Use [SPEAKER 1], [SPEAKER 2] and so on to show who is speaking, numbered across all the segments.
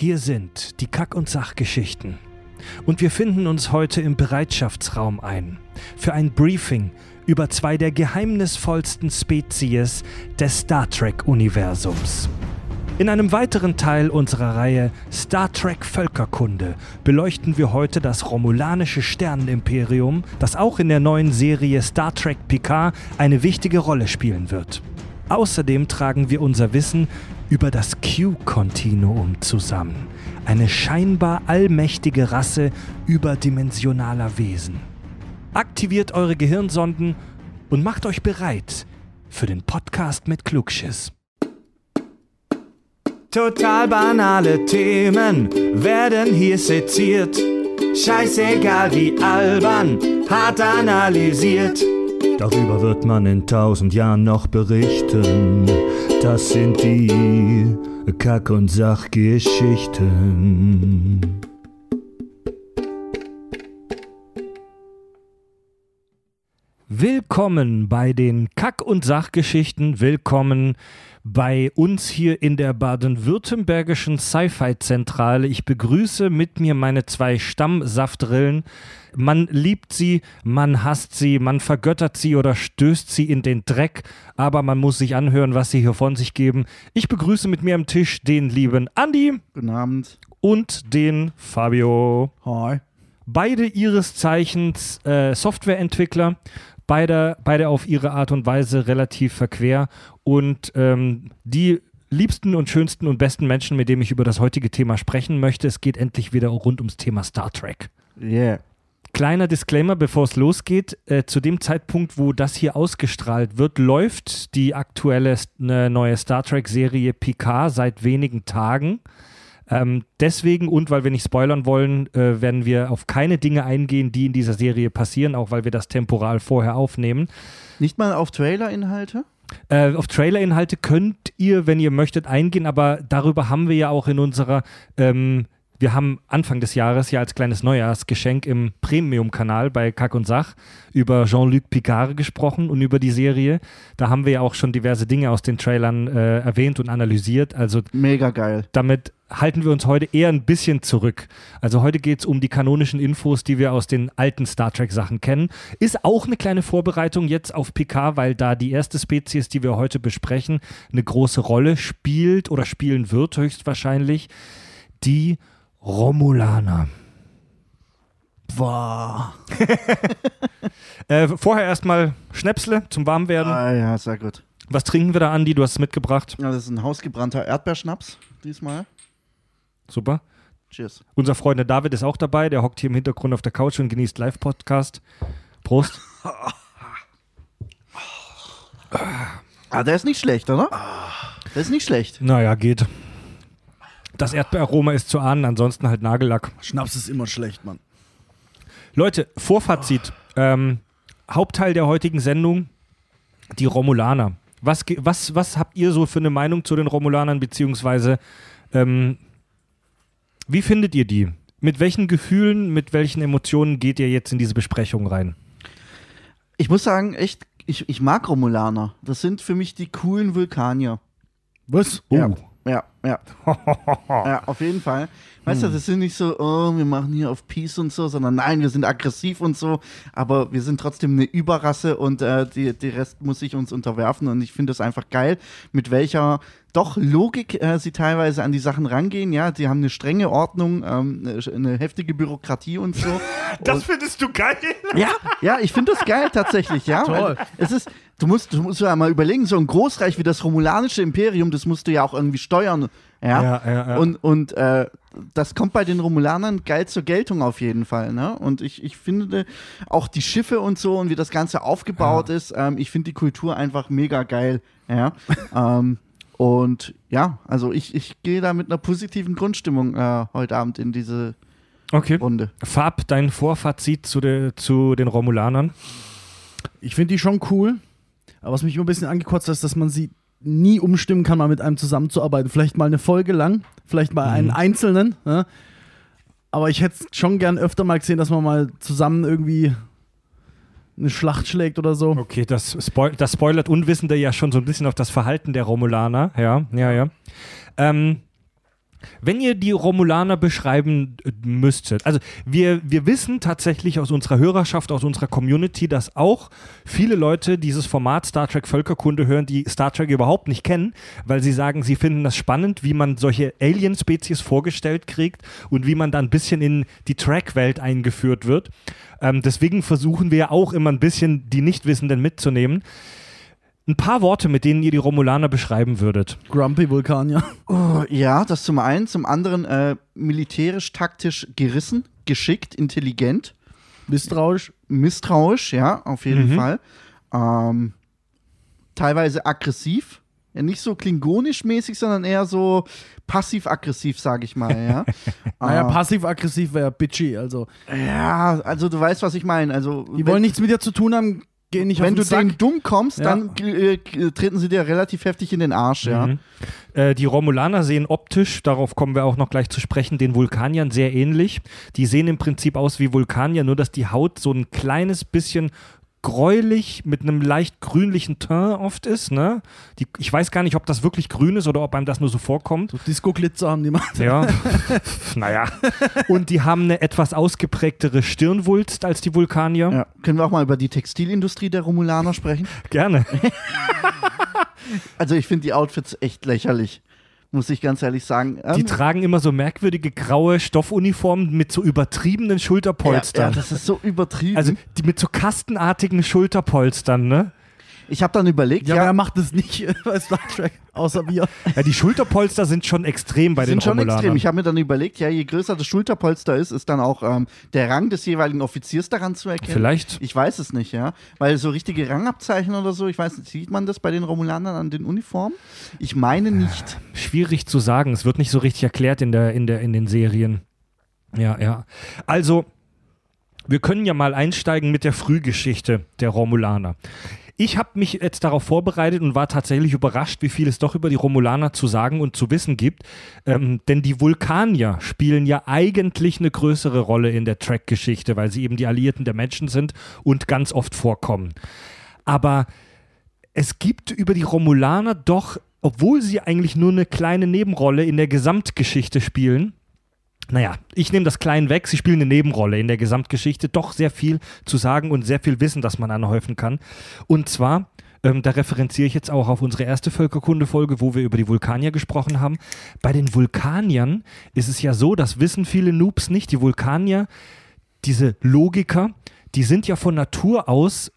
[SPEAKER 1] Hier sind die Kack- und Sachgeschichten. Und wir finden uns heute im Bereitschaftsraum ein für ein Briefing über zwei der geheimnisvollsten Spezies des Star Trek-Universums. In einem weiteren Teil unserer Reihe Star Trek Völkerkunde beleuchten wir heute das romulanische Sternenimperium, das auch in der neuen Serie Star Trek Picard eine wichtige Rolle spielen wird. Außerdem tragen wir unser Wissen über das Q-Kontinuum zusammen, eine scheinbar allmächtige Rasse überdimensionaler Wesen. Aktiviert eure Gehirnsonden und macht euch bereit für den Podcast mit Klugschiss. Total banale Themen werden hier seziert. Scheißegal wie albern, hart analysiert. Darüber wird man in tausend Jahren noch berichten. Das sind die Kack- und Sachgeschichten. Willkommen bei den Kack- und Sachgeschichten. Willkommen bei uns hier in der baden-württembergischen Sci-Fi-Zentrale. Ich begrüße mit mir meine zwei Stammsaftrillen. Man liebt sie, man hasst sie, man vergöttert sie oder stößt sie in den Dreck, aber man muss sich anhören, was sie hier von sich geben. Ich begrüße mit mir am Tisch den lieben Andi.
[SPEAKER 2] Guten Abend.
[SPEAKER 1] Und den Fabio.
[SPEAKER 2] Hi.
[SPEAKER 1] Beide ihres Zeichens äh, Softwareentwickler beide, beide auf ihre Art und Weise relativ verquer und ähm, die liebsten und schönsten und besten Menschen, mit denen ich über das heutige Thema sprechen möchte. Es geht endlich wieder rund ums Thema Star Trek.
[SPEAKER 2] Yeah.
[SPEAKER 1] Kleiner Disclaimer, bevor es losgeht. Äh, zu dem Zeitpunkt, wo das hier ausgestrahlt wird, läuft die aktuelle ne, neue Star Trek-Serie Picard seit wenigen Tagen. Ähm, deswegen und weil wir nicht spoilern wollen, äh, werden wir auf keine Dinge eingehen, die in dieser Serie passieren, auch weil wir das temporal vorher aufnehmen.
[SPEAKER 2] Nicht mal auf Trailer-Inhalte?
[SPEAKER 1] Äh, auf Trailer-Inhalte könnt ihr, wenn ihr möchtet, eingehen, aber darüber haben wir ja auch in unserer ähm, wir haben Anfang des Jahres ja als kleines Neujahrsgeschenk im Premium-Kanal bei Kack und Sach über Jean-Luc Picard gesprochen und über die Serie. Da haben wir ja auch schon diverse Dinge aus den Trailern äh, erwähnt und analysiert. Also
[SPEAKER 2] mega geil.
[SPEAKER 1] Damit halten wir uns heute eher ein bisschen zurück. Also heute geht es um die kanonischen Infos, die wir aus den alten Star Trek-Sachen kennen. Ist auch eine kleine Vorbereitung jetzt auf Picard, weil da die erste Spezies, die wir heute besprechen, eine große Rolle spielt oder spielen wird, höchstwahrscheinlich. Die Romulaner.
[SPEAKER 2] Boah.
[SPEAKER 1] äh, vorher erstmal Schnäpsle zum Warmwerden.
[SPEAKER 2] Ah ja, sehr gut.
[SPEAKER 1] Was trinken wir da, Andi? Du hast es mitgebracht.
[SPEAKER 2] Ja, das ist ein hausgebrannter Erdbeerschnaps diesmal.
[SPEAKER 1] Super.
[SPEAKER 2] Cheers.
[SPEAKER 1] Unser Freund der David ist auch dabei. Der hockt hier im Hintergrund auf der Couch und genießt Live-Podcast. Prost.
[SPEAKER 2] ah, der ist nicht schlecht, oder? Der ist nicht schlecht.
[SPEAKER 1] Naja, geht. Das Erdbeeraroma ist zu ahnen, ansonsten halt Nagellack.
[SPEAKER 2] Schnaps ist immer schlecht, Mann.
[SPEAKER 1] Leute, Vorfazit. Ähm, Hauptteil der heutigen Sendung, die Romulaner. Was, was, was habt ihr so für eine Meinung zu den Romulanern, beziehungsweise ähm, wie findet ihr die? Mit welchen Gefühlen, mit welchen Emotionen geht ihr jetzt in diese Besprechung rein?
[SPEAKER 2] Ich muss sagen, echt, ich, ich mag Romulaner. Das sind für mich die coolen Vulkanier.
[SPEAKER 1] Was?
[SPEAKER 2] Oh. Ja. Ja, ja. ja, auf jeden Fall. Weißt hm. du, das sind nicht so, oh, wir machen hier auf Peace und so, sondern nein, wir sind aggressiv und so, aber wir sind trotzdem eine Überrasse und äh, die, die Rest muss sich uns unterwerfen und ich finde das einfach geil, mit welcher doch Logik äh, sie teilweise an die Sachen rangehen. Ja, die haben eine strenge Ordnung, ähm, eine heftige Bürokratie und so.
[SPEAKER 1] das
[SPEAKER 2] und,
[SPEAKER 1] findest du geil?
[SPEAKER 2] Ja, ja, ich finde das geil tatsächlich, ja.
[SPEAKER 1] Toll.
[SPEAKER 2] Es ist, du musst, du musst ja mal überlegen, so ein Großreich wie das romulanische Imperium, das musst du ja auch irgendwie steuern. Ja,
[SPEAKER 1] ja, ja, ja.
[SPEAKER 2] Und, und äh, das kommt bei den Romulanern geil zur Geltung auf jeden Fall. Ne? Und ich, ich finde auch die Schiffe und so und wie das Ganze aufgebaut ja. ist, ähm, ich finde die Kultur einfach mega geil. Ja. ähm, und ja, also ich, ich gehe da mit einer positiven Grundstimmung äh, heute Abend in diese
[SPEAKER 1] okay.
[SPEAKER 2] Runde.
[SPEAKER 1] Fab, dein Vorfazit zu, de, zu den Romulanern?
[SPEAKER 3] Ich finde die schon cool. Aber was mich immer ein bisschen angekotzt hat, ist, dass man sie nie umstimmen kann, mal mit einem zusammenzuarbeiten. Vielleicht mal eine Folge lang, vielleicht mal mhm. einen einzelnen. Ja? Aber ich hätte schon gern öfter mal gesehen, dass man mal zusammen irgendwie eine Schlacht schlägt oder so.
[SPEAKER 1] Okay, das, spoil das spoilert Unwissende ja schon so ein bisschen auf das Verhalten der Romulaner. Ja, ja, ja. Ähm, Wenn ihr die Romulaner beschreiben äh, müsstet, also wir, wir wissen tatsächlich aus unserer Hörerschaft, aus unserer Community, dass auch viele Leute dieses Format Star Trek Völkerkunde hören, die Star Trek überhaupt nicht kennen, weil sie sagen, sie finden das spannend, wie man solche Alien-Spezies vorgestellt kriegt und wie man dann ein bisschen in die Track-Welt eingeführt wird. Ähm, deswegen versuchen wir auch immer ein bisschen die Nichtwissenden mitzunehmen ein paar Worte, mit denen ihr die Romulaner beschreiben würdet.
[SPEAKER 3] Grumpy Vulkanier.
[SPEAKER 2] Oh, ja, das zum einen. Zum anderen äh, militärisch, taktisch gerissen, geschickt, intelligent.
[SPEAKER 3] Misstrauisch.
[SPEAKER 2] Misstrauisch, ja, auf jeden mhm. Fall. Ähm, teilweise aggressiv. Ja, nicht so klingonisch-mäßig, sondern eher so passiv-aggressiv, sag ich mal, ja.
[SPEAKER 3] naja, äh, passiv-aggressiv wäre bitchy, also.
[SPEAKER 2] Ja, also du weißt, was ich meine. Also,
[SPEAKER 3] die wollen nichts mit dir zu tun haben,
[SPEAKER 2] gehen nicht Wenn du Sack. denen dumm kommst, ja. dann äh, treten sie dir relativ heftig in den Arsch, ja. Mhm.
[SPEAKER 1] Äh, die Romulaner sehen optisch, darauf kommen wir auch noch gleich zu sprechen, den Vulkaniern sehr ähnlich. Die sehen im Prinzip aus wie Vulkanier, nur dass die Haut so ein kleines bisschen gräulich mit einem leicht grünlichen Teint oft ist. Ne? Die, ich weiß gar nicht, ob das wirklich grün ist oder ob einem das nur so vorkommt. So
[SPEAKER 3] Disco-Glitzer haben die mal.
[SPEAKER 1] Ja, naja. Und die haben eine etwas ausgeprägtere Stirnwulst als die Vulkanier. Ja.
[SPEAKER 2] Können wir auch mal über die Textilindustrie der Romulaner sprechen?
[SPEAKER 1] Gerne.
[SPEAKER 2] also ich finde die Outfits echt lächerlich muss ich ganz ehrlich sagen.
[SPEAKER 1] Die ähm, tragen immer so merkwürdige graue Stoffuniformen mit so übertriebenen Schulterpolstern. Ja,
[SPEAKER 2] ja, das ist so übertrieben.
[SPEAKER 1] Also die mit so kastenartigen Schulterpolstern, ne?
[SPEAKER 2] Ich habe dann überlegt,
[SPEAKER 3] ja, ja, wer macht das nicht bei Star Trek, außer wir?
[SPEAKER 1] Ja, die Schulterpolster sind schon extrem bei sind den Sind schon extrem.
[SPEAKER 2] Ich habe mir dann überlegt, ja, je größer das Schulterpolster ist, ist dann auch ähm, der Rang des jeweiligen Offiziers daran zu erkennen.
[SPEAKER 1] Vielleicht.
[SPEAKER 2] Ich weiß es nicht, ja, weil so richtige Rangabzeichen oder so, ich weiß nicht, sieht man das bei den Romulanern an den Uniformen? Ich meine nicht.
[SPEAKER 1] Schwierig zu sagen. Es wird nicht so richtig erklärt in der in der in den Serien. Ja, ja. Also wir können ja mal einsteigen mit der Frühgeschichte der Romulaner. Ich habe mich jetzt darauf vorbereitet und war tatsächlich überrascht, wie viel es doch über die Romulaner zu sagen und zu wissen gibt. Ähm, denn die Vulkanier spielen ja eigentlich eine größere Rolle in der Track-Geschichte, weil sie eben die Alliierten der Menschen sind und ganz oft vorkommen. Aber es gibt über die Romulaner doch, obwohl sie eigentlich nur eine kleine Nebenrolle in der Gesamtgeschichte spielen, naja, ich nehme das Klein weg. Sie spielen eine Nebenrolle in der Gesamtgeschichte. Doch sehr viel zu sagen und sehr viel Wissen, das man anhäufen kann. Und zwar, ähm, da referenziere ich jetzt auch auf unsere erste Völkerkunde-Folge, wo wir über die Vulkanier gesprochen haben. Bei den Vulkaniern ist es ja so, das wissen viele Noobs nicht. Die Vulkanier, diese Logiker, die sind ja von Natur aus,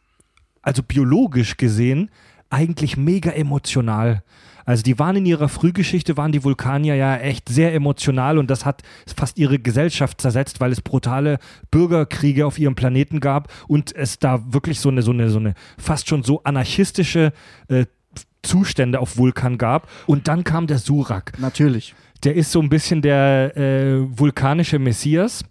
[SPEAKER 1] also biologisch gesehen, eigentlich mega emotional. Also die waren in ihrer Frühgeschichte, waren die Vulkanier ja echt sehr emotional und das hat fast ihre Gesellschaft zersetzt, weil es brutale Bürgerkriege auf ihrem Planeten gab und es da wirklich so eine, so eine, so eine fast schon so anarchistische äh, Zustände auf Vulkan gab. Und dann kam der Surak.
[SPEAKER 2] Natürlich.
[SPEAKER 1] Der ist so ein bisschen der äh, vulkanische Messias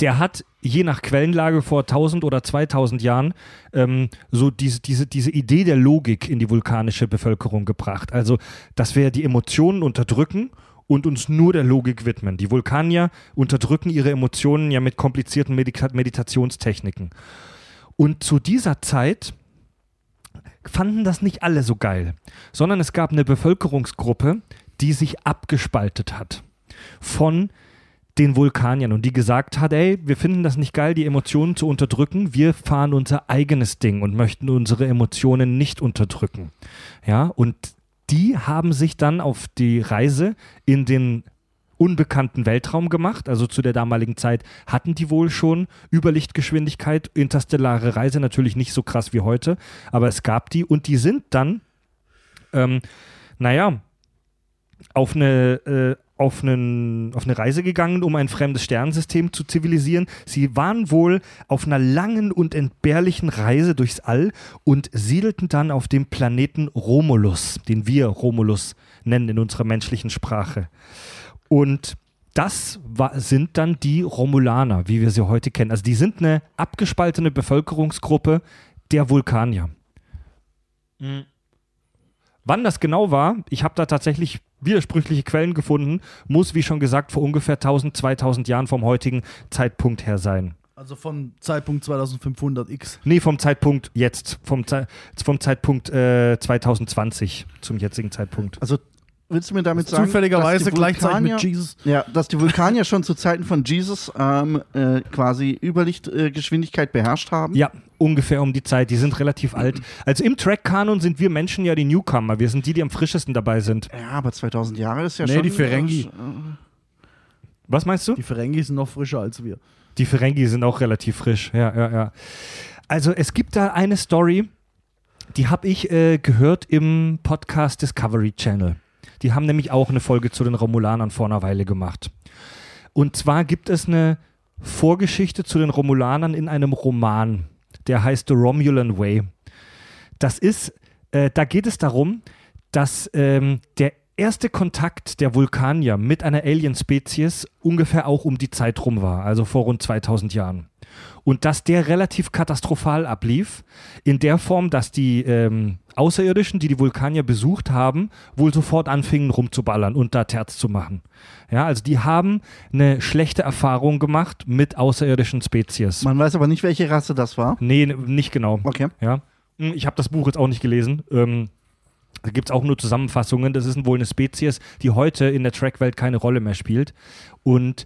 [SPEAKER 1] der hat je nach Quellenlage vor 1000 oder 2000 Jahren ähm, so diese, diese, diese Idee der Logik in die vulkanische Bevölkerung gebracht. Also, dass wir die Emotionen unterdrücken und uns nur der Logik widmen. Die Vulkanier unterdrücken ihre Emotionen ja mit komplizierten Medita Meditationstechniken. Und zu dieser Zeit fanden das nicht alle so geil, sondern es gab eine Bevölkerungsgruppe, die sich abgespaltet hat von den Vulkaniern und die gesagt hat, ey, wir finden das nicht geil, die Emotionen zu unterdrücken, wir fahren unser eigenes Ding und möchten unsere Emotionen nicht unterdrücken. Ja, und die haben sich dann auf die Reise in den unbekannten Weltraum gemacht. Also zu der damaligen Zeit hatten die wohl schon Überlichtgeschwindigkeit, interstellare Reise natürlich nicht so krass wie heute, aber es gab die und die sind dann, ähm, naja, auf eine, äh, auf, einen, auf eine Reise gegangen, um ein fremdes Sternensystem zu zivilisieren. Sie waren wohl auf einer langen und entbehrlichen Reise durchs All und siedelten dann auf dem Planeten Romulus, den wir Romulus nennen in unserer menschlichen Sprache. Und das war, sind dann die Romulaner, wie wir sie heute kennen. Also die sind eine abgespaltene Bevölkerungsgruppe der Vulkanier. Mhm. Wann das genau war, ich habe da tatsächlich widersprüchliche Quellen gefunden, muss, wie schon gesagt, vor ungefähr 1000, 2000 Jahren vom heutigen Zeitpunkt her sein.
[SPEAKER 3] Also vom Zeitpunkt 2500x?
[SPEAKER 1] Nee, vom Zeitpunkt jetzt, vom, Ze vom Zeitpunkt äh, 2020 zum jetzigen Zeitpunkt.
[SPEAKER 2] Also willst du mir damit sagen,
[SPEAKER 3] Zufälligerweise
[SPEAKER 2] dass die
[SPEAKER 3] gleichzeitig mit Jesus.
[SPEAKER 2] Ja, dass die Vulkanier schon zu Zeiten von Jesus ähm, äh, quasi Überlichtgeschwindigkeit äh, Geschwindigkeit beherrscht haben?
[SPEAKER 1] Ja, ungefähr um die Zeit. Die sind relativ alt. Also im Track-Kanon sind wir Menschen ja die Newcomer. Wir sind die, die am frischesten dabei sind.
[SPEAKER 2] Ja, aber 2000 Jahre ist ja
[SPEAKER 3] Nee,
[SPEAKER 2] schon.
[SPEAKER 3] die Ferengi.
[SPEAKER 2] äh,
[SPEAKER 1] Was meinst du?
[SPEAKER 3] Die Ferengi sind noch frischer als wir.
[SPEAKER 1] Die Ferengi sind auch relativ frisch. Ja, ja, ja. Also es gibt da eine Story, die habe ich äh, gehört im Podcast Discovery Channel. Die haben nämlich auch eine Folge zu den Romulanern vor einer Weile gemacht. Und zwar gibt es eine Vorgeschichte zu den Romulanern in einem Roman, der heißt The Romulan Way. Das ist, äh, da geht es darum, dass ähm, der erste Kontakt der Vulkanier mit einer Alien-Spezies ungefähr auch um die Zeit rum war, also vor rund 2000 Jahren. Und dass der relativ katastrophal ablief, in der Form, dass die ähm, Außerirdischen, die die Vulkanier besucht haben, wohl sofort anfingen rumzuballern und da Terz zu machen. Ja, also die haben eine schlechte Erfahrung gemacht mit außerirdischen Spezies.
[SPEAKER 2] Man weiß aber nicht, welche Rasse das war.
[SPEAKER 1] Nee, nicht genau.
[SPEAKER 2] Okay.
[SPEAKER 1] Ja. Hm, Ich habe das Buch jetzt auch nicht gelesen. Ähm, da gibt es auch nur Zusammenfassungen. Das ist wohl eine Spezies, die heute in der Trackwelt keine Rolle mehr spielt. Und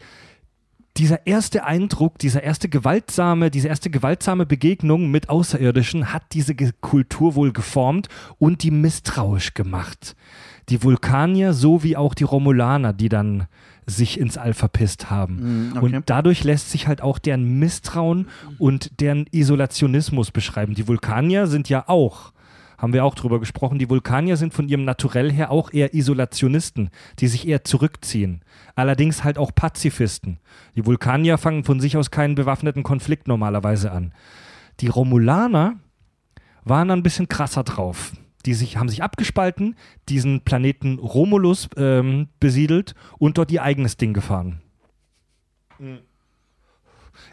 [SPEAKER 1] dieser erste Eindruck, dieser erste gewaltsame, diese erste gewaltsame Begegnung mit Außerirdischen hat diese Kultur wohl geformt und die misstrauisch gemacht. Die Vulkanier sowie auch die Romulaner, die dann sich ins All verpisst haben.
[SPEAKER 2] Mm, okay.
[SPEAKER 1] Und dadurch lässt sich halt auch deren Misstrauen und deren Isolationismus beschreiben. Die Vulkanier sind ja auch, haben wir auch drüber gesprochen, die Vulkanier sind von ihrem Naturell her auch eher Isolationisten, die sich eher zurückziehen. Allerdings halt auch Pazifisten. Die Vulkanier fangen von sich aus keinen bewaffneten Konflikt normalerweise an. Die Romulaner waren ein bisschen krasser drauf. Die sich, haben sich abgespalten, diesen Planeten Romulus ähm, besiedelt und dort ihr eigenes Ding gefahren.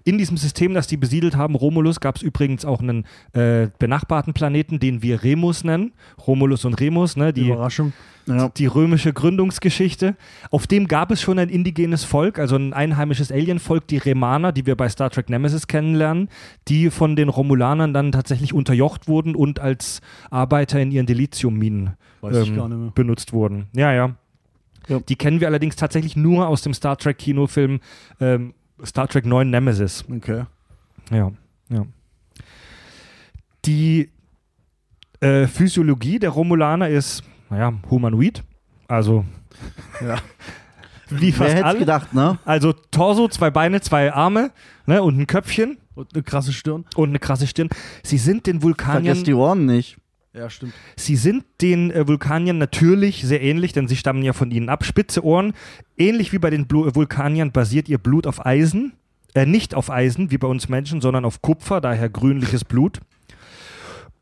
[SPEAKER 1] In diesem System, das die besiedelt haben, Romulus, gab es übrigens auch einen äh, benachbarten Planeten, den wir Remus nennen. Romulus und Remus, ne, die,
[SPEAKER 3] Überraschung.
[SPEAKER 2] Ja.
[SPEAKER 1] die römische Gründungsgeschichte. Auf dem gab es schon ein indigenes Volk, also ein einheimisches Alienvolk, die Remaner, die wir bei Star Trek Nemesis kennenlernen, die von den Romulanern dann tatsächlich unterjocht wurden und als Arbeiter in ihren Deliziumminen
[SPEAKER 3] mehr.
[SPEAKER 1] benutzt wurden. Ja, ja.
[SPEAKER 2] Ja.
[SPEAKER 1] Die kennen wir allerdings tatsächlich nur aus dem Star Trek Kinofilm ähm, Star Trek 9 Nemesis.
[SPEAKER 3] Okay.
[SPEAKER 1] Ja, ja. Die äh, Physiologie der Romulaner ist, naja, humanoid. Also,
[SPEAKER 3] Ja.
[SPEAKER 1] wie
[SPEAKER 2] Wer
[SPEAKER 1] fast
[SPEAKER 2] hätte
[SPEAKER 1] alle.
[SPEAKER 2] gedacht, ne?
[SPEAKER 1] Also Torso, zwei Beine, zwei Arme ne, und ein Köpfchen
[SPEAKER 3] Und eine krasse Stirn.
[SPEAKER 1] und eine krasse Stirn. Sie sind den Vulkaniern,
[SPEAKER 2] Vergesst die Ohren nicht.
[SPEAKER 3] Ja, stimmt.
[SPEAKER 1] sie sind den äh, Vulkaniern natürlich sehr ähnlich, denn sie stammen ja von ihnen ab. Spitze Ohren, ähnlich wie bei den Blu Vulkaniern basiert ihr Blut auf Eisen. Äh, nicht auf Eisen, wie bei uns Menschen, sondern auf Kupfer, daher grünliches Blut.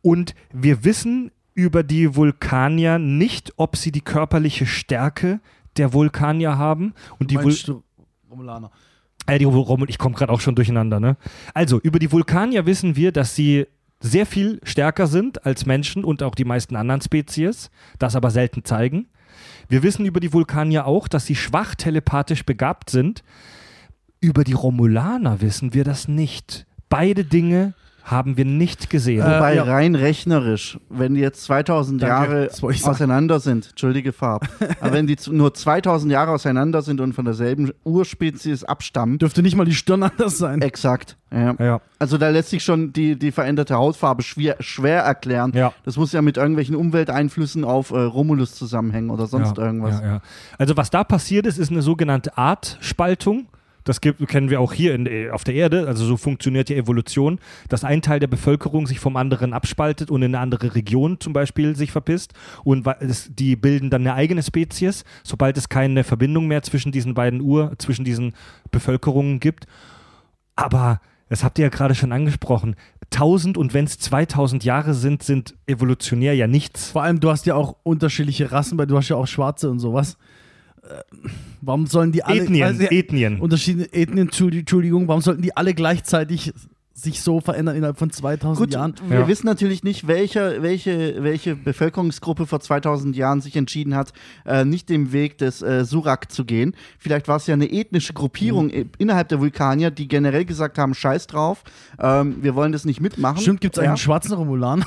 [SPEAKER 1] Und wir wissen über die Vulkanier nicht, ob sie die körperliche Stärke der Vulkanier haben. Und die Vul
[SPEAKER 3] du Romulaner?
[SPEAKER 1] äh, die Romul ich komme gerade auch schon durcheinander, ne? Also, über die Vulkanier wissen wir, dass sie sehr viel stärker sind als Menschen und auch die meisten anderen Spezies, das aber selten zeigen. Wir wissen über die Vulkanier auch, dass sie schwach telepathisch begabt sind. Über die Romulaner wissen wir das nicht. Beide Dinge haben wir nicht gesehen.
[SPEAKER 3] Äh,
[SPEAKER 2] Wobei
[SPEAKER 3] ja.
[SPEAKER 2] rein rechnerisch, wenn die jetzt 2000
[SPEAKER 3] Danke,
[SPEAKER 2] Jahre auseinander sind, entschuldige Farb, aber wenn die nur 2000 Jahre auseinander sind und von derselben Urspezies abstammen,
[SPEAKER 3] Dürfte nicht mal die Stirn anders sein.
[SPEAKER 2] exakt. Ja.
[SPEAKER 1] ja,
[SPEAKER 2] Also da lässt sich schon die, die veränderte Hautfarbe schwer, schwer erklären.
[SPEAKER 1] ja.
[SPEAKER 2] Das muss ja mit irgendwelchen Umwelteinflüssen auf äh, Romulus zusammenhängen oder sonst
[SPEAKER 1] ja,
[SPEAKER 2] irgendwas.
[SPEAKER 1] Ja, ja. Also was da passiert ist, ist eine sogenannte Artspaltung. Das gibt, kennen wir auch hier in, äh, auf der Erde. Also so funktioniert die Evolution, dass ein Teil der Bevölkerung sich vom anderen abspaltet und in eine andere Region zum Beispiel sich verpisst. Und die bilden dann eine eigene Spezies, sobald es keine Verbindung mehr zwischen diesen beiden Ur, zwischen diesen Bevölkerungen gibt. Aber das habt ihr ja gerade schon angesprochen. 1000 und wenn es 2000 Jahre sind, sind evolutionär ja nichts.
[SPEAKER 3] Vor allem, du hast ja auch unterschiedliche Rassen, weil du hast ja auch Schwarze und sowas. Äh, Warum sollen die alle.
[SPEAKER 1] Ethnien,
[SPEAKER 3] also, ja,
[SPEAKER 1] Ethnien.
[SPEAKER 3] Unterschiedliche Ethnien, Entschuldi- Entschuldigung, warum sollten die alle gleichzeitig sich so verändern innerhalb von 2000
[SPEAKER 2] Gut,
[SPEAKER 3] Jahren?
[SPEAKER 2] wir
[SPEAKER 1] Ja.
[SPEAKER 2] wissen natürlich nicht, welche, welche, welche Bevölkerungsgruppe vor 2000 Jahren sich entschieden hat, äh, nicht den Weg des äh, Surak zu gehen. Vielleicht war es ja eine ethnische Gruppierung
[SPEAKER 3] Mhm.
[SPEAKER 2] innerhalb der Vulkanier, die generell gesagt haben, scheiß drauf, ähm, wir wollen das nicht mitmachen.
[SPEAKER 3] Stimmt, gibt es
[SPEAKER 2] ja.
[SPEAKER 3] einen schwarzen Romulan?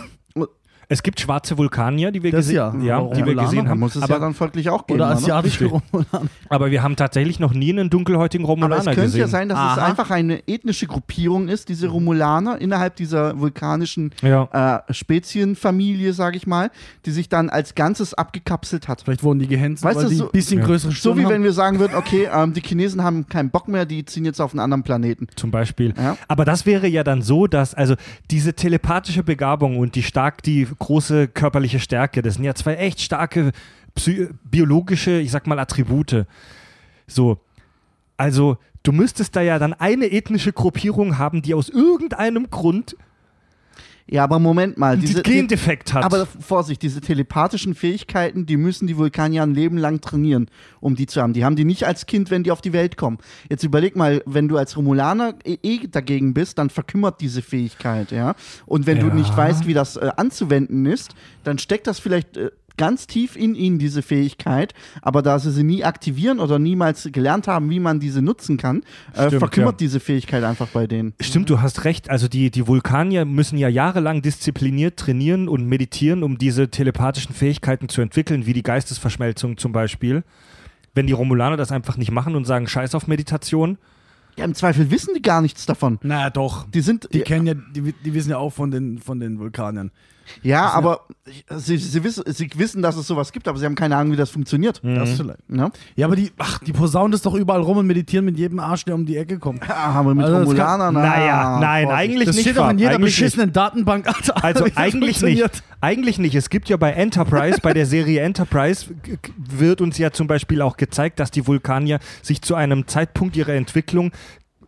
[SPEAKER 1] Es gibt schwarze Vulkanier, die wir,
[SPEAKER 3] Das
[SPEAKER 1] gesehen,
[SPEAKER 3] ja.
[SPEAKER 1] ja,
[SPEAKER 3] Aber
[SPEAKER 1] die wir gesehen haben.
[SPEAKER 2] muss es
[SPEAKER 1] aber,
[SPEAKER 2] ja dann folglich auch geben.
[SPEAKER 3] Oder asiatische Romulaner.
[SPEAKER 1] aber wir haben tatsächlich noch nie einen dunkelhäutigen
[SPEAKER 2] Aber
[SPEAKER 1] Romulaner
[SPEAKER 2] es könnte
[SPEAKER 1] gesehen.
[SPEAKER 2] ja sein, dass es
[SPEAKER 3] Aha.
[SPEAKER 2] einfach eine ethnische Gruppierung ist, diese Romulaner innerhalb dieser vulkanischen
[SPEAKER 1] ja.
[SPEAKER 2] äh, Spezienfamilie, sage ich mal, die sich dann als Ganzes abgekapselt hat.
[SPEAKER 3] Vielleicht wurden die gehänselt,
[SPEAKER 2] Weißt
[SPEAKER 3] weil
[SPEAKER 2] du,
[SPEAKER 3] die
[SPEAKER 2] so-
[SPEAKER 3] ein bisschen
[SPEAKER 1] Ja.
[SPEAKER 3] größere
[SPEAKER 2] So
[SPEAKER 3] Stirn
[SPEAKER 2] wie
[SPEAKER 3] haben.
[SPEAKER 2] wenn wir sagen würden, okay, ähm, die Chinesen haben keinen Bock mehr, die ziehen jetzt auf einen anderen Planeten.
[SPEAKER 1] zum Beispiel.
[SPEAKER 2] Ja.
[SPEAKER 1] Aber das wäre ja dann so, dass also diese telepathische Begabung und die stark die große körperliche Stärke, das sind ja zwei echt starke biologische, ich sag mal Attribute. So, also du müsstest da ja dann eine ethnische Gruppierung haben, die aus irgendeinem Grund
[SPEAKER 2] Ja, aber Moment mal. Diese,
[SPEAKER 1] einen Gendefekt hat.
[SPEAKER 2] aber Vorsicht, diese telepathischen Fähigkeiten, die müssen die Vulkanier ein Leben lang trainieren, um die zu haben. Die haben die nicht als Kind, wenn die auf die Welt kommen. Jetzt überleg mal, wenn du als Romulaner eh, eh dagegen bist, dann verkümmert diese Fähigkeit, ja. Und wenn du
[SPEAKER 1] Ja.
[SPEAKER 2] nicht weißt, wie das äh, anzuwenden ist, dann steckt das vielleicht äh, ganz tief in ihnen, diese Fähigkeit. Aber da sie sie nie aktivieren oder niemals gelernt haben, wie man diese nutzen kann, äh,
[SPEAKER 1] Stimmt,
[SPEAKER 2] verkümmert
[SPEAKER 1] ja.
[SPEAKER 2] diese Fähigkeit einfach bei denen.
[SPEAKER 1] Stimmt, du hast recht. Also die, die Vulkanier müssen ja jahrelang diszipliniert trainieren und meditieren, um diese telepathischen Fähigkeiten zu entwickeln, wie die Geistesverschmelzung zum Beispiel. Wenn die Romulaner das einfach nicht machen und sagen, scheiß auf Meditation.
[SPEAKER 2] Ja, im Zweifel wissen die gar nichts davon.
[SPEAKER 3] Na doch.
[SPEAKER 2] Die sind,
[SPEAKER 3] Die kennen ja, die, die wissen ja auch von den, von den Vulkaniern.
[SPEAKER 2] Ja, aber sie, sie, wissen, sie wissen, dass es sowas gibt, aber sie haben keine Ahnung, wie das funktioniert.
[SPEAKER 3] Das vielleicht.
[SPEAKER 2] Ne?
[SPEAKER 3] Ja, aber die, ach, die posaunen das doch überall rum und meditieren mit jedem Arsch, der um die Ecke kommt.
[SPEAKER 2] Ja, aber mit
[SPEAKER 3] Also das
[SPEAKER 2] Romulanern.
[SPEAKER 1] Naja, nein,
[SPEAKER 2] Vorsicht.
[SPEAKER 1] eigentlich
[SPEAKER 3] Das
[SPEAKER 1] nicht.
[SPEAKER 3] steht doch in jeder
[SPEAKER 1] eigentlich
[SPEAKER 3] beschissenen Datenbank. Alter,
[SPEAKER 1] Also
[SPEAKER 3] wie das
[SPEAKER 1] eigentlich nicht.
[SPEAKER 3] funktioniert.
[SPEAKER 1] Eigentlich nicht. Es gibt ja bei Enterprise, bei der Serie Enterprise, wird uns ja zum Beispiel auch gezeigt, dass die Vulkanier sich zu einem Zeitpunkt ihrer Entwicklung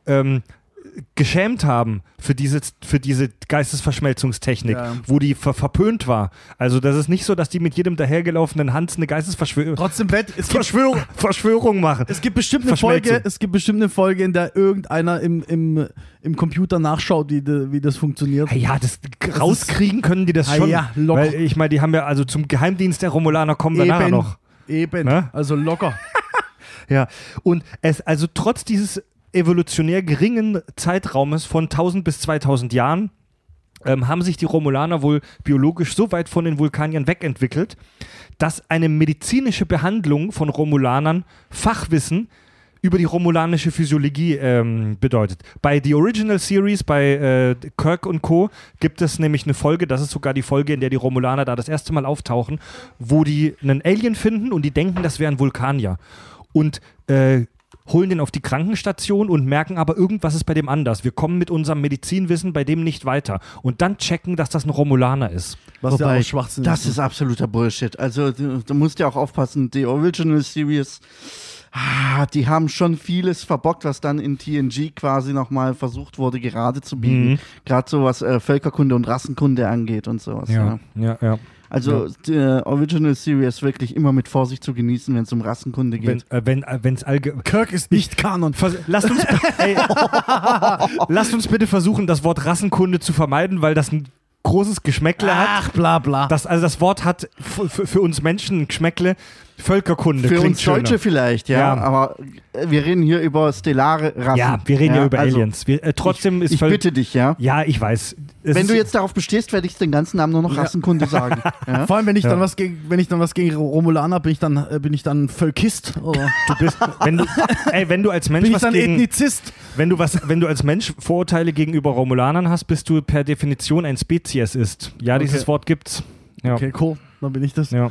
[SPEAKER 1] ähm, geschämt haben für diese, für diese Geistesverschmelzungstechnik,
[SPEAKER 3] Ja.
[SPEAKER 1] wo die ver verpönt war. Also das ist nicht so, dass die mit jedem dahergelaufenen Hans eine Geistesverschwörung
[SPEAKER 3] Trotzdem wett, es gibt,
[SPEAKER 1] Verschwörung, Verschwörung machen.
[SPEAKER 3] es gibt bestimmt eine. Folge, es gibt bestimmt eine Folge, in der irgendeiner im, im, im Computer nachschaut, wie, de, wie das funktioniert.
[SPEAKER 1] Ja, das rauskriegen können die das schon.
[SPEAKER 3] ja, locker.
[SPEAKER 1] Weil ich meine, die haben ja also zum Geheimdienst der Romulaner kommen wir nachher noch.
[SPEAKER 3] Eben.
[SPEAKER 1] Ne?
[SPEAKER 3] Also locker.
[SPEAKER 1] Ja, und es, also trotz dieses evolutionär geringen Zeitraumes von 1000 bis 2000 Jahren ähm, haben sich die Romulaner wohl biologisch so weit von den Vulkaniern wegentwickelt, dass eine medizinische Behandlung von Romulanern Fachwissen über die romulanische Physiologie ähm, bedeutet. Bei The Original Series, bei äh, Kirk und Co. gibt es nämlich eine Folge, das ist sogar die Folge, in der die Romulaner da das erste Mal auftauchen, wo die einen Alien finden und die denken, das wäre ein Vulkanier. Und äh, holen den auf die Krankenstation und merken aber, irgendwas ist bei dem anders. Wir kommen mit unserem Medizinwissen bei dem nicht weiter. Und dann checken, dass das ein Romulaner ist.
[SPEAKER 3] Was
[SPEAKER 2] Wobei,
[SPEAKER 3] ja auch Schwachsinn
[SPEAKER 2] Das ist absoluter Bullshit. Also, du, du musst ja auch aufpassen, die Original Series, ah, die haben schon vieles verbockt, was dann in TNG quasi nochmal versucht wurde, gerade zu biegen.
[SPEAKER 1] Mhm.
[SPEAKER 2] Gerade so was äh, Völkerkunde und Rassenkunde angeht und sowas. Ja.
[SPEAKER 1] ja, ja.
[SPEAKER 2] Also, die äh, Original Series wirklich immer mit Vorsicht zu genießen, wenn es um Rassenkunde
[SPEAKER 1] Wenn
[SPEAKER 2] geht.
[SPEAKER 1] es äh, wenn, äh, wenn's allge
[SPEAKER 3] Kirk ist nicht Kanon.
[SPEAKER 1] Vers lasst, uns, ey, lasst uns bitte versuchen, das Wort Rassenkunde zu vermeiden, weil das ein großes Geschmäckle hat.
[SPEAKER 3] Ach, bla bla.
[SPEAKER 1] Das, also das Wort hat für, uns Menschen ein Geschmäckle. Völkerkunde
[SPEAKER 2] Für uns Deutsche
[SPEAKER 1] schöner.
[SPEAKER 2] vielleicht, ja,
[SPEAKER 1] Ja.
[SPEAKER 2] aber äh, wir reden hier über stellare Rassen.
[SPEAKER 1] Ja, wir reden ja, über
[SPEAKER 2] also,
[SPEAKER 1] Aliens. Wir, äh, trotzdem
[SPEAKER 2] ich,
[SPEAKER 1] ist
[SPEAKER 2] ich bitte dich, ja.
[SPEAKER 1] Ja, ich weiß. Es
[SPEAKER 2] Wenn du jetzt darauf bestehst, werde ich den ganzen Namen nur noch Rassenkunde sagen. Ja?
[SPEAKER 3] Vor allem, wenn ich
[SPEAKER 1] Ja.
[SPEAKER 3] dann was gegen, wenn ich dann was gegen Romulaner bin ich dann äh, bin ich dann Völkist oder
[SPEAKER 1] du bist, wenn du, ey, wenn du als Mensch
[SPEAKER 3] bin ich
[SPEAKER 1] was
[SPEAKER 3] dann
[SPEAKER 1] gegen,
[SPEAKER 3] Ethnizist?
[SPEAKER 1] wenn du was, wenn du als Mensch Vorurteile gegenüber Romulanern hast, bist du per Definition ein Spezies ist. Ja, dieses
[SPEAKER 3] Okay.
[SPEAKER 1] Wort gibt's. Ja.
[SPEAKER 3] Okay, cool. Dann bin ich das.
[SPEAKER 1] Ja.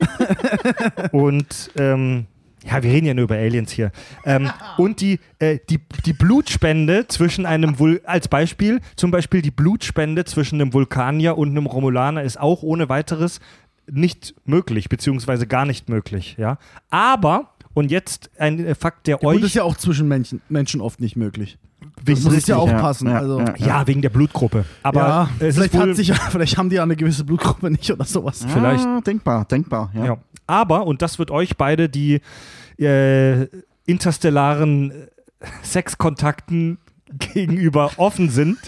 [SPEAKER 1] und ähm, ja, wir reden ja nur über Aliens hier. Ähm, und die, äh, die, die Blutspende zwischen einem Vul als Beispiel, zum Beispiel die Blutspende zwischen einem Vulkanier und einem Romulaner ist auch ohne weiteres nicht möglich, beziehungsweise gar nicht möglich. Ja? Aber, und jetzt ein äh, Fakt, der
[SPEAKER 3] Ja,
[SPEAKER 1] euch.
[SPEAKER 3] ist ja auch zwischen Menschen, Menschen oft nicht möglich.
[SPEAKER 1] Wegen-
[SPEAKER 3] Das muss ja auch
[SPEAKER 2] ja,
[SPEAKER 3] passen.
[SPEAKER 2] ja,
[SPEAKER 3] also,
[SPEAKER 2] ja.
[SPEAKER 1] ja, wegen der Blutgruppe. Aber
[SPEAKER 3] vielleicht,
[SPEAKER 1] wohl,
[SPEAKER 3] hat sich, vielleicht haben die ja eine gewisse Blutgruppe nicht oder sowas.
[SPEAKER 1] Vielleicht.
[SPEAKER 2] Denkbar, denkbar, ja.
[SPEAKER 1] Ja. Aber, und das wird euch beide die äh, interstellaren äh, Sexkontakten gegenüber offen sind,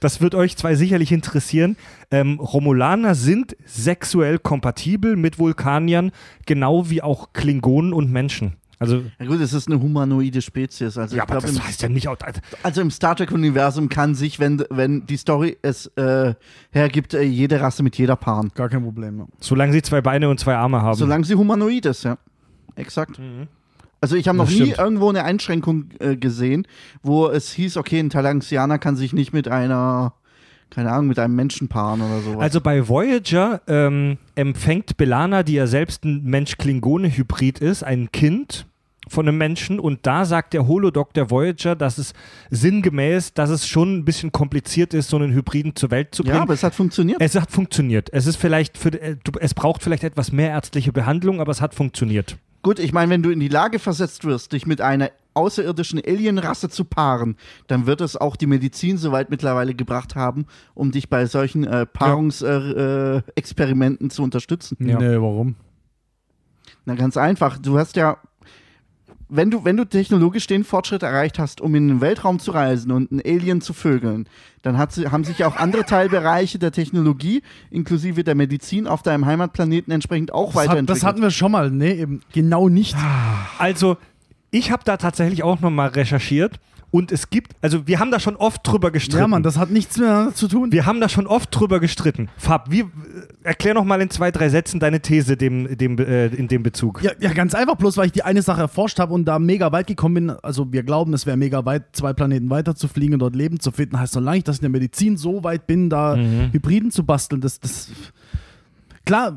[SPEAKER 1] das wird euch zwei sicherlich interessieren. Ähm, Romulaner sind sexuell kompatibel mit Vulkaniern, genau wie auch Klingonen und Menschen. Also,
[SPEAKER 2] Ja gut, es ist eine humanoide Spezies. Also,
[SPEAKER 1] ja,
[SPEAKER 2] ich
[SPEAKER 1] aber
[SPEAKER 2] glaub,
[SPEAKER 1] das
[SPEAKER 2] im,
[SPEAKER 1] heißt ja nicht. auch- Also,
[SPEAKER 2] also im Star Trek-Universum kann sich, wenn, wenn die Story es äh, hergibt, äh, jede Rasse mit jeder paaren.
[SPEAKER 3] Gar kein Problem. Ja.
[SPEAKER 1] solange sie zwei Beine und zwei Arme haben.
[SPEAKER 2] Solange sie humanoid ist, ja. Exakt.
[SPEAKER 1] Mhm.
[SPEAKER 2] Also ich habe noch nie irgendwo eine Einschränkung äh, gesehen, wo es hieß, okay, ein Talaxianer kann sich nicht mit einer, keine Ahnung, mit einem Menschen paaren oder sowas.
[SPEAKER 1] Also bei Voyager ähm, empfängt Belana, die ja selbst ein Mensch-Klingone-Hybrid ist, ein Kind von einem Menschen und da sagt der Holodoc der Voyager, dass es sinngemäß, dass es schon ein bisschen kompliziert ist, so einen Hybriden zur Welt zu bringen.
[SPEAKER 2] ja, aber es hat funktioniert.
[SPEAKER 1] es hat funktioniert. Es ist vielleicht für, äh, es braucht vielleicht etwas mehr ärztliche Behandlung, aber es hat funktioniert.
[SPEAKER 2] Gut, ich meine, wenn du in die Lage versetzt wirst, dich mit einer außerirdischen Alienrasse zu paaren, dann wird es auch die Medizin soweit mittlerweile gebracht haben, um dich bei solchen äh, Paarungsexperimenten äh, Experimenten zu unterstützen.
[SPEAKER 1] Ja.
[SPEAKER 3] Nee, warum?
[SPEAKER 2] Na, ganz einfach. Du hast ja, wenn du, wenn du technologisch den Fortschritt erreicht hast, um in den Weltraum zu reisen und einen Alien zu vögeln, dann hat, sie- haben sich ja auch andere Teilbereiche der Technologie, inklusive der Medizin, auf deinem Heimatplaneten entsprechend auch
[SPEAKER 3] Das, hat,
[SPEAKER 2] weiterentwickelt.
[SPEAKER 3] das hatten wir schon mal. Nee, eben genau nicht.
[SPEAKER 1] Also, ich habe da tatsächlich auch nochmal recherchiert und es gibt, also wir haben da schon oft drüber gestritten.
[SPEAKER 3] Ja, Mann, das hat nichts miteinander zu tun.
[SPEAKER 1] Wir haben da schon oft drüber gestritten. Fab, wie, erklär noch mal in zwei, drei Sätzen deine These dem, dem, äh, in dem Bezug.
[SPEAKER 3] Ja, ja, ganz einfach, bloß weil ich die eine Sache erforscht habe und da mega weit gekommen bin. Also, wir glauben, es wäre mega weit, zwei Planeten weiter zu fliegen und dort Leben zu finden. Heißt, solange ich das in der Medizin so weit bin, da
[SPEAKER 1] Mhm.
[SPEAKER 3] Hybriden zu basteln, das, das. Klar,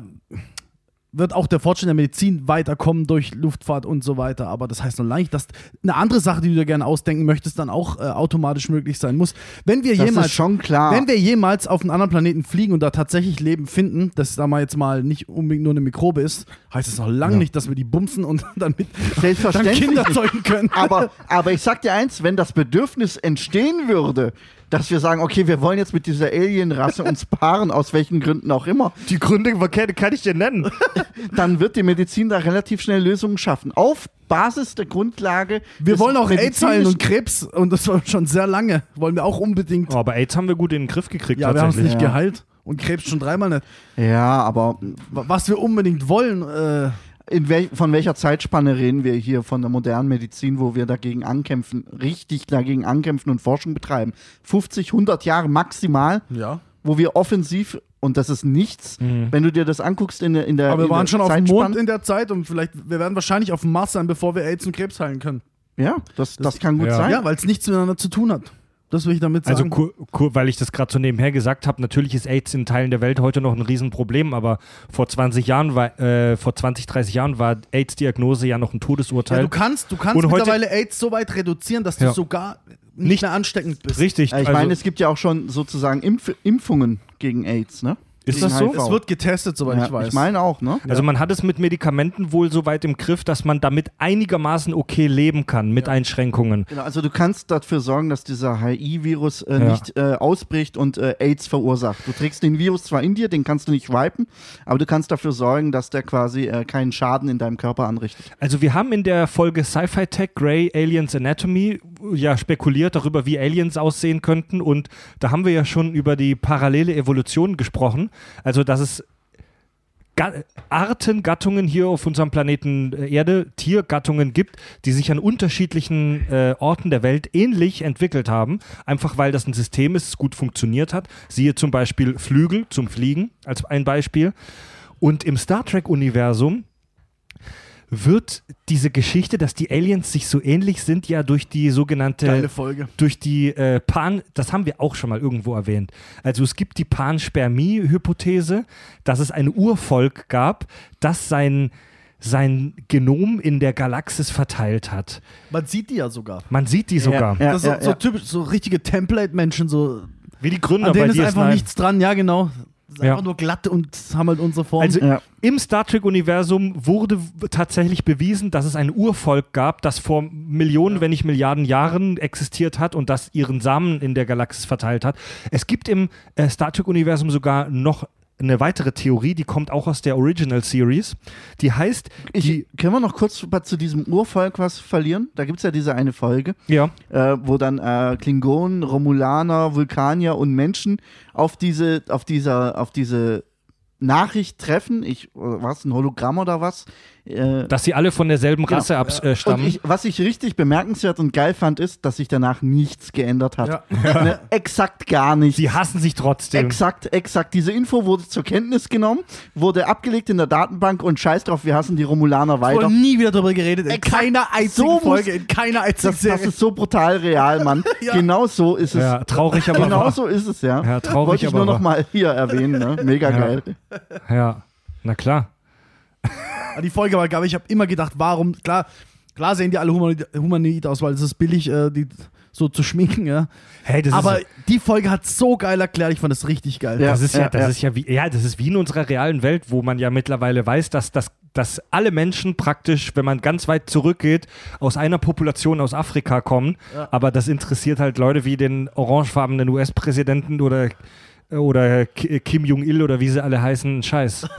[SPEAKER 3] wird auch der Fortschritt der Medizin weiterkommen durch Luftfahrt und so weiter. Aber das heißt noch lange nicht, dass eine andere Sache, die du dir gerne ausdenken möchtest, dann auch äh, automatisch möglich sein muss. Wenn wir
[SPEAKER 2] das
[SPEAKER 3] jemals
[SPEAKER 2] schon klar.
[SPEAKER 3] wenn wir jemals auf einen anderen Planeten fliegen und da tatsächlich Leben finden, das da mal jetzt mal nicht unbedingt nur eine Mikrobe ist, heißt es noch lange nicht, dass wir die bumsen und dann, mit, dann
[SPEAKER 2] Selbstverständlich
[SPEAKER 3] Kinder zeugen können.
[SPEAKER 2] aber, aber ich sag dir eins, wenn das Bedürfnis entstehen würde, dass wir sagen, okay, wir wollen jetzt mit dieser Alienrasse uns paaren, aus welchen Gründen auch immer,
[SPEAKER 1] Die Gründe kann, kann ich dir nennen.
[SPEAKER 2] dann wird die Medizin da relativ schnell Lösungen schaffen. Auf Basis der Grundlage.
[SPEAKER 3] Wir wollen auch AIDS heilen und Krebs und das war schon sehr lange. Wollen wir auch unbedingt.
[SPEAKER 1] Oh, aber AIDS haben wir gut in den Griff gekriegt
[SPEAKER 3] ja, wir haben es nicht
[SPEAKER 2] Ja.
[SPEAKER 3] geheilt. Und Krebs schon dreimal nicht.
[SPEAKER 2] Ja, aber
[SPEAKER 3] Was wir unbedingt wollen, äh,
[SPEAKER 2] wel von welcher Zeitspanne reden wir hier von der modernen Medizin, wo wir dagegen ankämpfen, richtig dagegen ankämpfen und Forschung betreiben? 50, 100 Jahre maximal,
[SPEAKER 3] ja.
[SPEAKER 2] wo wir offensiv, und das ist nichts, wenn du dir das anguckst in der, in der
[SPEAKER 3] Aber wir waren schon auf dem Mond in der Zeit und vielleicht, wir werden wahrscheinlich auf dem Mars sein, bevor wir AIDS und Krebs heilen können.
[SPEAKER 2] Ja, das, das, kann gut
[SPEAKER 1] ja.
[SPEAKER 2] sein.
[SPEAKER 3] Ja, weil es nichts miteinander zu tun hat. Das will ich damit
[SPEAKER 1] Also,
[SPEAKER 3] sagen.
[SPEAKER 1] kur, kur, weil ich das gerade so nebenher gesagt habe, natürlich ist AIDS in Teilen der Welt heute noch ein Riesenproblem, aber vor 20 Jahren war, äh, vor 20, 30 Jahren war AIDS-Diagnose ja noch ein
[SPEAKER 3] Ja,
[SPEAKER 1] Todesurteil.
[SPEAKER 3] du kannst, du kannst
[SPEAKER 1] Und heute-
[SPEAKER 3] mittlerweile AIDS so weit reduzieren, dass du
[SPEAKER 1] Ja.
[SPEAKER 3] sogar nicht,
[SPEAKER 1] Nicht-
[SPEAKER 3] mehr ansteckend bist.
[SPEAKER 1] Richtig.
[SPEAKER 2] Ja, ich
[SPEAKER 1] also,
[SPEAKER 2] meine, es gibt ja auch schon sozusagen Impf Impfungen gegen AIDS, ne?
[SPEAKER 1] Ist das so?
[SPEAKER 3] Es wird getestet, soweit
[SPEAKER 2] ja,
[SPEAKER 3] ich weiß.
[SPEAKER 2] Ich meine auch, ne?
[SPEAKER 1] Also man hat es mit Medikamenten wohl so weit im Griff, dass man damit einigermaßen okay leben kann, mit Einschränkungen.
[SPEAKER 2] Genau, also du kannst dafür sorgen, dass dieser HI-Virus äh,
[SPEAKER 1] Ja.
[SPEAKER 2] nicht äh, ausbricht und äh, AIDS verursacht. Du trägst den Virus zwar in dir, den kannst du nicht wipen, aber du kannst dafür sorgen, dass der quasi äh, keinen Schaden in deinem Körper anrichtet.
[SPEAKER 1] Also wir haben in der Folge Sci-Fi Tech Grey Aliens Anatomy ja spekuliert darüber, wie Aliens aussehen könnten und da haben wir ja schon über die parallele Evolution gesprochen. Also dass es Arten, Gattungen hier auf unserem Planeten äh, Erde, Tiergattungen gibt, die sich an unterschiedlichen äh, Orten der Welt ähnlich entwickelt haben, einfach weil das ein System ist, das gut funktioniert hat. Siehe zum Beispiel Flügel zum Fliegen als ein Beispiel. Und im Star Trek-Universum wird diese Geschichte, dass die Aliens sich so ähnlich sind, ja durch die sogenannte
[SPEAKER 3] Geile Folge.
[SPEAKER 1] durch die äh, Pan, das haben wir auch schon mal irgendwo erwähnt. Also es gibt die Panspermie-Hypothese, dass es ein Urvolk gab, das sein, sein Genom in der Galaxis verteilt hat.
[SPEAKER 3] Man sieht die ja sogar.
[SPEAKER 1] Man sieht die sogar.
[SPEAKER 2] Ja,
[SPEAKER 3] das ist so,
[SPEAKER 2] ja,
[SPEAKER 3] so
[SPEAKER 2] ja.
[SPEAKER 3] typisch, so richtige Template-Menschen, so
[SPEAKER 1] Wie die Gründer
[SPEAKER 3] an denen
[SPEAKER 1] bei
[SPEAKER 3] ist einfach
[SPEAKER 1] DS9.
[SPEAKER 3] nichts dran, ja genau. Ist
[SPEAKER 1] Ja.
[SPEAKER 3] einfach nur glatt und haben halt unsere Form.
[SPEAKER 1] Also
[SPEAKER 2] Ja.
[SPEAKER 1] im Star Trek-Universum wurde tatsächlich bewiesen, dass es ein Urvolk gab, das vor Millionen, wenn nicht Milliarden Jahren existiert hat und das ihren Samen in der Galaxis verteilt hat. Es gibt im äh, Star Trek-Universum sogar noch eine weitere Theorie, die kommt auch aus der Original Series. Die heißt,
[SPEAKER 2] Ich,
[SPEAKER 1] die,
[SPEAKER 2] können wir noch kurz zu diesem Urvolk was verlieren? Da gibt es ja diese eine Folge,
[SPEAKER 1] ja,
[SPEAKER 2] äh, wo dann äh, Klingonen, Romulaner, Vulkanier und Menschen auf diese, auf dieser, auf diese Nachricht treffen. Ich, was, ein Hologramm oder was? Äh,
[SPEAKER 1] Dass sie alle von derselben Rasse
[SPEAKER 2] ja.
[SPEAKER 1] abstammen.
[SPEAKER 2] Und ich, was ich richtig bemerkenswert und geil fand, ist, dass sich danach nichts geändert hat. Ja. Ne, exakt gar nichts.
[SPEAKER 1] Sie hassen sich trotzdem.
[SPEAKER 2] Exakt, exakt. Diese Info wurde zur Kenntnis genommen, wurde abgelegt in der Datenbank und scheiß drauf, wir hassen die Romulaner weiter.
[SPEAKER 3] wurde nie wieder darüber geredet, in
[SPEAKER 2] Exakt.
[SPEAKER 3] keiner einzigen
[SPEAKER 2] So
[SPEAKER 3] Folge, in keiner einzigen
[SPEAKER 2] Das, das
[SPEAKER 3] Serie.
[SPEAKER 2] ist so brutal real, Mann.
[SPEAKER 3] Ja.
[SPEAKER 2] Genau so ist es.
[SPEAKER 1] ja, traurig, aber
[SPEAKER 2] Genau
[SPEAKER 1] wahr.
[SPEAKER 2] so ist es, ja.
[SPEAKER 1] Ja, traurig,
[SPEAKER 2] Wollte ich
[SPEAKER 1] aber
[SPEAKER 2] nur noch
[SPEAKER 1] wahr.
[SPEAKER 2] mal hier erwähnen, ne? Mega
[SPEAKER 1] Ja.
[SPEAKER 2] geil.
[SPEAKER 1] Ja, na klar.
[SPEAKER 3] Die Folge war, glaube ich, ich habe immer gedacht, warum, klar, klar sehen die alle humanoid, humanoid aus, weil es ist billig, äh, die so zu schminken, ja.
[SPEAKER 1] Hey, das
[SPEAKER 3] Aber
[SPEAKER 1] ist,
[SPEAKER 3] die Folge hat so geil erklärt, ich fand das richtig geil.
[SPEAKER 2] Ja.
[SPEAKER 1] das ist ja, das
[SPEAKER 2] ja.
[SPEAKER 1] ist ja wie, ja, das ist wie in unserer realen Welt, wo man ja mittlerweile weiß, dass, dass, dass alle Menschen praktisch, wenn man ganz weit zurückgeht, aus einer Population aus Afrika kommen. Aber das interessiert halt Leute wie den orangefarbenen US-Präsidenten oder, oder Ki- Kim Jong-il oder wie sie alle heißen, einen Scheiß.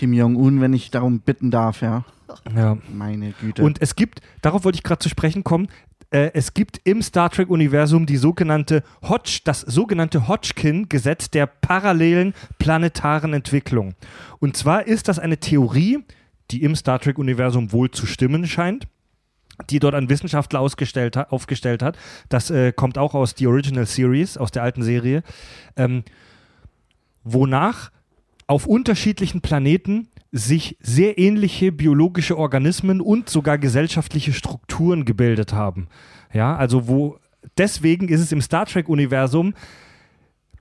[SPEAKER 2] Kim Jong-un, wenn ich darum bitten darf, ja.
[SPEAKER 1] Ja.
[SPEAKER 2] Meine Güte.
[SPEAKER 1] Und es gibt, darauf wollte ich gerade zu sprechen kommen, äh, es gibt im Star Trek-Universum die sogenannte Hodge, das sogenannte Hodgkin-Gesetz der parallelen planetaren Entwicklung. Und zwar ist das eine Theorie, die im Star Trek-Universum wohl zu stimmen scheint, die dort ein Wissenschaftler ausgestellt hat, aufgestellt hat. Das äh, kommt auch aus die Original Series, aus der alten Serie, ähm, wonach auf unterschiedlichen Planeten sich sehr ähnliche biologische Organismen und sogar gesellschaftliche Strukturen gebildet haben. Ja, also wo deswegen ist es im Star Trek Universum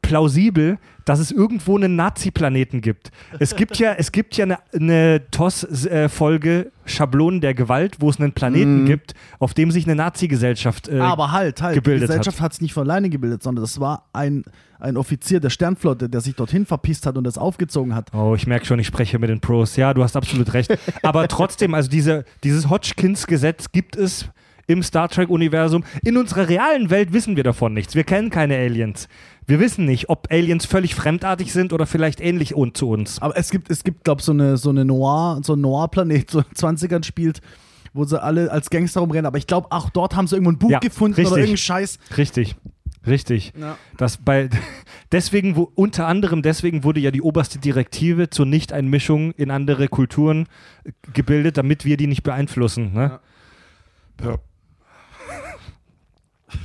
[SPEAKER 1] plausibel, dass es irgendwo einen Nazi-Planeten gibt. Es gibt ja, es gibt ja eine, eine TOS-Folge Schablonen der Gewalt, wo es einen Planeten
[SPEAKER 2] Mhm.
[SPEAKER 1] gibt, auf dem sich eine Nazi-Gesellschaft äh,
[SPEAKER 3] Aber halt, halt,
[SPEAKER 1] gebildet
[SPEAKER 3] die Gesellschaft hat es nicht von alleine gebildet, sondern das war ein, ein Offizier der Sternflotte, der sich dorthin verpisst hat und das aufgezogen hat.
[SPEAKER 1] Oh, ich merke schon, ich spreche mit den Pros. Ja, du hast absolut recht. Aber trotzdem, also diese, dieses Hodgkins-Gesetz gibt es im Star Trek-Universum. In unserer realen Welt wissen wir davon nichts. Wir kennen keine Aliens. Wir wissen nicht, ob Aliens völlig fremdartig sind oder vielleicht ähnlich un zu uns.
[SPEAKER 3] Aber es gibt, es gibt, glaube ich, so eine, so eine Noir, so ein Noir-Planet, so in den 20ern spielt, wo sie alle als Gangster rumrennen. Aber ich glaube, auch dort haben sie irgendwo ein Buch
[SPEAKER 1] Ja,
[SPEAKER 3] gefunden
[SPEAKER 1] richtig.
[SPEAKER 3] oder irgendeinen Scheiß.
[SPEAKER 1] Richtig. Richtig.
[SPEAKER 3] Ja.
[SPEAKER 1] Das bei deswegen wo, unter anderem deswegen wurde ja die oberste Direktive zur Nichteinmischung in andere Kulturen äh, gebildet, damit wir die nicht beeinflussen. Ne?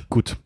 [SPEAKER 1] Gut.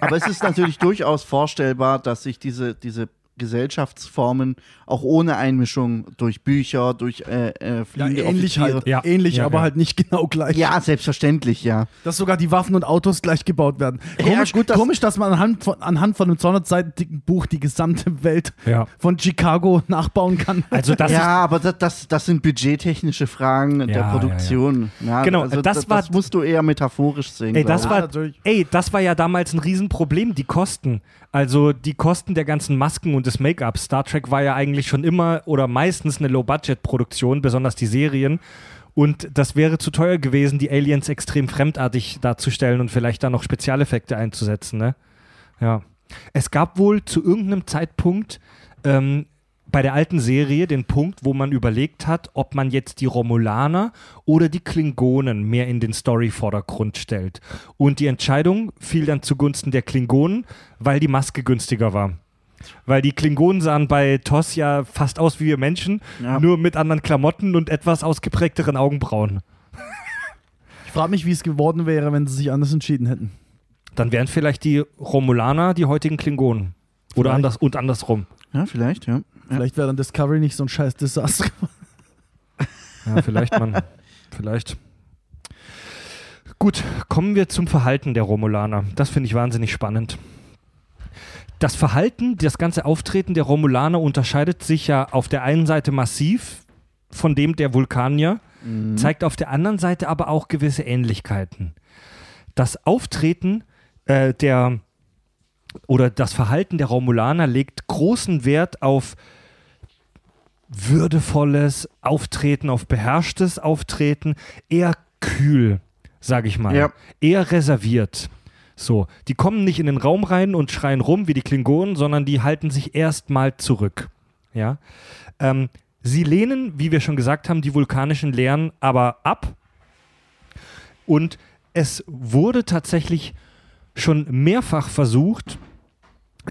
[SPEAKER 2] Aber es ist natürlich durchaus vorstellbar, dass sich diese, diese Gesellschaftsformen auch ohne Einmischung durch Bücher, durch äh, äh,
[SPEAKER 3] Ja,
[SPEAKER 2] fliegende
[SPEAKER 3] ähnlich
[SPEAKER 2] Offiziere.
[SPEAKER 3] halt.
[SPEAKER 1] Ja.
[SPEAKER 3] Ähnlich,
[SPEAKER 1] Ja,
[SPEAKER 3] aber
[SPEAKER 1] ja.
[SPEAKER 3] halt nicht genau gleich.
[SPEAKER 2] Ja, selbstverständlich, ja.
[SPEAKER 3] Dass sogar die Waffen und Autos gleich gebaut werden.
[SPEAKER 2] Ja,
[SPEAKER 3] Komisch,
[SPEAKER 2] gut, dass-
[SPEAKER 3] komisch dass man anhand von, anhand von einem 200 Seiten dicken Buch die gesamte Welt
[SPEAKER 1] Ja.
[SPEAKER 3] von Chicago nachbauen kann.
[SPEAKER 1] Also das
[SPEAKER 2] ja, aber das, das, das sind budgettechnische Fragen der
[SPEAKER 1] Ja,
[SPEAKER 2] Produktion. Ja,
[SPEAKER 1] Genau,
[SPEAKER 2] also
[SPEAKER 1] das
[SPEAKER 2] das,
[SPEAKER 1] war-
[SPEAKER 2] das musst du eher metaphorisch sehen.
[SPEAKER 1] Ey, das war, ey, das war ja damals ein Riesenproblem, die Kosten. Also die Kosten der ganzen Masken und des Make-ups. Star Trek war ja eigentlich schon immer oder meistens eine Low-Budget-Produktion, besonders die Serien. Und das wäre zu teuer gewesen, die Aliens extrem fremdartig darzustellen und vielleicht da noch Spezialeffekte einzusetzen, ne? Ja. Es gab wohl zu irgendeinem Zeitpunkt ähm, bei der alten Serie den Punkt, wo man überlegt hat, ob man jetzt die Romulaner oder die Klingonen mehr in den Story-Vordergrund stellt. Und die Entscheidung fiel dann zugunsten der Klingonen, weil die Maske günstiger war. Weil die Klingonen sahen bei TOS ja fast aus wie wir Menschen,
[SPEAKER 2] Ja.
[SPEAKER 1] nur mit anderen Klamotten und etwas ausgeprägteren Augenbrauen.
[SPEAKER 3] Ich frage mich, wie es geworden wäre, wenn sie sich anders entschieden hätten.
[SPEAKER 1] Dann wären vielleicht die Romulaner die heutigen Klingonen. Oder
[SPEAKER 3] Vielleicht.
[SPEAKER 1] anders und andersrum.
[SPEAKER 2] Ja, vielleicht, ja.
[SPEAKER 3] Vielleicht wäre dann Discovery nicht so ein scheiß Desaster.
[SPEAKER 1] Ja, vielleicht, Mann. vielleicht. Gut, kommen wir zum Verhalten der Romulaner. Das finde ich wahnsinnig spannend. Das Verhalten, das ganze Auftreten der Romulaner unterscheidet sich ja auf der einen Seite massiv von dem der Vulkanier,
[SPEAKER 2] Mhm.
[SPEAKER 1] zeigt auf der anderen Seite aber auch gewisse Ähnlichkeiten. Das Auftreten äh, der oder das Verhalten der Romulaner legt großen Wert auf würdevolles Auftreten, auf beherrschtes Auftreten, eher kühl, sage ich mal.
[SPEAKER 2] Ja.
[SPEAKER 1] Eher reserviert. So, die kommen nicht in den Raum rein und schreien rum wie die Klingonen, sondern die halten sich erstmal zurück. Ja. Ähm, sie lehnen, wie wir schon gesagt haben, die vulkanischen Lehren aber ab. Und es wurde tatsächlich schon mehrfach versucht,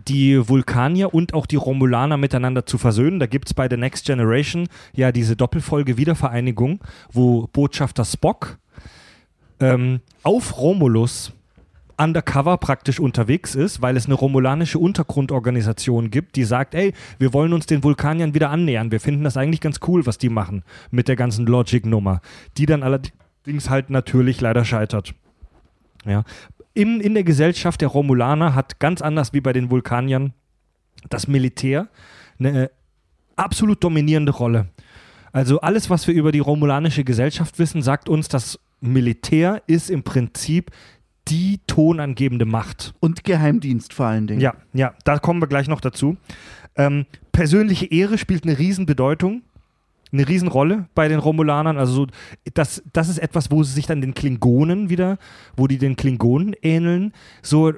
[SPEAKER 1] die Vulkanier und auch die Romulaner miteinander zu versöhnen. Da gibt es bei The Next Generation ja diese Doppelfolge Wiedervereinigung, wo Botschafter Spock ähm, auf Romulus undercover praktisch unterwegs ist, weil es eine romulanische Untergrundorganisation gibt, die sagt, ey, wir wollen uns den Vulkaniern wieder annähern. Wir finden das eigentlich ganz cool, was die machen mit der ganzen Logic-Nummer, die dann allerdings halt natürlich leider scheitert. Ja. In, in der Gesellschaft der Romulaner hat ganz anders wie bei den Vulkaniern das Militär eine absolut dominierende Rolle. Also alles, was wir über die romulanische Gesellschaft wissen, sagt uns, das Militär ist im Prinzip die tonangebende Macht.
[SPEAKER 2] Und Geheimdienst vor allen Dingen.
[SPEAKER 1] Ja, ja, da kommen wir gleich noch dazu. Ähm, persönliche Ehre spielt eine Riesenbedeutung, eine Riesenrolle bei den Romulanern. Also so, das, das ist etwas, wo sie sich dann den Klingonen wieder, wo die den Klingonen ähneln. So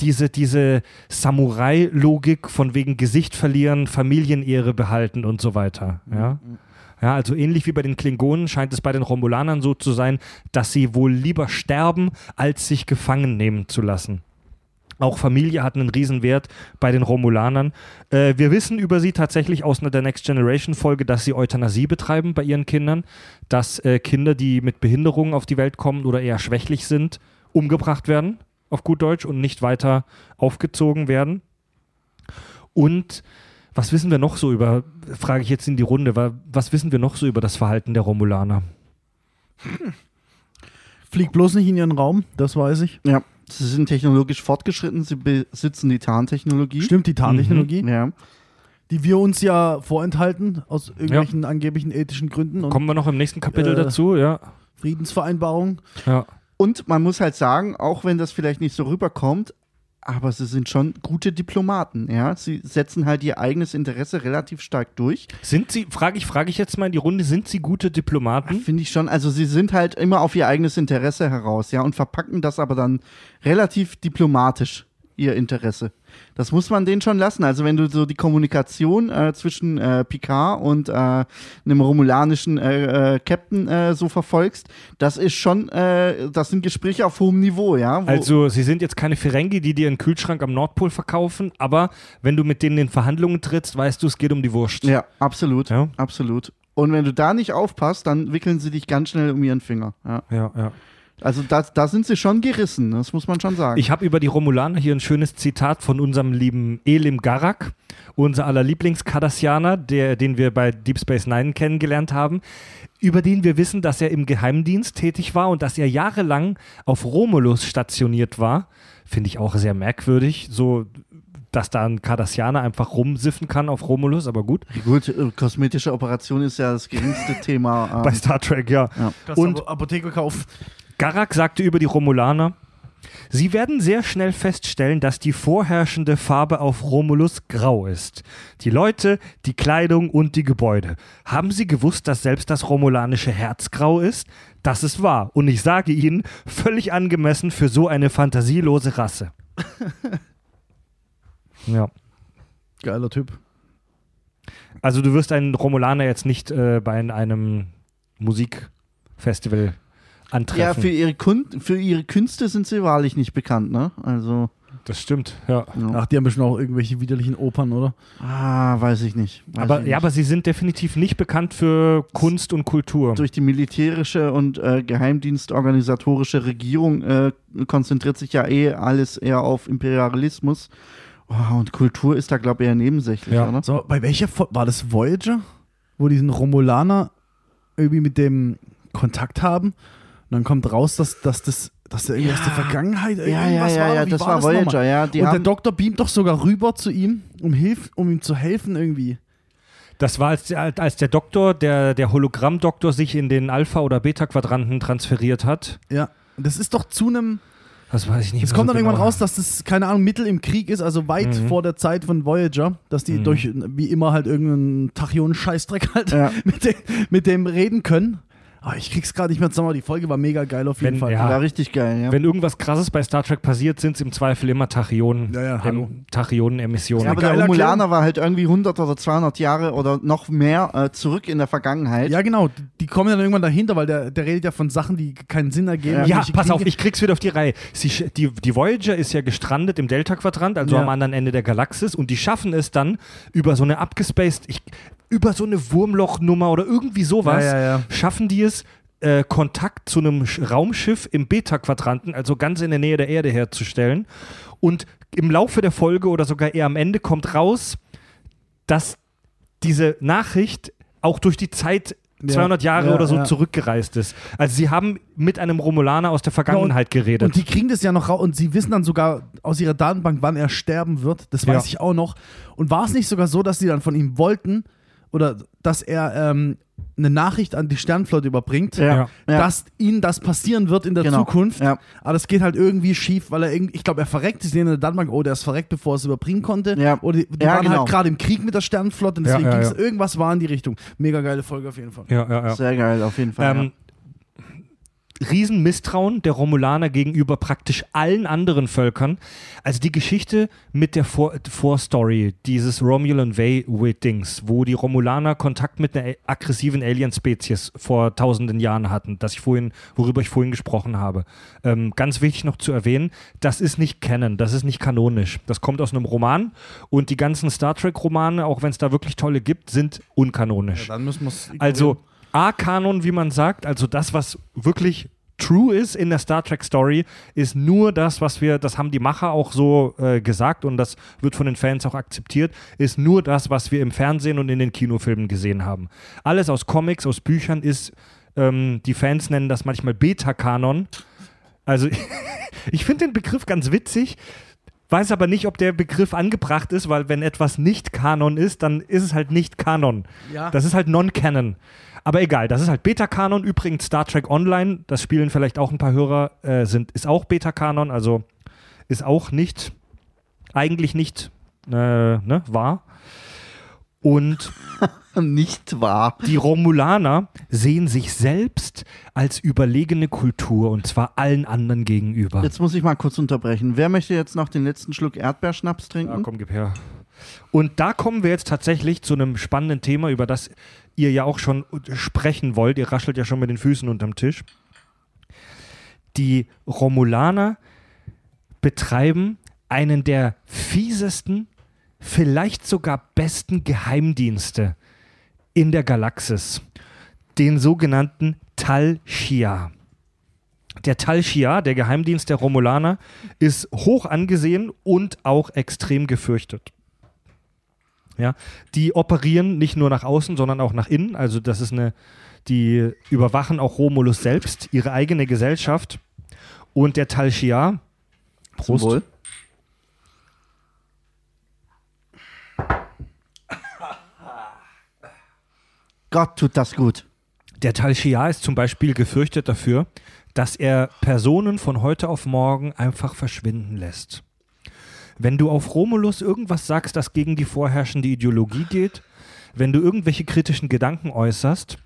[SPEAKER 1] diese, diese Samurai-Logik von wegen Gesicht verlieren, Familienehre behalten und so weiter. Ja. Mhm. Ja, also ähnlich wie bei den Klingonen scheint es bei den Romulanern so zu sein, dass sie wohl lieber sterben, als sich gefangen nehmen zu lassen. Auch Familie hat einen Riesenwert bei den Romulanern. Äh, wir wissen über sie tatsächlich aus einer der Next Generation Folge, dass sie Euthanasie betreiben bei ihren Kindern, dass äh, Kinder, die mit Behinderungen auf die Welt kommen oder eher schwächlich sind, umgebracht werden, auf gut Deutsch, und nicht weiter aufgezogen werden. Und was wissen wir noch so über, frage ich jetzt in die Runde, was wissen wir noch so über das Verhalten der Romulaner?
[SPEAKER 3] Hm. Fliegt bloß nicht in ihren Raum, das weiß ich.
[SPEAKER 2] Ja, sie sind technologisch fortgeschritten, sie besitzen die Tarntechnologie.
[SPEAKER 3] Stimmt, die Tarntechnologie. Mhm. Ja. Die wir uns ja vorenthalten, aus irgendwelchen ja. angeblichen ethischen Gründen.
[SPEAKER 1] Und, Kommen wir noch im nächsten Kapitel äh, dazu, ja.
[SPEAKER 3] Friedensvereinbarung.
[SPEAKER 1] Ja.
[SPEAKER 2] Und man muss halt sagen, auch wenn das vielleicht nicht so rüberkommt, aber sie sind schon gute Diplomaten, ja. Sie setzen halt ihr eigenes Interesse relativ stark durch.
[SPEAKER 1] Sind sie, frage ich, frage ich jetzt mal in die Runde, sind sie gute Diplomaten?
[SPEAKER 2] Finde ich schon. Also sie sind halt immer auf ihr eigenes Interesse heraus, ja, und verpacken das aber dann relativ diplomatisch, ihr Interesse. Das muss man denen schon lassen. Also wenn du so die Kommunikation äh, zwischen äh, Picard und äh, einem romulanischen äh, äh, Captain äh, so verfolgst, das ist schon, das sind Gespräche auf hohem Niveau, ja.
[SPEAKER 1] Also sie sind jetzt keine Ferengi, die dir einen Kühlschrank am Nordpol verkaufen, aber wenn du mit denen in Verhandlungen trittst, weißt du, es geht um die Wurst.
[SPEAKER 2] Ja, absolut, ja? absolut. Und wenn du da nicht aufpasst, dann wickeln sie dich ganz schnell um ihren Finger. Ja,
[SPEAKER 1] ja. ja.
[SPEAKER 2] Also da, da sind sie schon gerissen, das muss man schon sagen.
[SPEAKER 1] Ich habe über die Romulaner hier ein schönes Zitat von unserem lieben Elim Garak, unser aller Lieblingskadassianer, der, den wir bei Deep Space Nine kennengelernt haben, über den wir wissen, dass er im Geheimdienst tätig war und dass er jahrelang auf Romulus stationiert war. Finde ich auch sehr merkwürdig, so dass da ein Cardassianer einfach rumsiffen kann auf Romulus, aber gut.
[SPEAKER 2] Gut, äh, kosmetische Operation ist ja das geringste Thema.
[SPEAKER 1] Ähm. Bei Star Trek, ja. ja.
[SPEAKER 3] Und Apothekerkauf.
[SPEAKER 1] Garak sagte über die Romulaner, Sie werden sehr schnell feststellen, dass die vorherrschende Farbe auf Romulus grau ist. Die Leute, die Kleidung und die Gebäude. Haben Sie gewusst, dass selbst das romulanische Herz grau ist? Das ist wahr. Und ich sage Ihnen, völlig angemessen für so eine fantasielose Rasse. ja.
[SPEAKER 3] Geiler Typ.
[SPEAKER 1] Also du wirst einen Romulaner jetzt nicht äh, bei einem Musikfestival antreffen. Ja,
[SPEAKER 2] für ihre, Kun für ihre Künste sind sie wahrlich nicht bekannt, ne? Also.
[SPEAKER 1] Das stimmt, ja.
[SPEAKER 3] Ach, die haben bestimmt auch irgendwelche widerlichen Opern, oder?
[SPEAKER 2] Ah, weiß ich nicht. Weiß
[SPEAKER 1] aber
[SPEAKER 2] ich nicht.
[SPEAKER 1] ja, aber sie sind definitiv nicht bekannt für Kunst und Kultur.
[SPEAKER 2] Durch die militärische und äh, geheimdienstorganisatorische Regierung äh, konzentriert sich ja eh alles eher auf Imperialismus. Oh, und Kultur ist da, glaube ich, eher nebensächlich, ja. oder?
[SPEAKER 3] So, bei welcher Fo war das Voyager? Wo diesen Romulaner irgendwie mit dem Kontakt haben und dann kommt raus, dass, dass das dass da irgendwas ja. der Vergangenheit
[SPEAKER 2] irgendwas ja, ja, ja, war. Ja, das war, das Voyager, ja.
[SPEAKER 3] und der Doktor beamt doch sogar rüber zu ihm, um, hilf, um ihm zu helfen irgendwie.
[SPEAKER 1] Das war, als, als der Doktor, der, der Hologramm-Doktor sich in den Alpha- oder Beta-Quadranten transferiert hat.
[SPEAKER 3] Ja, das ist doch zu einem.
[SPEAKER 1] Das weiß ich nicht.
[SPEAKER 3] Es kommt so dann genau. irgendwann raus, dass das, keine Ahnung, Mittel im Krieg ist, also weit mhm. vor der Zeit von Voyager, dass die mhm. durch, wie immer, halt irgendeinen Tachyon-Scheißdreck halt ja. mit, dem, mit dem reden können. Oh, ich krieg's gerade nicht mehr zusammen, aber die Folge war mega geil auf jeden
[SPEAKER 1] Wenn-
[SPEAKER 3] Fall.
[SPEAKER 1] ja.
[SPEAKER 2] War richtig geil, ja.
[SPEAKER 1] Wenn irgendwas krasses bei Star Trek passiert, sind es im Zweifel immer Tachyonen,
[SPEAKER 3] Ja, ja,
[SPEAKER 1] ähm, Tachyonen-Emissionen.
[SPEAKER 2] Ja, aber der Romulaner war halt irgendwie 100 oder 200 Jahre oder noch mehr äh, zurück in der Vergangenheit.
[SPEAKER 3] Ja, genau. Die- kommen dann irgendwann dahinter, weil der, der redet ja von Sachen, die keinen Sinn ergeben.
[SPEAKER 2] Ja,
[SPEAKER 1] pass auf,
[SPEAKER 3] Kriege.
[SPEAKER 1] ich krieg's wieder auf die Reihe. Sie, die, die Voyager ist ja gestrandet im Delta-Quadrant, also
[SPEAKER 3] Ja.
[SPEAKER 1] am anderen Ende der Galaxis, und die schaffen es dann über so eine abgespaced, ich, über so eine Wurmlochnummer oder irgendwie sowas,
[SPEAKER 3] Ja, ja, ja.
[SPEAKER 1] schaffen die es, äh, Kontakt zu einem Sch- Raumschiff im Beta-Quadranten, also ganz in der Nähe der Erde herzustellen. Und im Laufe der Folge oder sogar eher am Ende kommt raus, dass diese Nachricht auch durch die Zeit
[SPEAKER 3] Ja,
[SPEAKER 1] 200 Jahre
[SPEAKER 3] ja,
[SPEAKER 1] oder so
[SPEAKER 3] ja.
[SPEAKER 1] zurückgereist ist. Also sie haben mit einem Romulaner aus der Vergangenheit geredet.
[SPEAKER 3] Und die kriegen das ja noch raus und sie wissen dann sogar aus ihrer Datenbank, wann er sterben wird. Das weiß
[SPEAKER 1] Ja.
[SPEAKER 3] ich auch noch. Und war es nicht sogar so, dass sie dann von ihm wollten oder dass er ähm, eine Nachricht an die Sternflotte überbringt,
[SPEAKER 2] Ja.
[SPEAKER 1] Ja.
[SPEAKER 2] Ja.
[SPEAKER 3] dass ihnen das passieren wird in der
[SPEAKER 2] Genau.
[SPEAKER 3] Zukunft.
[SPEAKER 2] Ja.
[SPEAKER 3] Aber das geht halt irgendwie schief, weil er irgendwie, ich glaube, er verreckt. Sie sehen in der Datenbank, oh, der ist verreckt, bevor er es überbringen konnte.
[SPEAKER 2] Ja.
[SPEAKER 3] Oder die, die
[SPEAKER 2] Ja,
[SPEAKER 3] waren
[SPEAKER 2] genau.
[SPEAKER 3] halt gerade im Krieg mit der Sternenflotte und
[SPEAKER 1] Ja,
[SPEAKER 3] deswegen
[SPEAKER 1] ja,
[SPEAKER 3] ging's
[SPEAKER 1] ja.
[SPEAKER 3] irgendwas war in die Richtung. Mega geile Folge auf jeden Fall.
[SPEAKER 1] ja, ja, ja.
[SPEAKER 2] Sehr geil, auf jeden Fall.
[SPEAKER 1] Ähm, Riesenmisstrauen der Romulaner gegenüber praktisch allen anderen Völkern. Also die Geschichte mit der Vor Vorstory dieses Romulan Way-Dings, wo die Romulaner Kontakt mit einer aggressiven Alien-Spezies vor tausenden Jahren hatten, das ich vorhin, worüber ich vorhin gesprochen habe. Ähm, ganz wichtig noch zu erwähnen, das ist nicht Canon, das ist nicht kanonisch. Das kommt aus einem Roman und die ganzen Star Trek-Romane, auch wenn es da wirklich tolle gibt, sind unkanonisch.
[SPEAKER 3] dann müssen wir es
[SPEAKER 1] Also A-Kanon, wie man sagt, also das, was wirklich true ist in der Star Trek Story, ist nur das, was wir, das haben die Macher auch so äh, gesagt und das wird von den Fans auch akzeptiert, ist nur das, was wir im Fernsehen und in den Kinofilmen gesehen haben. Alles aus Comics, aus Büchern ist, ähm, die Fans nennen das manchmal Beta-Kanon. Also ich finde den Begriff ganz witzig, weiß aber nicht, ob der Begriff angebracht ist, weil wenn etwas nicht Kanon ist, dann ist es halt nicht Kanon.
[SPEAKER 3] Ja.
[SPEAKER 1] Das ist halt Non-Canon. Aber egal, das ist halt Beta-Kanon. Übrigens Star Trek Online, das spielen vielleicht auch ein paar Hörer, äh, sind, ist auch Beta-Kanon, also ist auch nicht, eigentlich nicht äh, ne, wahr. Und
[SPEAKER 2] Nicht wahr.
[SPEAKER 1] die Romulaner sehen sich selbst als überlegene Kultur und zwar allen anderen gegenüber.
[SPEAKER 2] Jetzt muss ich mal kurz unterbrechen. Wer möchte jetzt noch den letzten Schluck Erdbeerschnaps
[SPEAKER 1] Ja,
[SPEAKER 2] trinken?
[SPEAKER 1] komm, gib her. Und da kommen wir jetzt tatsächlich zu einem spannenden Thema, über das ihr ja auch schon sprechen wollt. Ihr raschelt ja schon mit den Füßen unterm Tisch. Die Romulaner betreiben einen der fiesesten, vielleicht sogar besten Geheimdienste in der Galaxis, den sogenannten Tal Shia. Der Tal Shia, der Geheimdienst der Romulaner, ist hoch angesehen und auch extrem gefürchtet. Ja, die operieren nicht nur nach außen, sondern auch nach innen. Also das ist eine, die überwachen auch Romulus selbst, ihre eigene Gesellschaft. Und der Tal Shia,
[SPEAKER 2] Zum Wohl. Gott tut das gut.
[SPEAKER 1] Der Tal Shia ist zum Beispiel gefürchtet dafür, dass er Personen von heute auf morgen einfach verschwinden lässt. Wenn du auf Romulus irgendwas sagst, das gegen die vorherrschende Ideologie geht, wenn du irgendwelche kritischen Gedanken äußerst,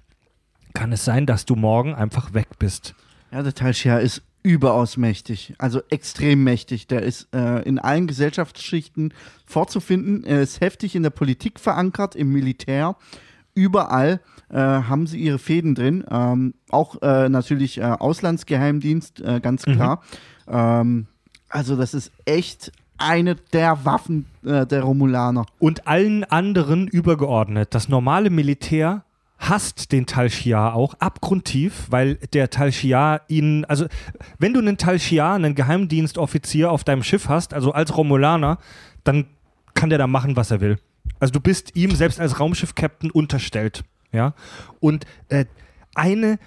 [SPEAKER 1] kann es sein, dass du morgen einfach weg bist.
[SPEAKER 2] Ja, der Tal Shia ist überaus mächtig, also extrem mächtig. Der ist äh, in allen Gesellschaftsschichten vorzufinden. Er ist heftig in der Politik verankert, im Militär. Überall äh, haben sie ihre Fäden drin. Ähm, auch äh, natürlich äh, Auslandsgeheimdienst, äh, ganz klar. Ähm, also das ist echt eine der Waffen äh, der Romulaner.
[SPEAKER 1] Und allen anderen übergeordnet. Das normale Militär hasst den Tal Shia auch abgrundtief, weil der Tal Shia ihnen, also wenn du einen Tal Shia, einen Geheimdienstoffizier auf deinem Schiff hast, also als Romulaner, dann kann der da machen, was er will. Also du bist ihm selbst als Raumschiff-Captain unterstellt, ja. Und äh, eine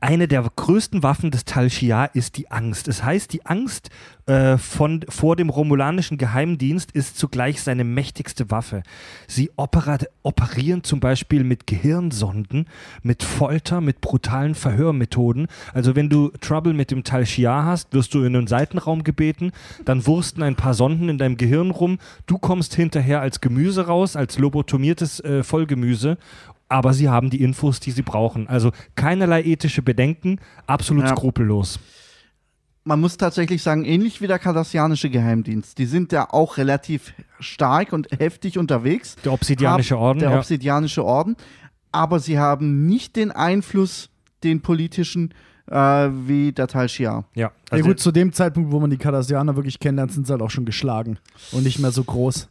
[SPEAKER 1] eine der größten Waffen des Tal Shia ist die Angst. Es heißt, die Angst äh, von, vor dem romulanischen Geheimdienst ist zugleich seine mächtigste Waffe. Sie operieren zum Beispiel mit Gehirnsonden, mit Folter, mit brutalen Verhörmethoden. Also wenn du Trouble mit dem Tal Shia hast, wirst du in einen Seitenraum gebeten, dann wursten ein paar Sonden in deinem Gehirn rum, du kommst hinterher als Gemüse raus, als lobotomiertes äh, Vollgemüse aber sie haben die Infos, die sie brauchen. Also keinerlei ethische Bedenken, absolut
[SPEAKER 2] Ja.
[SPEAKER 1] skrupellos.
[SPEAKER 2] man muss tatsächlich sagen, ähnlich wie der kardassianische Geheimdienst, die sind ja auch relativ stark und heftig unterwegs.
[SPEAKER 1] Der Obsidianische Orden,
[SPEAKER 2] Der
[SPEAKER 1] ja.
[SPEAKER 2] Obsidianische Orden. Aber sie haben nicht den Einfluss, den politischen, äh, wie der Tal Shiar.
[SPEAKER 1] Ja,
[SPEAKER 3] ja
[SPEAKER 1] also
[SPEAKER 3] gut, zu dem Zeitpunkt, wo man die Cardassianer wirklich kennenlernt, sind sie halt auch schon geschlagen und nicht mehr so groß.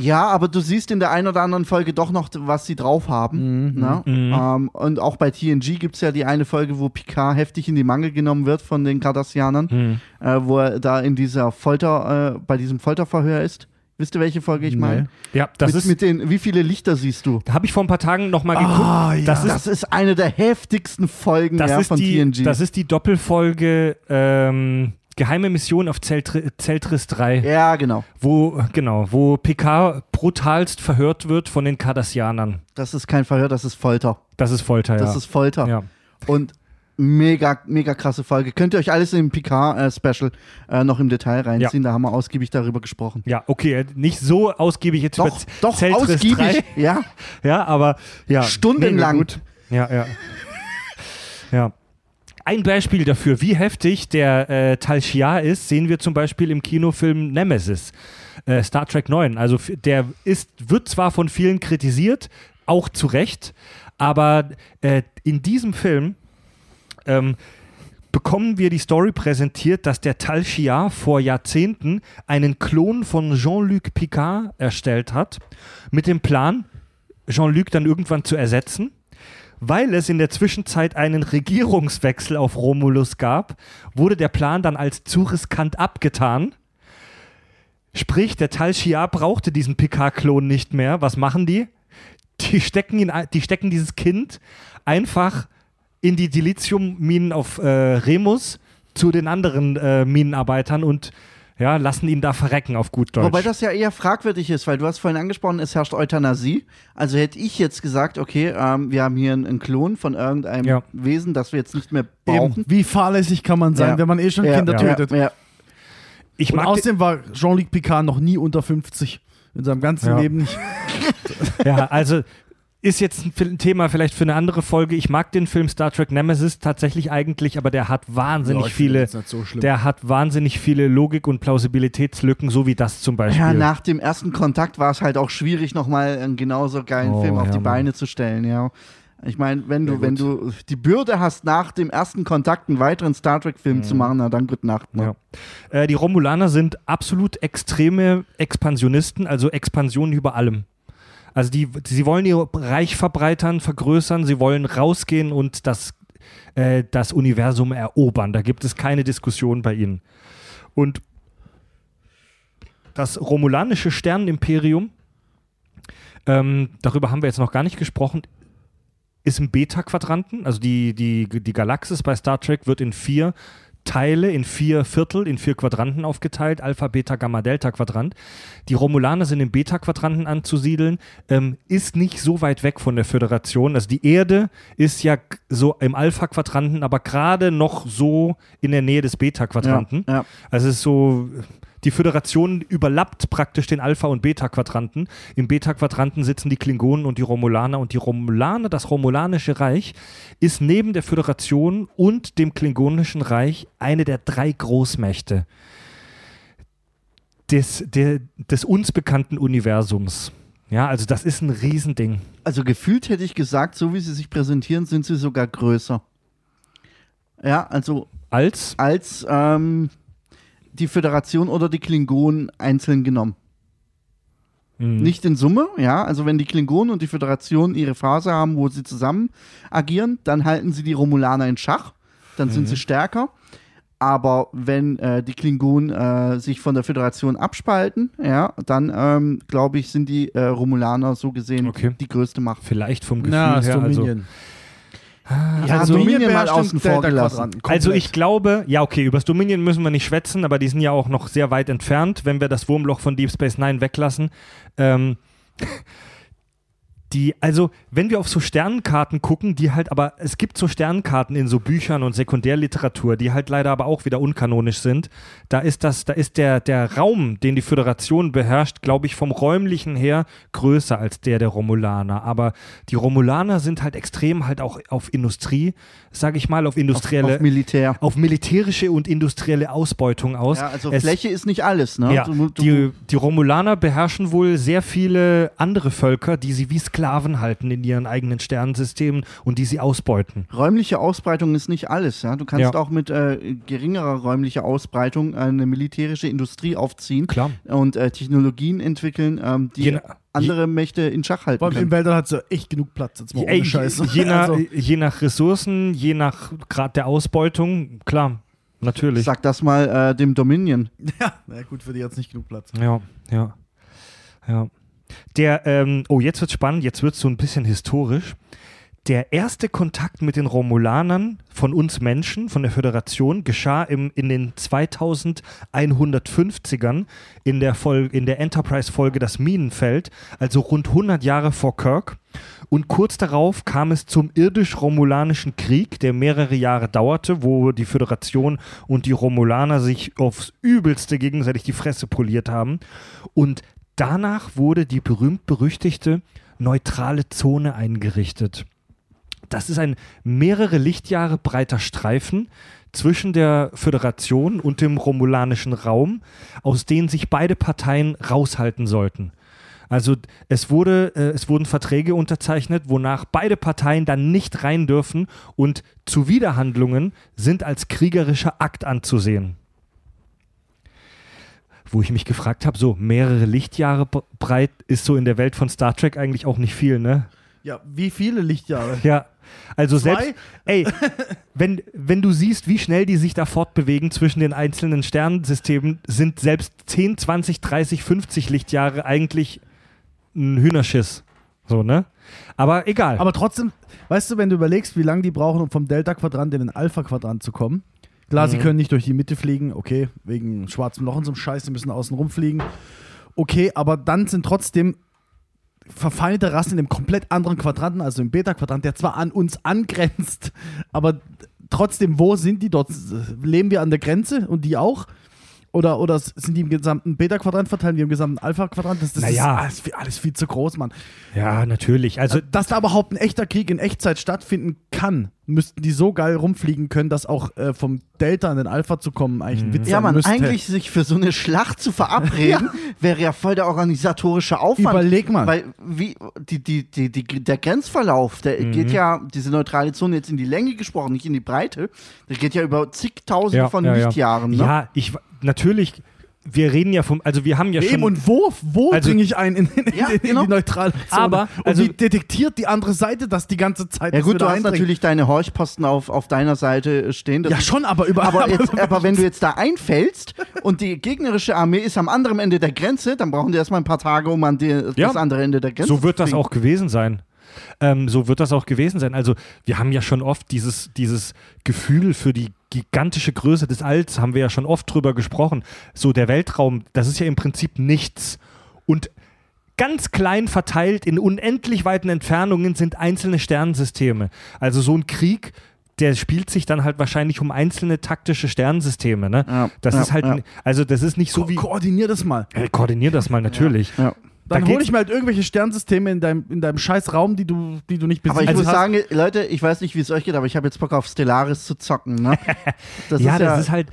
[SPEAKER 2] Ja, aber du siehst in der einen oder anderen Folge doch noch, was sie drauf haben. ne?
[SPEAKER 1] Mhm.
[SPEAKER 2] Ähm, und auch bei TNG gibt es ja die eine Folge, wo Picard heftig in die Mangel genommen wird von den Cardassianern,
[SPEAKER 1] Hm.
[SPEAKER 2] äh, wo er da in dieser Folter, äh, bei diesem Folterverhör ist. Wisst ihr, welche Folge ich meine?
[SPEAKER 1] Ja, das
[SPEAKER 2] mit,
[SPEAKER 1] ist,
[SPEAKER 2] mit den, wie viele Lichter siehst du?
[SPEAKER 1] da habe ich vor ein paar Tagen noch mal geguckt.
[SPEAKER 3] Ah, ja.
[SPEAKER 1] das ist
[SPEAKER 2] Das ist eine der heftigsten Folgen
[SPEAKER 1] Das,
[SPEAKER 2] ja,
[SPEAKER 1] ist
[SPEAKER 2] von
[SPEAKER 1] die,
[SPEAKER 2] TNG.
[SPEAKER 1] das ist die Doppelfolge ähm, Geheime Mission auf Zeltri Zeltris 3,
[SPEAKER 2] ja, genau.
[SPEAKER 1] wo, genau, wo Picard brutalst verhört wird von den Cardassianern.
[SPEAKER 2] Das ist kein Verhör, das ist Folter.
[SPEAKER 1] Das ist Folter,
[SPEAKER 2] Das
[SPEAKER 1] ja.
[SPEAKER 2] ist Folter.
[SPEAKER 1] ja.
[SPEAKER 2] Und mega, mega krasse Folge. Könnt ihr euch alles im Picard-Special äh, noch im Detail reinziehen. Da haben wir ausgiebig darüber gesprochen.
[SPEAKER 1] Ja, okay, nicht so ausgiebig jetzt
[SPEAKER 2] Doch,
[SPEAKER 1] über
[SPEAKER 2] doch,
[SPEAKER 1] Zeltris
[SPEAKER 2] ausgiebig.
[SPEAKER 1] 3.
[SPEAKER 2] Ja,
[SPEAKER 1] Ja, aber ja.
[SPEAKER 2] Stundenlang.
[SPEAKER 1] mega gut. Ja, ja. ja. Ein Beispiel dafür, wie heftig der äh, Tal Shiar ist, sehen wir zum Beispiel im Kinofilm Nemesis, äh, Star Trek 9. Also der ist, wird zwar von vielen kritisiert, auch zu Recht, aber äh, in diesem Film ähm, bekommen wir die Story präsentiert, dass der Tal Shiar vor Jahrzehnten einen Klon von Jean-Luc Picard erstellt hat, mit dem Plan, Jean-Luc dann irgendwann zu ersetzen. Weil es in der Zwischenzeit einen Regierungswechsel auf Romulus gab, wurde der Plan dann als zu riskant abgetan. Sprich, der Tal Shiar brauchte diesen Picard-Klon nicht mehr. Was machen die? Die stecken, ihn, die stecken dieses Kind einfach in die Dilithium-Minen auf äh, Remus zu den anderen äh, Minenarbeitern und ja, lassen ihn da verrecken auf gut Deutsch.
[SPEAKER 2] Wobei das ja eher fragwürdig ist, weil du hast vorhin angesprochen, es herrscht Euthanasie. Also hätte ich jetzt gesagt, okay, ähm, wir haben hier einen, Klon von irgendeinem
[SPEAKER 1] Ja.
[SPEAKER 2] Wesen, das wir jetzt nicht mehr brauchen.
[SPEAKER 3] Eben, wie fahrlässig kann man sein,
[SPEAKER 2] Ja.
[SPEAKER 3] wenn man eh schon
[SPEAKER 2] Ja,
[SPEAKER 3] Kinder
[SPEAKER 2] ja,
[SPEAKER 3] tötet?
[SPEAKER 2] Ja,
[SPEAKER 1] ich
[SPEAKER 3] Und außerdem war Jean-Luc Picard noch nie unter 50. In seinem ganzen
[SPEAKER 1] Ja.
[SPEAKER 3] Leben nicht.
[SPEAKER 1] Ja, also ist jetzt ein Thema vielleicht für eine andere Folge. Ich mag den Film Star Trek Nemesis tatsächlich eigentlich, aber der hat wahnsinnig
[SPEAKER 3] Ja,
[SPEAKER 1] viele,
[SPEAKER 3] so
[SPEAKER 1] der hat wahnsinnig viele Logik- und Plausibilitätslücken, so wie das zum Beispiel.
[SPEAKER 2] Ja, nach dem ersten Kontakt war es halt auch schwierig, nochmal einen genauso geilen
[SPEAKER 1] Oh,
[SPEAKER 2] Film auf
[SPEAKER 1] ja,
[SPEAKER 2] die
[SPEAKER 1] Mann.
[SPEAKER 2] Beine zu stellen, ja. Ich meine, wenn du,
[SPEAKER 3] Ja,
[SPEAKER 2] wenn du die Bürde hast, nach dem ersten Kontakt einen weiteren Star Trek-Film zu machen, na dann gute Nacht. Ne?
[SPEAKER 1] Ja. Äh, die Romulaner sind absolut extreme Expansionisten, also Expansion über allem. Also die, sie wollen ihr Reich verbreitern, vergrößern, sie wollen rausgehen und das, äh, das Universum erobern. Da gibt es keine Diskussion bei ihnen. Und das romulanische Sternenimperium, ähm, darüber haben wir jetzt noch gar nicht gesprochen, ist im Beta-Quadranten. Also die, die, die Galaxis bei Star Trek wird in vier Teile, in vier Viertel, in vier Quadranten aufgeteilt. Alpha, Beta, Gamma, Delta Quadrant. Die Romulaner sind im Beta-Quadranten anzusiedeln. Ähm, ist nicht so weit weg von der Föderation. Also die Erde ist ja so im Alpha-Quadranten, aber gerade noch so in der Nähe des Beta-Quadranten.
[SPEAKER 2] Ja, ja.
[SPEAKER 1] Also es ist so, die Föderation überlappt praktisch den Alpha- und Beta-Quadranten. Im Beta-Quadranten sitzen die Klingonen und die Romulaner und die Romulaner, das Romulanische Reich, ist neben der Föderation und dem Klingonischen Reich eine der drei Großmächte des, der, des uns bekannten Universums. Ja, also das ist ein Riesending.
[SPEAKER 2] Also gefühlt hätte ich gesagt, so wie sie sich präsentieren, sind sie sogar größer. Ja, also
[SPEAKER 1] Als,
[SPEAKER 2] als ähm, die Föderation oder die Klingonen einzeln genommen.
[SPEAKER 1] mh,
[SPEAKER 2] Nicht in Summe, ja. Also wenn die Klingonen und die Föderation ihre Phase haben, wo sie zusammen agieren, dann halten sie die Romulaner in Schach. Dann sind sie stärker. Aber wenn äh, die Klingonen äh, sich von der Föderation abspalten, ja, dann ähm, glaube ich, sind die äh, Romulaner so gesehen
[SPEAKER 1] Okay.
[SPEAKER 2] die größte Macht.
[SPEAKER 1] vielleicht vom Gefühl
[SPEAKER 3] Na, das
[SPEAKER 1] her. Also,
[SPEAKER 3] Dominion.
[SPEAKER 2] Ja,
[SPEAKER 3] Also
[SPEAKER 2] Dominion mal außen vor gelassen.
[SPEAKER 1] Also ich glaube, ja okay, übers Dominion müssen wir nicht schwätzen, aber die sind ja auch noch sehr weit entfernt, wenn wir das Wurmloch von Deep Space Nine weglassen. Ähm, die, also wenn wir auf so Sternenkarten gucken, die halt aber, es gibt so Sternenkarten in so Büchern und Sekundärliteratur, die halt leider aber auch wieder unkanonisch sind. Da ist das, da ist der, der Raum, den die Föderation beherrscht, glaube ich, vom räumlichen her größer als der der Romulaner. Aber die Romulaner sind halt extrem halt auch auf Industrie, sage ich mal, auf industrielle,
[SPEAKER 2] Auf, auf Militär.
[SPEAKER 1] auf militärische und industrielle Ausbeutung aus.
[SPEAKER 2] Ja, also
[SPEAKER 1] Es-
[SPEAKER 2] Fläche ist nicht alles, ne?
[SPEAKER 1] ja,
[SPEAKER 2] Du- du-
[SPEAKER 1] die, die Romulaner beherrschen wohl sehr viele andere Völker, die sie wie Sklaven halten in ihren eigenen Sternensystemen und die sie ausbeuten.
[SPEAKER 2] Räumliche Ausbreitung ist nicht alles, ja. Du kannst
[SPEAKER 1] Ja.
[SPEAKER 2] auch mit äh, geringerer räumlicher Ausbreitung eine militärische Industrie aufziehen
[SPEAKER 1] Klar.
[SPEAKER 2] und äh, Technologien entwickeln, ähm, die
[SPEAKER 1] Je-
[SPEAKER 2] andere Mächte in Schach halten
[SPEAKER 3] Vor allem im
[SPEAKER 2] können.
[SPEAKER 3] Weltall hat sie echt genug Platz, jetzt mal ohne
[SPEAKER 1] Ey,
[SPEAKER 3] Scheiß.
[SPEAKER 1] je, nach,
[SPEAKER 3] Also,
[SPEAKER 1] je nach Ressourcen, je nach Grad der Ausbeutung, klar, natürlich.
[SPEAKER 2] Sag das mal äh, dem Dominion.
[SPEAKER 3] ja, na gut, für die jetzt nicht genug Platz.
[SPEAKER 1] Ja, ja, ja. Der, ähm, oh, jetzt wird's spannend, jetzt wird's so ein bisschen historisch. Der erste Kontakt mit den Romulanern von uns Menschen, von der Föderation, geschah im, in den 2150ern in der, in der Enterprise-Folge Das Minenfeld, also rund 100 Jahre vor Kirk. Und kurz darauf kam es zum irdisch-romulanischen Krieg, der mehrere Jahre dauerte, wo die Föderation und die Romulaner sich aufs Übelste gegenseitig die Fresse poliert haben. Und danach wurde die berühmt-berüchtigte neutrale Zone eingerichtet. Das ist ein mehrere Lichtjahre breiter Streifen zwischen der Föderation und dem romulanischen Raum, aus denen sich beide Parteien raushalten sollten. Also es, wurde, äh, es wurden Verträge unterzeichnet, wonach beide Parteien dann nicht rein dürfen und Zuwiderhandlungen sind als kriegerischer Akt anzusehen. Wo ich mich gefragt habe, so mehrere Lichtjahre breit ist so in der Welt von Star Trek eigentlich auch nicht viel, ne?
[SPEAKER 3] Ja, wie viele Lichtjahre?
[SPEAKER 1] Ja, also
[SPEAKER 3] Zwei?
[SPEAKER 1] selbst, ey, wenn, wenn du siehst, wie schnell die sich da fortbewegen zwischen den einzelnen Sternensystemen, sind selbst 10, 20, 30, 50 Lichtjahre eigentlich ein Hühnerschiss. So, ne? Aber egal.
[SPEAKER 3] Aber trotzdem, weißt du, wenn du überlegst, wie lange die brauchen, um vom Delta-Quadrant in den Alpha-Quadrant zu kommen. Klar, sie
[SPEAKER 1] Mhm.
[SPEAKER 3] können nicht durch die Mitte fliegen, okay, wegen schwarzem Loch und so einem Scheiß, sie müssen außen rumfliegen. Okay, aber dann sind trotzdem verfeindete Rassen in einem komplett anderen Quadranten, also im Beta-Quadrant, der zwar an uns angrenzt, aber trotzdem, wo sind die dort? Leben wir an der Grenze und die auch? Oder, oder sind die im gesamten Beta-Quadrant verteilt, wir im gesamten Alpha-Quadrant? Das, das
[SPEAKER 1] Naja.
[SPEAKER 3] ist alles, viel- alles viel zu groß, Mann.
[SPEAKER 1] ja, natürlich. Also,
[SPEAKER 3] Dass da überhaupt ein echter Krieg in Echtzeit stattfinden kann, müssten die so geil rumfliegen können, dass auch äh, vom Delta in den Alpha zu kommen eigentlich ein Witz
[SPEAKER 2] Ja,
[SPEAKER 3] sein
[SPEAKER 2] man,
[SPEAKER 3] müsste.
[SPEAKER 2] eigentlich sich für so eine Schlacht zu verabreden, wäre ja voll der organisatorische Aufwand.
[SPEAKER 3] Überleg mal.
[SPEAKER 2] Weil wie, die, die, die, die, der Grenzverlauf, der
[SPEAKER 1] Mhm.
[SPEAKER 2] geht ja, diese neutrale Zone jetzt in die Länge gesprochen, nicht in die Breite, der geht ja über zigtausende
[SPEAKER 1] ja,
[SPEAKER 2] von
[SPEAKER 1] ja, ja.
[SPEAKER 2] Lichtjahren. Ne?
[SPEAKER 1] Ja, ich, natürlich, wir reden ja vom, also wir haben ja
[SPEAKER 3] Eben,
[SPEAKER 1] schon.
[SPEAKER 3] und wo, wo
[SPEAKER 1] Also-
[SPEAKER 3] dringe ich ein in, in,
[SPEAKER 2] Ja,
[SPEAKER 3] in, in
[SPEAKER 2] genau.
[SPEAKER 3] die neutrale Zone?
[SPEAKER 1] Aber,
[SPEAKER 3] und
[SPEAKER 1] also-
[SPEAKER 3] wie detektiert die andere Seite das die ganze Zeit?
[SPEAKER 2] Ja gut, du
[SPEAKER 3] da
[SPEAKER 2] hast natürlich deine Horchposten auf, auf deiner Seite stehen. Das
[SPEAKER 3] Ja, schon, aber über.
[SPEAKER 2] Aber, jetzt, aber wenn du jetzt da einfällst und die gegnerische Armee ist am anderen Ende der Grenze, dann brauchen die erstmal ein paar Tage, um an die,
[SPEAKER 1] Ja.
[SPEAKER 2] das andere Ende der Grenze
[SPEAKER 1] So wird
[SPEAKER 2] zu
[SPEAKER 1] das auch gewesen sein. Ähm, so wird das auch gewesen sein. Also wir haben ja schon oft dieses, dieses Gefühl für die gigantische Größe des Alls, haben wir ja schon oft drüber gesprochen. So der Weltraum, das ist ja im Prinzip nichts. Und ganz klein verteilt in unendlich weiten Entfernungen sind einzelne Sternensysteme. Also so ein Krieg, der spielt sich dann halt wahrscheinlich um einzelne taktische Sternensysteme. Ne?
[SPEAKER 2] Ja,
[SPEAKER 1] Das
[SPEAKER 2] ja,
[SPEAKER 1] ist halt,
[SPEAKER 2] ja.
[SPEAKER 1] also das ist nicht so
[SPEAKER 3] Ko
[SPEAKER 1] wie.
[SPEAKER 3] koordinier das mal.
[SPEAKER 1] Äh, koordinier das mal natürlich.
[SPEAKER 3] Dann
[SPEAKER 1] Da
[SPEAKER 3] hole ich mir halt irgendwelche Sternsysteme in deinem, in deinem scheiß Raum, die du, die du nicht
[SPEAKER 2] Aber ich
[SPEAKER 3] besiedelt
[SPEAKER 2] muss
[SPEAKER 3] hast.
[SPEAKER 2] sagen, Leute, ich weiß nicht, wie es euch geht, aber ich habe jetzt Bock auf Stellaris zu zocken. Ne? Das
[SPEAKER 1] ja,
[SPEAKER 2] ist
[SPEAKER 1] das ist halt,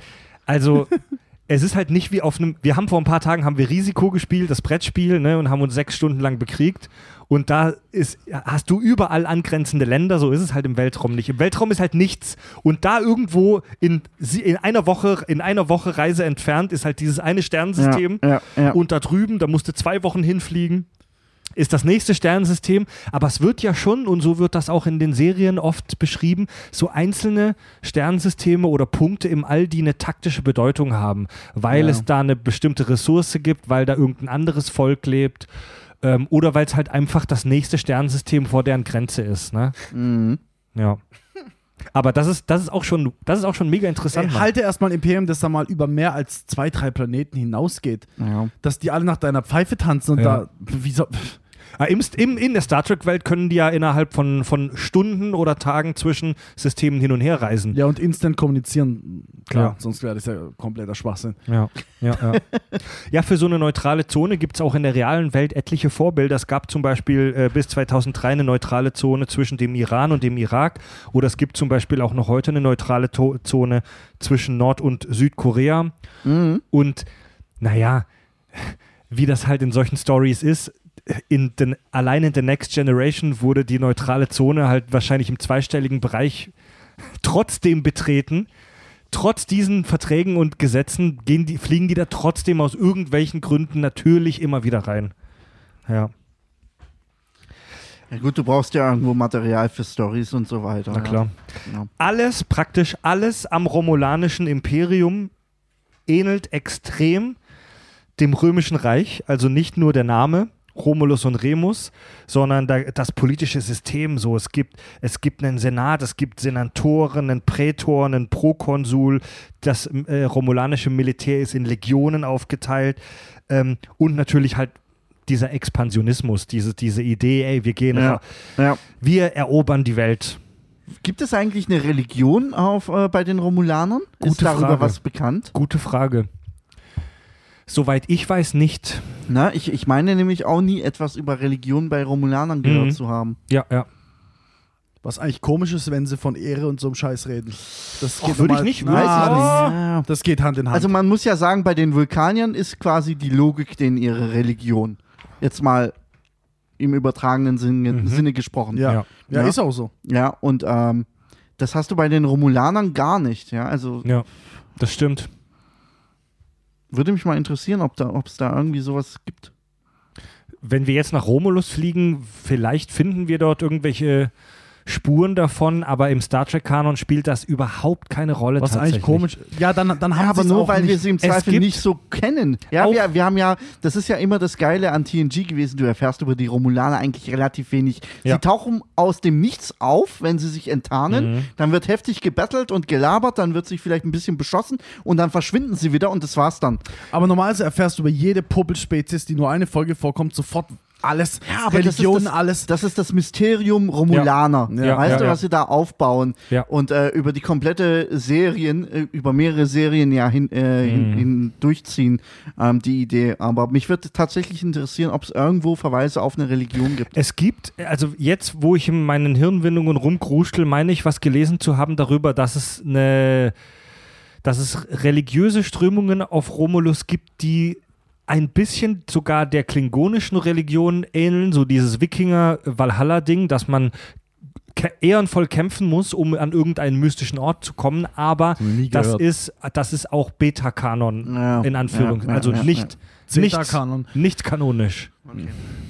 [SPEAKER 1] also es ist halt nicht wie auf einem, wir haben vor ein paar Tagen haben wir Risiko gespielt, das Brettspiel, ne, und haben uns sechs Stunden lang bekriegt. Und da ist, hast du überall angrenzende Länder, so ist es halt im Weltraum nicht. Im Weltraum ist halt nichts. Und da irgendwo in, in einer Woche, in einer Woche Reise entfernt ist halt dieses eine Sternensystem.
[SPEAKER 2] Ja, ja, ja.
[SPEAKER 1] Und da drüben, da musst du zwei Wochen hinfliegen, ist das nächste Sternensystem. Aber es wird ja schon, und so wird das auch in den Serien oft beschrieben, so einzelne Sternensysteme oder Punkte im All, die eine taktische Bedeutung haben, weil
[SPEAKER 3] Ja.
[SPEAKER 1] es da eine bestimmte Ressource gibt, weil da irgendein anderes Volk lebt. Ähm, oder weil es halt einfach das nächste Sternensystem vor deren Grenze ist. Ne?
[SPEAKER 2] Mhm.
[SPEAKER 1] Ja. Aber das ist, das ist auch schon, das ist auch schon mega interessant.
[SPEAKER 3] Ey, halte erstmal ein Imperium, das da mal über mehr als zwei, drei Planeten hinausgeht.
[SPEAKER 2] Ja.
[SPEAKER 3] Dass die alle nach deiner Pfeife tanzen und
[SPEAKER 1] Ja.
[SPEAKER 3] da. Wieso?
[SPEAKER 1] Ah, Im, im, in der Star Trek-Welt können die ja innerhalb von, von Stunden oder Tagen zwischen Systemen hin und her reisen.
[SPEAKER 3] Ja, und instant kommunizieren, klar,
[SPEAKER 1] Ja.
[SPEAKER 3] sonst wäre das ja kompletter Schwachsinn.
[SPEAKER 1] Ja, ja, ja. ja, für so eine neutrale Zone gibt es auch in der realen Welt etliche Vorbilder. Es gab zum Beispiel äh, bis 2003 eine neutrale Zone zwischen dem Iran und dem Irak. Oder es gibt zum Beispiel auch noch heute eine neutrale to Zone zwischen Nord- und Südkorea.
[SPEAKER 2] Mhm.
[SPEAKER 1] Und naja, wie das halt in solchen Stories ist, in den, allein in The Next Generation wurde die neutrale Zone halt wahrscheinlich im zweistelligen Bereich trotzdem betreten. Trotz diesen Verträgen und Gesetzen gehen die, fliegen die da trotzdem aus irgendwelchen Gründen natürlich immer wieder rein. Ja,
[SPEAKER 2] Ja gut, du brauchst ja irgendwo Material für Stories und so weiter.
[SPEAKER 1] na klar.
[SPEAKER 2] Ja. Ja.
[SPEAKER 1] Alles, praktisch alles am romulanischen Imperium ähnelt extrem dem römischen Reich, also nicht nur der Name Romulus und Remus, sondern da, das politische System so. Es gibt, es gibt einen Senat, es gibt Senatoren, einen Prätor, einen Prokonsul, das äh, romulanische Militär ist in Legionen aufgeteilt ähm, und natürlich halt dieser Expansionismus, diese, diese Idee, ey, wir gehen,
[SPEAKER 2] Ja. Ja.
[SPEAKER 1] wir erobern die Welt.
[SPEAKER 2] Gibt es eigentlich eine Religion auf, äh, bei den Romulanern? Ist
[SPEAKER 1] Gute
[SPEAKER 2] darüber
[SPEAKER 1] Frage.
[SPEAKER 2] was bekannt?
[SPEAKER 1] Gute Frage. Soweit ich weiß, nicht.
[SPEAKER 2] Na, ich, ich meine nämlich auch nie etwas über Religion bei Romulanern gehört
[SPEAKER 1] Mhm.
[SPEAKER 2] zu haben.
[SPEAKER 1] Ja, ja.
[SPEAKER 3] Was eigentlich komisch ist, wenn sie von Ehre und so einem Scheiß reden. Das
[SPEAKER 1] würde ich nicht- ich
[SPEAKER 3] das,
[SPEAKER 2] Ja.
[SPEAKER 3] das geht Hand in Hand.
[SPEAKER 2] Also man muss ja sagen, bei den Vulkaniern ist quasi die Logik denen ihre Religion. Jetzt mal im übertragenen Sinne,
[SPEAKER 1] Mhm.
[SPEAKER 2] Sinne gesprochen.
[SPEAKER 3] ja.
[SPEAKER 1] ja.
[SPEAKER 3] Ja,
[SPEAKER 2] Ja.
[SPEAKER 3] ist auch so.
[SPEAKER 2] Ja, und ähm, das hast du bei den Romulanern gar nicht. Ja, also
[SPEAKER 1] Ja, das stimmt.
[SPEAKER 2] Würde mich mal interessieren, ob da, es da irgendwie sowas gibt.
[SPEAKER 1] Wenn wir jetzt nach Romulus fliegen, vielleicht finden wir dort irgendwelche Spuren davon, aber im Star Trek-Kanon spielt das überhaupt keine Rolle.
[SPEAKER 3] Was
[SPEAKER 1] tatsächlich.
[SPEAKER 3] eigentlich komisch. Ja, dann, dann haben
[SPEAKER 2] Ja, aber nur
[SPEAKER 3] auch
[SPEAKER 2] weil
[SPEAKER 3] nicht.
[SPEAKER 2] wir sie im Zweifel nicht so kennen. Ja, wir, wir haben ja, das ist ja immer das Geile an TNG gewesen. Du erfährst über die Romulaner eigentlich relativ wenig.
[SPEAKER 1] Ja.
[SPEAKER 2] Sie tauchen aus dem Nichts auf, wenn sie sich enttarnen.
[SPEAKER 1] Mhm.
[SPEAKER 2] Dann wird heftig gebettelt und gelabert, dann wird sich vielleicht ein bisschen beschossen und dann verschwinden sie wieder und das war's dann.
[SPEAKER 3] Aber normalerweise erfährst du über jede Puppelspezies, die nur eine Folge vorkommt, sofort alles.
[SPEAKER 2] Ja,
[SPEAKER 3] Religion,
[SPEAKER 2] das das,
[SPEAKER 3] alles.
[SPEAKER 2] Das ist das Mysterium Romulaner.
[SPEAKER 3] Ja.
[SPEAKER 2] weißt
[SPEAKER 1] Ja,
[SPEAKER 2] du,
[SPEAKER 1] ja.
[SPEAKER 2] was sie da aufbauen?
[SPEAKER 1] Ja.
[SPEAKER 2] Und äh, über die komplette Serien, äh, über mehrere Serien ja hin, äh, hin,
[SPEAKER 1] Mhm.
[SPEAKER 2] hin durchziehen, ähm, die Idee. Aber mich würde tatsächlich interessieren, ob es irgendwo Verweise auf eine Religion gibt.
[SPEAKER 1] Es gibt, also jetzt, wo ich in meinen Hirnwindungen rumkruschel, meine ich, was gelesen zu haben darüber, dass es eine, dass es religiöse Strömungen auf Romulus gibt, die ein bisschen sogar der klingonischen Religion ähneln, so dieses Wikinger-Valhalla-Ding, dass man ehrenvoll kämpfen muss, um an irgendeinen mystischen Ort zu kommen, aber das ist, das ist auch Beta-Kanon
[SPEAKER 2] Ja,
[SPEAKER 1] in Anführung,
[SPEAKER 2] ja, ja,
[SPEAKER 1] also
[SPEAKER 2] ja,
[SPEAKER 1] nicht, nicht, nicht kanonisch.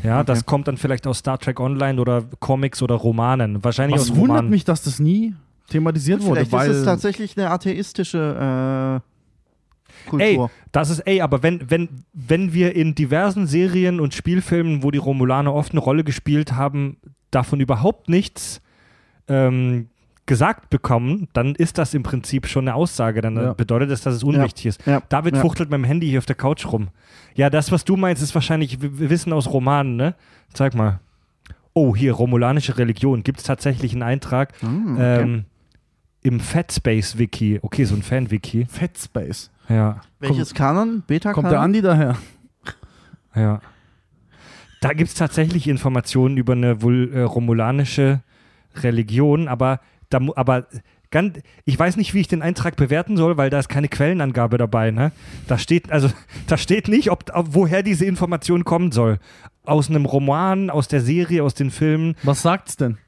[SPEAKER 1] Ja,
[SPEAKER 2] Okay.
[SPEAKER 1] das kommt dann vielleicht aus Star Trek Online oder Comics oder Romanen. Wahrscheinlich
[SPEAKER 3] Was
[SPEAKER 1] aus
[SPEAKER 3] wundert
[SPEAKER 1] Romanen.
[SPEAKER 3] mich, dass das nie thematisiert wurde,
[SPEAKER 2] Vielleicht
[SPEAKER 3] weil
[SPEAKER 2] ist es tatsächlich eine atheistische äh, Kultur.
[SPEAKER 1] Ey, das ist, ey, aber wenn, wenn, wenn wir in diversen Serien und Spielfilmen, wo die Romulaner oft eine Rolle gespielt haben, davon überhaupt nichts ähm, gesagt bekommen, dann ist das im Prinzip schon eine Aussage. Dann
[SPEAKER 3] Ja.
[SPEAKER 1] bedeutet das, dass es unwichtig ist.
[SPEAKER 2] Ja,
[SPEAKER 1] David
[SPEAKER 2] ja.
[SPEAKER 1] fuchtelt mit dem Handy hier auf der Couch rum. Ja, das, was du meinst, ist wahrscheinlich Wissen aus Romanen, ne? Zeig mal. Oh, hier, romulanische Religion. Gibt es tatsächlich einen Eintrag
[SPEAKER 2] Hm, okay.
[SPEAKER 1] ähm, im Fatspace-Wiki. Okay, so ein Fan-Wiki.
[SPEAKER 3] Fatspace.
[SPEAKER 1] Ja,
[SPEAKER 2] Welches Kanon? Beta-Kanon?
[SPEAKER 3] Kommt der Andi daher?
[SPEAKER 1] ja. Da gibt es tatsächlich Informationen über eine wohl äh, romulanische Religion, aber, da, aber ganz, ich weiß nicht, wie ich den Eintrag bewerten soll, weil da ist keine Quellenangabe dabei. Ne? Da steht, also, da steht nicht, ob, ob, woher diese Information kommen soll. Aus einem Roman, aus der Serie, aus den Filmen.
[SPEAKER 3] Was sagt's denn?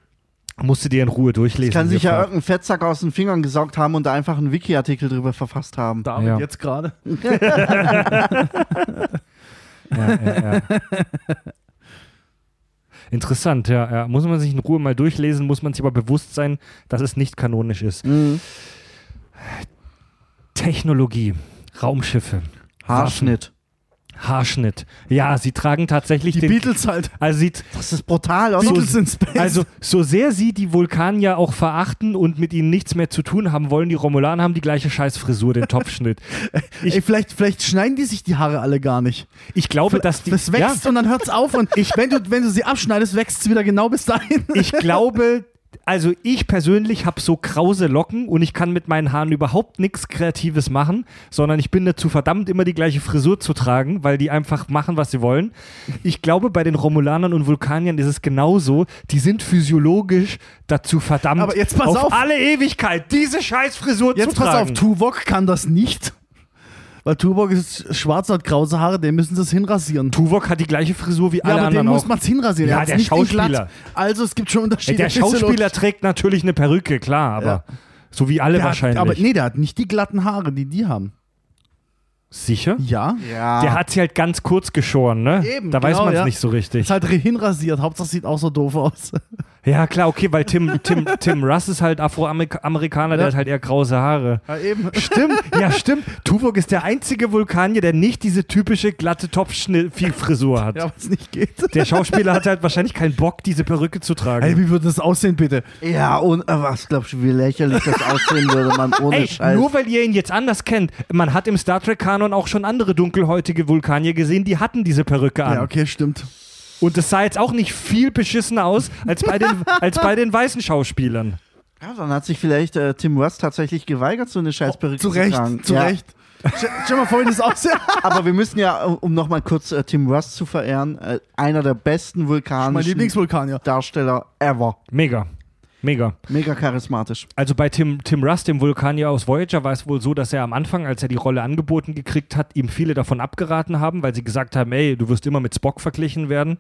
[SPEAKER 1] Musst du dir in Ruhe durchlesen.
[SPEAKER 2] Kann sich ja
[SPEAKER 1] Jofra.
[SPEAKER 2] irgendein Fettsack aus den Fingern gesaugt haben und da einfach einen Wiki-Artikel drüber verfasst haben.
[SPEAKER 3] David
[SPEAKER 1] Ja.
[SPEAKER 3] jetzt gerade?
[SPEAKER 1] Ja, ja, ja. Interessant, ja, ja. Muss man sich in Ruhe mal durchlesen, muss man sich aber bewusst sein, dass es nicht kanonisch ist.
[SPEAKER 2] Mhm.
[SPEAKER 1] Technologie, Raumschiffe,
[SPEAKER 2] Haarschnitt.
[SPEAKER 1] Haarschnitt. Ja, sie tragen tatsächlich
[SPEAKER 3] Die
[SPEAKER 1] den.
[SPEAKER 3] Beatles halt.
[SPEAKER 1] also, sie,
[SPEAKER 2] Das ist brutal, oder?
[SPEAKER 3] Beatles in Space.
[SPEAKER 1] also, so sehr sie die Vulkanier auch verachten und mit ihnen nichts mehr zu tun haben wollen, die Romulaner haben die gleiche Scheißfrisur, den Topfschnitt. Ich,
[SPEAKER 3] Ey, vielleicht, vielleicht schneiden die sich die Haare alle gar nicht.
[SPEAKER 1] ich glaube, dass die.
[SPEAKER 3] Das wächst und dann hört's auf und ich, wenn, du, wenn du sie abschneidest, wächst es wieder genau bis dahin.
[SPEAKER 1] ich glaube, also ich persönlich habe so krause Locken und ich kann mit meinen Haaren überhaupt nichts Kreatives machen, sondern ich bin dazu verdammt, immer die gleiche Frisur zu tragen, weil die einfach machen, was sie wollen. Ich glaube, bei den Romulanern und Vulkaniern ist es genauso. Die sind physiologisch dazu verdammt,
[SPEAKER 3] Aber jetzt pass auf.
[SPEAKER 1] alle Ewigkeit diese Scheißfrisur
[SPEAKER 3] Jetzt
[SPEAKER 1] zu
[SPEAKER 3] pass
[SPEAKER 1] tragen.
[SPEAKER 3] auf, Tuvok kann das nicht. Weil Tuvok ist schwarz, hat krause Haare, dem müssen sie es hinrasieren.
[SPEAKER 1] Tuvok hat die gleiche Frisur wie
[SPEAKER 3] Ja,
[SPEAKER 1] alle
[SPEAKER 3] aber dem
[SPEAKER 1] anderen
[SPEAKER 3] muss
[SPEAKER 1] auch.
[SPEAKER 3] man es hinrasieren.
[SPEAKER 1] Ja,
[SPEAKER 3] Er
[SPEAKER 1] der
[SPEAKER 3] nicht
[SPEAKER 1] Schauspieler.
[SPEAKER 3] glatt. Also es gibt schon Unterschiede.
[SPEAKER 1] der Schauspieler trägt natürlich eine Perücke, klar, aber
[SPEAKER 3] Ja.
[SPEAKER 1] so wie alle
[SPEAKER 3] Der hat,
[SPEAKER 1] wahrscheinlich.
[SPEAKER 3] aber nee, der hat nicht die glatten Haare, die die haben.
[SPEAKER 1] Sicher?
[SPEAKER 3] Ja.
[SPEAKER 2] Ja.
[SPEAKER 1] Der hat sie halt ganz kurz geschoren, ne?
[SPEAKER 3] Eben,
[SPEAKER 1] da weiß
[SPEAKER 3] genau,
[SPEAKER 1] man es
[SPEAKER 3] ja.
[SPEAKER 1] nicht so richtig.
[SPEAKER 3] Ist halt hinrasiert. Hauptsache sieht auch so doof aus.
[SPEAKER 1] Ja, klar, okay, weil Tim, Tim, Tim Russ ist halt Afroamerikaner, der
[SPEAKER 3] Ja.
[SPEAKER 1] hat halt eher krause Haare.
[SPEAKER 3] Ja, eben.
[SPEAKER 1] Stimmt, ja, stimmt. Tuvok ist der einzige Vulkanier, der nicht diese typische glatte Topfschnitt-Frisur hat.
[SPEAKER 3] Ja, was nicht geht.
[SPEAKER 1] Der Schauspieler hat halt wahrscheinlich keinen Bock, diese Perücke zu tragen.
[SPEAKER 3] Ey, wie würde das aussehen, bitte?
[SPEAKER 2] Ja, und äh, was glaubst du, wie lächerlich das aussehen würde, man ohne
[SPEAKER 1] Ey,
[SPEAKER 2] Scheiß.
[SPEAKER 1] nur weil ihr ihn jetzt anders kennt. Man hat im Star Trek-Kanon auch schon andere dunkelhäutige Vulkanier gesehen, die hatten diese Perücke an.
[SPEAKER 3] Ja, okay, stimmt.
[SPEAKER 1] Und das sah jetzt auch nicht viel beschissener aus als bei den, als bei den weißen Schauspielern.
[SPEAKER 2] ja, dann hat sich vielleicht äh, Tim Russ tatsächlich geweigert, so eine Scheißperücke
[SPEAKER 3] Zu
[SPEAKER 2] zu
[SPEAKER 3] Recht,
[SPEAKER 2] tragen.
[SPEAKER 3] zu
[SPEAKER 2] ja.
[SPEAKER 3] Recht. Stell stell mal vor, wie das aussieht.
[SPEAKER 2] Aber wir müssen ja, um- nochmal kurz äh, Tim Russ zu verehren, äh, einer der besten
[SPEAKER 3] mein
[SPEAKER 2] vulkanischen
[SPEAKER 3] Lieblingsvulkanier.
[SPEAKER 2] Darsteller ever.
[SPEAKER 1] Mega. Mega.
[SPEAKER 2] Mega charismatisch.
[SPEAKER 1] Also bei Tim, Tim Russ, dem Vulkanier aus Voyager, war es wohl so, dass er am Anfang, als er die Rolle angeboten gekriegt hat, ihm viele davon abgeraten haben, weil sie gesagt haben, ey, du wirst immer mit Spock verglichen werden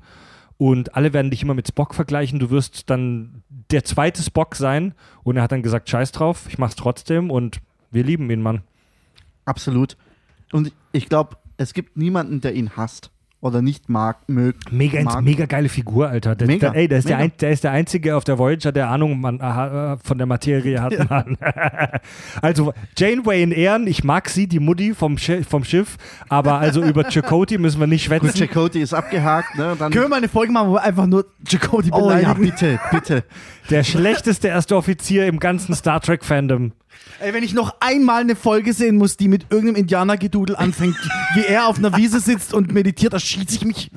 [SPEAKER 1] und alle werden dich immer mit Spock vergleichen, du wirst dann der zweite Spock sein und er hat dann gesagt, scheiß drauf, ich mach's trotzdem und wir lieben ihn, Mann.
[SPEAKER 2] Absolut. Und ich glaube, es gibt niemanden, der ihn hasst oder nicht mag, mögt.
[SPEAKER 1] Mega,
[SPEAKER 2] mag.
[SPEAKER 1] mega geile Figur, Alter. Der,
[SPEAKER 2] Mega,
[SPEAKER 1] der, ey, der, ist der, ein, der ist der Einzige auf der Voyager, der Ahnung man, aha, äh, von der Materie hat. Mann. also Janeway in Ehren, ich mag sie, die Mutti vom, vom Schiff, aber also über Chakotay müssen wir nicht
[SPEAKER 2] Gut,
[SPEAKER 1] schwätzen.
[SPEAKER 2] Chakotay ist abgehakt, ne? Dann,
[SPEAKER 3] Können wir mal eine Folge machen, wo wir einfach nur Jacoby
[SPEAKER 2] oh ja,
[SPEAKER 3] beleidigen?
[SPEAKER 2] bitte, bitte.
[SPEAKER 1] Der schlechteste erste Offizier im ganzen Star Trek-Fandom.
[SPEAKER 3] Ey, wenn ich noch einmal eine Folge sehen muss, die mit irgendeinem Indianergedudel anfängt, wie er auf einer Wiese sitzt und meditiert, da schieße ich mich.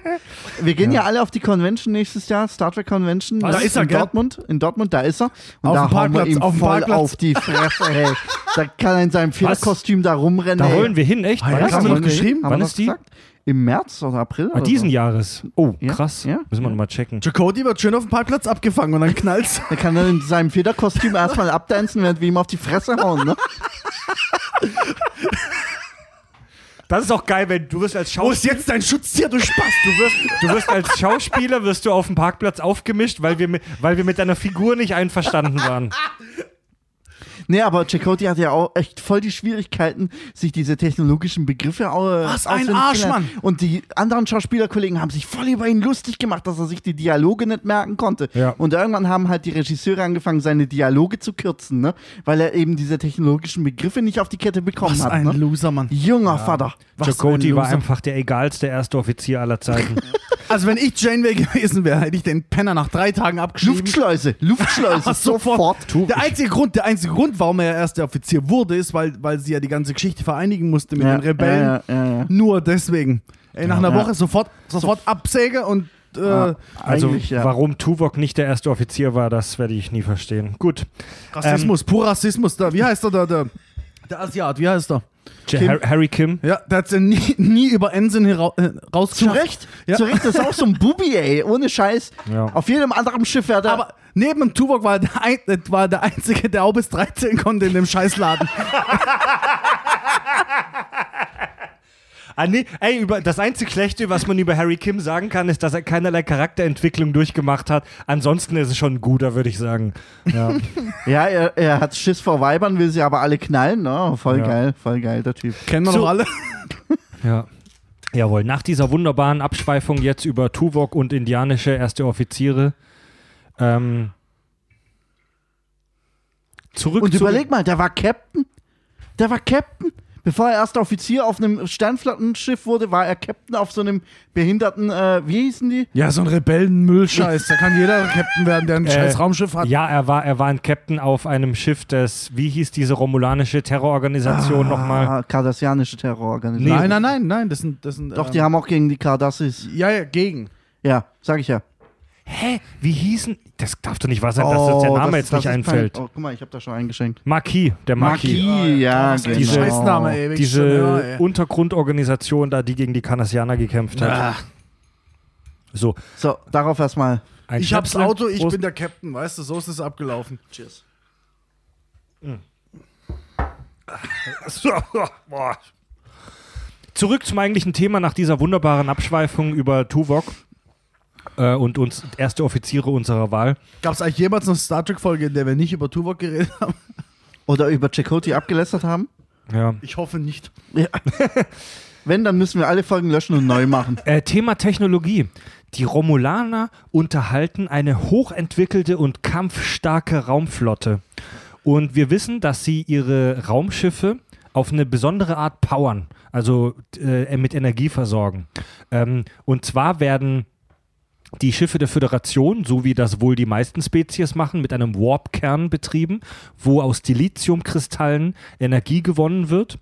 [SPEAKER 2] Wir gehen ja. alle auf die Convention nächstes Jahr, Star Trek Convention.
[SPEAKER 3] Da ist er,
[SPEAKER 2] in
[SPEAKER 3] gell?
[SPEAKER 2] Dortmund. In Dortmund, da ist er. Und
[SPEAKER 3] Auf
[SPEAKER 2] da hauen wir ihm
[SPEAKER 3] auf
[SPEAKER 2] voll auf die Fresse, hey. Da kann er in seinem Federkostüm da rumrennen.
[SPEAKER 1] Da
[SPEAKER 2] ey.
[SPEAKER 1] wollen wir hin, echt?
[SPEAKER 3] Ah,
[SPEAKER 1] Wann
[SPEAKER 3] ja,
[SPEAKER 1] ist
[SPEAKER 3] haben
[SPEAKER 1] die?
[SPEAKER 3] wir
[SPEAKER 2] wollen
[SPEAKER 3] noch geschrieben?
[SPEAKER 1] Wann ist die?
[SPEAKER 2] gesagt? Im März oder April?
[SPEAKER 1] Ah,
[SPEAKER 2] oder
[SPEAKER 1] diesen
[SPEAKER 2] so.
[SPEAKER 1] Jahres. Oh,
[SPEAKER 2] Ja,
[SPEAKER 1] krass.
[SPEAKER 2] ja,
[SPEAKER 1] Müssen wir
[SPEAKER 2] ja.
[SPEAKER 1] nochmal checken.
[SPEAKER 3] Jacody wird schön auf dem Parkplatz abgefangen und dann knallt's.
[SPEAKER 2] Da kann er in seinem Federkostüm erstmal abdancen, während wir ihm auf die Fresse hauen, ne?
[SPEAKER 1] Das ist auch geil, wenn du wirst als
[SPEAKER 3] Wo ist
[SPEAKER 1] Schauspieler.
[SPEAKER 3] jetzt dein Schutztier, du Spaß?
[SPEAKER 1] Du wirst, du wirst als Schauspieler wirst du auf dem Parkplatz aufgemischt, weil wir, mit, weil wir mit deiner Figur nicht einverstanden waren.
[SPEAKER 2] Nee, aber Chakotay hat ja auch echt voll die Schwierigkeiten, sich diese technologischen Begriffe au-
[SPEAKER 3] Was ein Arsch. Mann.
[SPEAKER 2] Und die anderen Schauspielerkollegen haben sich voll über ihn lustig gemacht, dass er sich die Dialoge nicht merken konnte.
[SPEAKER 1] Ja.
[SPEAKER 2] Und irgendwann haben halt die Regisseure angefangen, seine Dialoge zu kürzen, ne? Weil er eben diese technologischen Begriffe nicht auf die Kette bekommen
[SPEAKER 3] Was
[SPEAKER 2] hat.
[SPEAKER 3] ein
[SPEAKER 2] Ne?
[SPEAKER 3] Loser, Mann.
[SPEAKER 2] Junger Vater.
[SPEAKER 3] Was
[SPEAKER 1] Chakotay
[SPEAKER 3] ein
[SPEAKER 1] war einfach der egalste erste Offizier aller Zeiten.
[SPEAKER 3] Also wenn ich Janeway gewesen wäre, hätte ich den Penner nach drei Tagen abgeschrieben.
[SPEAKER 2] Luftschleuse, Luftschleuse,
[SPEAKER 3] Aber
[SPEAKER 2] sofort.
[SPEAKER 3] Der einzige Grund, der einzige Grund, warum er erster Offizier wurde, ist, weil, weil sie ja die ganze Geschichte vereinigen musste mit
[SPEAKER 2] Ja,
[SPEAKER 3] den Rebellen.
[SPEAKER 2] ja, ja, ja, ja.
[SPEAKER 3] Nur deswegen. Ey, nach einer
[SPEAKER 2] Ja.
[SPEAKER 3] Woche sofort, sofort Absäge und äh,
[SPEAKER 1] Also,
[SPEAKER 2] ja.
[SPEAKER 1] warum Tuvok nicht der erste Offizier war, das werde ich nie verstehen. Gut.
[SPEAKER 3] Rassismus, pur Rassismus. Da, wie heißt er da? Der, der Asiat, wie heißt er?
[SPEAKER 2] Kim-
[SPEAKER 1] Har- Harry Kim.
[SPEAKER 3] Ja, der hat ja nie, nie über Ensign hera äh,
[SPEAKER 2] Zu
[SPEAKER 3] rausgeschafft.
[SPEAKER 2] Recht,
[SPEAKER 3] Ja.
[SPEAKER 2] zu Recht, das ist auch so ein Bubi, ey, ohne Scheiß.
[SPEAKER 1] Ja.
[SPEAKER 2] Auf jedem anderen Schiff wäre der.
[SPEAKER 3] Aber neben dem Tuvok war der, ein, äh, war der Einzige, der auch bis 13 konnte in dem Scheißladen.
[SPEAKER 1] Ah, nee, ey, über, das einzig Schlechte, was man über Harry Kim sagen kann, ist, dass er keinerlei Charakterentwicklung durchgemacht hat. Ansonsten ist es schon ein guter, würde ich sagen. Ja.
[SPEAKER 2] Ja, er, er hat Schiss vor Weibern, will sie aber alle knallen. Ne? Voll
[SPEAKER 1] Ja.
[SPEAKER 2] geil, voll geil, der Typ.
[SPEAKER 3] Kennen wir
[SPEAKER 1] So.
[SPEAKER 3] doch alle.
[SPEAKER 1] ja. Jawohl, nach dieser wunderbaren Abschweifung jetzt über Tuvok und indianische erste Offiziere. Ähm, zurück
[SPEAKER 2] Und
[SPEAKER 1] zu-
[SPEAKER 2] überleg mal, der war Captain. Der war Captain. Bevor er erster Offizier auf einem Sternflottenschiff wurde, war er Captain auf so einem behinderten, äh, wie hießen die?
[SPEAKER 3] Ja, so ein Rebellen-Müllscheiß. Da kann jeder Captain werden, der ein
[SPEAKER 1] Äh,
[SPEAKER 3] scheiß Raumschiff hat.
[SPEAKER 1] Ja, er war, er war ein Captain auf einem Schiff des, wie hieß diese romulanische Terrororganisation nochmal?
[SPEAKER 2] Ah, Kardassianische Terrororganisation.
[SPEAKER 3] Nein, nein, nein, nein. Das sind. Das sind
[SPEAKER 2] Doch,
[SPEAKER 3] ähm,
[SPEAKER 2] die haben auch gegen die Kardassis.
[SPEAKER 3] Ja, ja, gegen.
[SPEAKER 2] Ja, sag ich ja.
[SPEAKER 1] Hä? Wie hießen? Das darf doch nicht wahr sein, dass das der Name jetzt nicht
[SPEAKER 2] ist
[SPEAKER 1] einfällt.
[SPEAKER 2] Mein, oh, guck mal, ich habe da schon eingeschenkt.
[SPEAKER 1] Marquis, der Marquis.
[SPEAKER 2] Marquis, ja,
[SPEAKER 3] ein
[SPEAKER 2] genau.
[SPEAKER 3] Scheißname, ey.
[SPEAKER 1] Diese
[SPEAKER 3] schon, ja, ey.
[SPEAKER 1] Untergrundorganisation da, die gegen die Kardassianer gekämpft hat.
[SPEAKER 3] Ah,
[SPEAKER 1] So,
[SPEAKER 2] So, darauf erstmal.
[SPEAKER 1] ein
[SPEAKER 3] ich hab's. Auto, ich
[SPEAKER 1] Prost.
[SPEAKER 3] bin der Captain, weißt du, so ist es abgelaufen.
[SPEAKER 2] Cheers.
[SPEAKER 1] So, boah. Zurück zum eigentlichen Thema nach dieser wunderbaren Abschweifung über Tuvok äh, und uns erste Offiziere unserer Wahl.
[SPEAKER 3] Gab's eigentlich jemals eine Star Trek-Folge, in der wir nicht über Tuvok geredet haben?
[SPEAKER 2] Oder über Chakotay abgelästert haben?
[SPEAKER 1] Ja.
[SPEAKER 3] Ich hoffe nicht.
[SPEAKER 2] Ja. Wenn, dann müssen wir alle Folgen löschen und neu machen.
[SPEAKER 1] Äh, Thema Technologie. Die Romulaner unterhalten eine hochentwickelte und kampfstarke Raumflotte. Und wir wissen, dass sie ihre Raumschiffe auf eine besondere Art powern, also äh, mit Energie versorgen. Ähm, und zwar werden die Schiffe der Föderation, so wie das wohl die meisten Spezies machen, mit einem Warp-Kern betrieben, wo aus Dilithiumkristallen Energie gewonnen wird.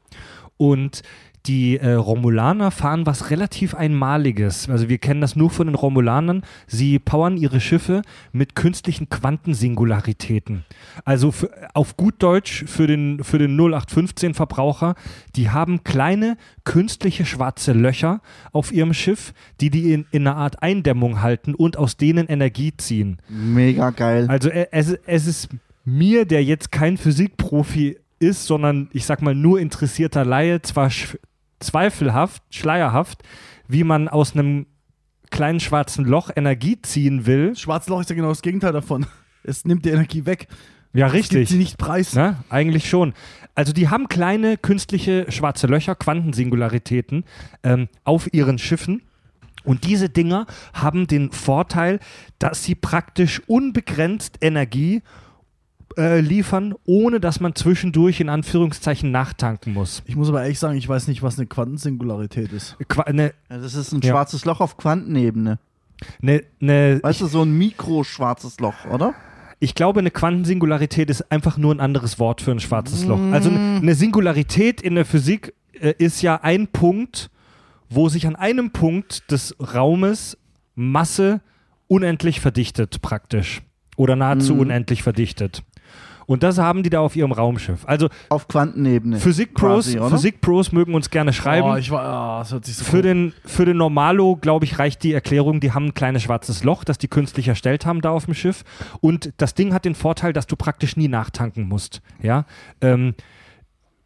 [SPEAKER 1] Und die äh, Romulaner fahren was relativ Einmaliges. Also wir kennen das nur von den Romulanern. Sie powern ihre Schiffe mit künstlichen Quantensingularitäten. Also für, auf gut Deutsch für den, für den 0815-Verbraucher, die haben kleine künstliche schwarze Löcher auf ihrem Schiff, die die in, in einer Art Eindämmung halten und aus denen Energie ziehen.
[SPEAKER 2] Mega geil.
[SPEAKER 1] Also äh, es, es ist mir, der jetzt kein Physikprofi ist, sondern ich sag mal nur interessierter Laie, zwar zweifelhaft, schleierhaft, wie man aus einem kleinen schwarzen Loch Energie ziehen will.
[SPEAKER 3] Schwarzes Loch ist ja genau das Gegenteil davon. Es nimmt die Energie weg.
[SPEAKER 1] Ja,
[SPEAKER 3] Es gibt
[SPEAKER 1] richtig.
[SPEAKER 3] sie nicht preis.
[SPEAKER 1] Ne? Eigentlich schon. Also die haben kleine künstliche schwarze Löcher, Quantensingularitäten ähm, auf ihren Schiffen. Und diese Dinger haben den Vorteil, dass sie praktisch unbegrenzt Energie äh, liefern, ohne dass man zwischendurch in Anführungszeichen nachtanken muss.
[SPEAKER 3] Ich muss aber ehrlich sagen, ich weiß nicht, was eine Quantensingularität ist.
[SPEAKER 1] Qua ne,
[SPEAKER 2] Ja, das ist ein
[SPEAKER 1] Ja.
[SPEAKER 2] schwarzes Loch auf Quantenebene.
[SPEAKER 1] ne, ne,
[SPEAKER 2] Weißt du, so ein mikroschwarzes Loch, oder?
[SPEAKER 1] Ich glaube, eine Quantensingularität ist einfach nur ein anderes Wort für ein schwarzes Loch. Also eine eine Singularität in der Physik äh, ist ja ein Punkt, wo sich an einem Punkt des Raumes Masse unendlich verdichtet praktisch. Oder nahezu
[SPEAKER 2] Mhm.
[SPEAKER 1] unendlich verdichtet. Und das haben die da auf ihrem Raumschiff. Also
[SPEAKER 2] Auf Quantenebene.
[SPEAKER 1] Physikpros? Physikpros mögen uns gerne schreiben.
[SPEAKER 3] Oh, ich war, ah, das hört sich so
[SPEAKER 1] Für
[SPEAKER 3] cool.
[SPEAKER 1] den, für den Normalo, glaube ich, reicht die Erklärung, die haben ein kleines schwarzes Loch, das die künstlich erstellt haben da auf dem Schiff. Und das Ding hat den Vorteil, dass du praktisch nie nachtanken musst. Ja. Ähm,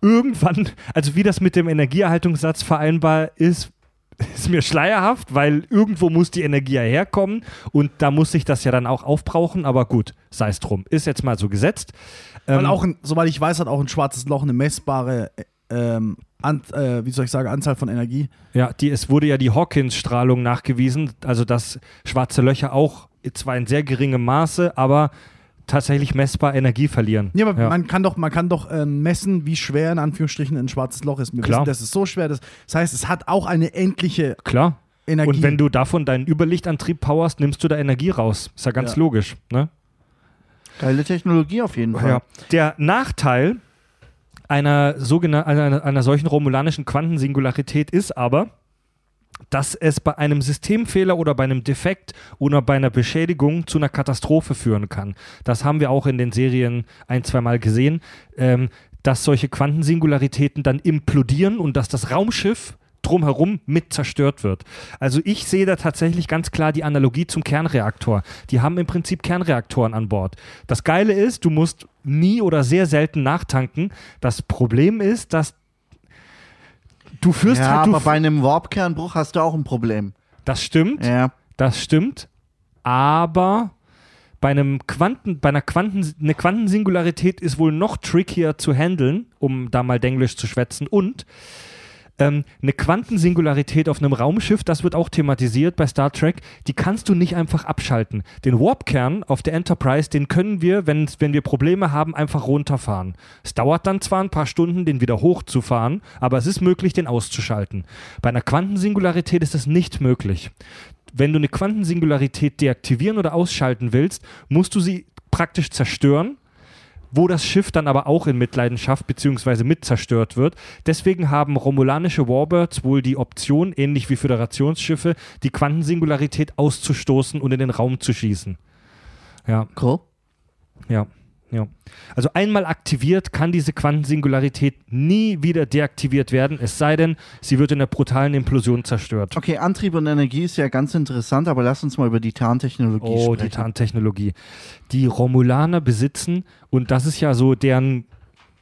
[SPEAKER 1] irgendwann, also wie das mit dem Energieerhaltungssatz vereinbar ist, ist mir schleierhaft, weil irgendwo muss die Energie ja herkommen und da muss sich das ja dann auch aufbrauchen, aber gut, sei es drum. Ist jetzt mal so gesetzt.
[SPEAKER 3] Weil
[SPEAKER 1] Ähm,
[SPEAKER 3] auch, ein, soweit ich weiß, hat auch ein schwarzes Loch eine messbare, äh, ähm, an, äh, wie soll ich sagen, Anzahl von Energie.
[SPEAKER 1] Ja, die, es wurde ja die Hawkins-Strahlung nachgewiesen, also dass schwarze Löcher auch zwar in sehr geringem Maße, aber tatsächlich messbar Energie verlieren.
[SPEAKER 3] Ja, aber
[SPEAKER 1] Ja.
[SPEAKER 3] man kann doch, man kann doch ähm, messen, wie schwer in Anführungsstrichen ein schwarzes Loch ist. Wir
[SPEAKER 1] Klar.
[SPEAKER 3] wissen, das ist so schwer. Das, das heißt, es hat auch eine endliche
[SPEAKER 1] Klar.
[SPEAKER 3] Energie.
[SPEAKER 1] Und wenn du davon deinen Überlichtantrieb powerst, nimmst du da Energie raus. Ist ja ganz
[SPEAKER 3] Ja.
[SPEAKER 1] logisch. Ne?
[SPEAKER 2] Geile Technologie auf jeden Fall.
[SPEAKER 1] Ja. Der Nachteil einer, sogenan- einer, einer solchen romulanischen Quantensingularität ist aber, dass es bei einem Systemfehler oder bei einem Defekt oder bei einer Beschädigung zu einer Katastrophe führen kann. Das haben wir auch in den Serien ein, zweimal gesehen, ähm, dass solche Quantensingularitäten dann implodieren und dass das Raumschiff drumherum mit zerstört wird. Also ich sehe da tatsächlich ganz klar die Analogie zum Kernreaktor. Die haben im Prinzip Kernreaktoren an Bord. Das Geile ist, du musst nie oder sehr selten nachtanken. Das Problem ist, dass du führst
[SPEAKER 2] Ja,
[SPEAKER 1] halt... Du
[SPEAKER 2] aber bei einem Warpkernbruch hast du auch ein Problem.
[SPEAKER 1] das stimmt.
[SPEAKER 2] Ja.
[SPEAKER 1] Das stimmt, aber bei einem Quanten, bei einer Quanten, eine Quantensingularität ist wohl noch trickier zu handeln, um da mal Denglisch zu schwätzen. Und ähm, eine Quantensingularität auf einem Raumschiff, das wird auch thematisiert bei Star Trek, die kannst du nicht einfach abschalten. Den Warp-Kern auf der Enterprise, den können wir, wenn, wenn wir Probleme haben, einfach runterfahren. Es dauert dann zwar ein paar Stunden, den wieder hochzufahren, aber es ist möglich, den auszuschalten. Bei einer Quantensingularität ist das nicht möglich. Wenn du eine Quantensingularität deaktivieren oder ausschalten willst, musst du sie praktisch zerstören wo das Schiff dann aber auch in Mitleidenschaft bzw. mit zerstört wird. Deswegen haben romulanische Warbirds wohl die Option, ähnlich wie Föderationsschiffe, die Quantensingularität auszustoßen und in den Raum zu schießen. Ja.
[SPEAKER 2] Cool.
[SPEAKER 1] Ja. Ja. Also einmal aktiviert kann diese Quantensingularität nie wieder deaktiviert werden, es sei denn, sie wird in der brutalen Implosion zerstört.
[SPEAKER 2] Okay, Antrieb und Energie ist ja ganz interessant, aber lass uns mal über die Tarntechnologie
[SPEAKER 1] oh,
[SPEAKER 2] sprechen.
[SPEAKER 1] Oh, die Tarntechnologie. Die Romulaner besitzen, und das ist ja so deren,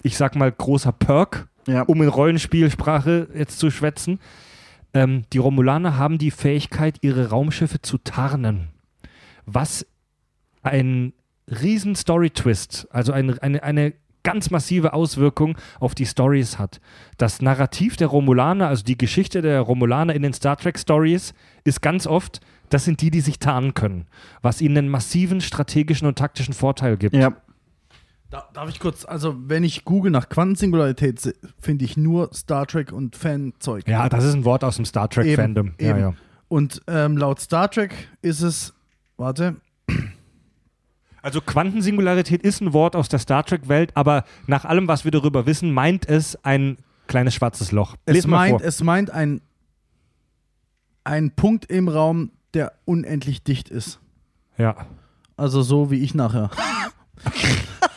[SPEAKER 1] ich sag mal, großer Perk, ja. um in Rollenspielsprache jetzt zu schwätzen. Ähm, die Romulaner haben die Fähigkeit, ihre Raumschiffe zu tarnen. Was ein riesen Story-Twist, also eine, eine, eine ganz massive Auswirkung auf die Stories hat. Das Narrativ der Romulaner, also die Geschichte der Romulaner in den Star Trek Stories, ist ganz oft, das sind die, die sich tarnen können, was ihnen einen massiven strategischen und taktischen Vorteil gibt.
[SPEAKER 3] Ja. Da, darf ich kurz, also wenn ich google nach Quantensingularität, finde ich nur Star Trek und Fanzeug.
[SPEAKER 1] Ja, das ist ein Wort aus dem Star Trek-Fandom. Ja, ja.
[SPEAKER 3] Und ähm, laut Star Trek ist es, warte,
[SPEAKER 1] also Quantensingularität ist ein Wort aus der Star Trek-Welt, aber nach allem, was wir darüber wissen, meint es ein kleines schwarzes Loch.
[SPEAKER 3] es meint, es meint ein, ein Punkt im Raum, der unendlich dicht ist.
[SPEAKER 1] Ja.
[SPEAKER 3] Also so wie ich nachher.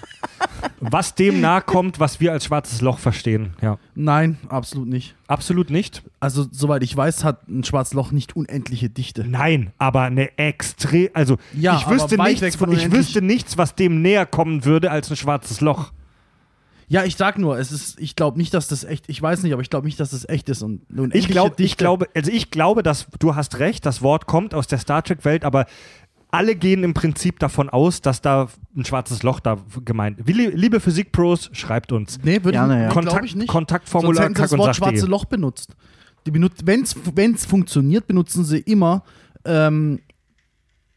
[SPEAKER 1] was dem nahe kommt, was wir als schwarzes Loch verstehen. Ja.
[SPEAKER 3] Nein, absolut nicht.
[SPEAKER 1] Absolut nicht.
[SPEAKER 3] Also, soweit ich weiß, hat ein schwarzes Loch nicht unendliche Dichte.
[SPEAKER 1] Nein, aber eine extrem. Also, ja, ich, wüsste nichts, von ich wüsste nichts, was dem näher kommen würde als ein schwarzes Loch.
[SPEAKER 3] Ja, ich sag nur, es ist, ich glaube nicht, dass das echt, ich weiß nicht, aber ich glaube nicht, dass das echt ist. Und,
[SPEAKER 1] und ich, glaub, ich glaube, also ich glaube, dass du hast recht, das Wort kommt aus der Star Trek-Welt, aber alle gehen im Prinzip davon aus, dass da ein schwarzes Loch da gemeint ist. Liebe Physikpros, schreibt uns.
[SPEAKER 3] Nee, würde
[SPEAKER 1] ja, ich, Kontakt, ich nicht. Kontaktformular
[SPEAKER 3] Sonst hätten sie das Wort schwarze Loch benutzt. benutzt Wenn es funktioniert, benutzen sie immer ähm,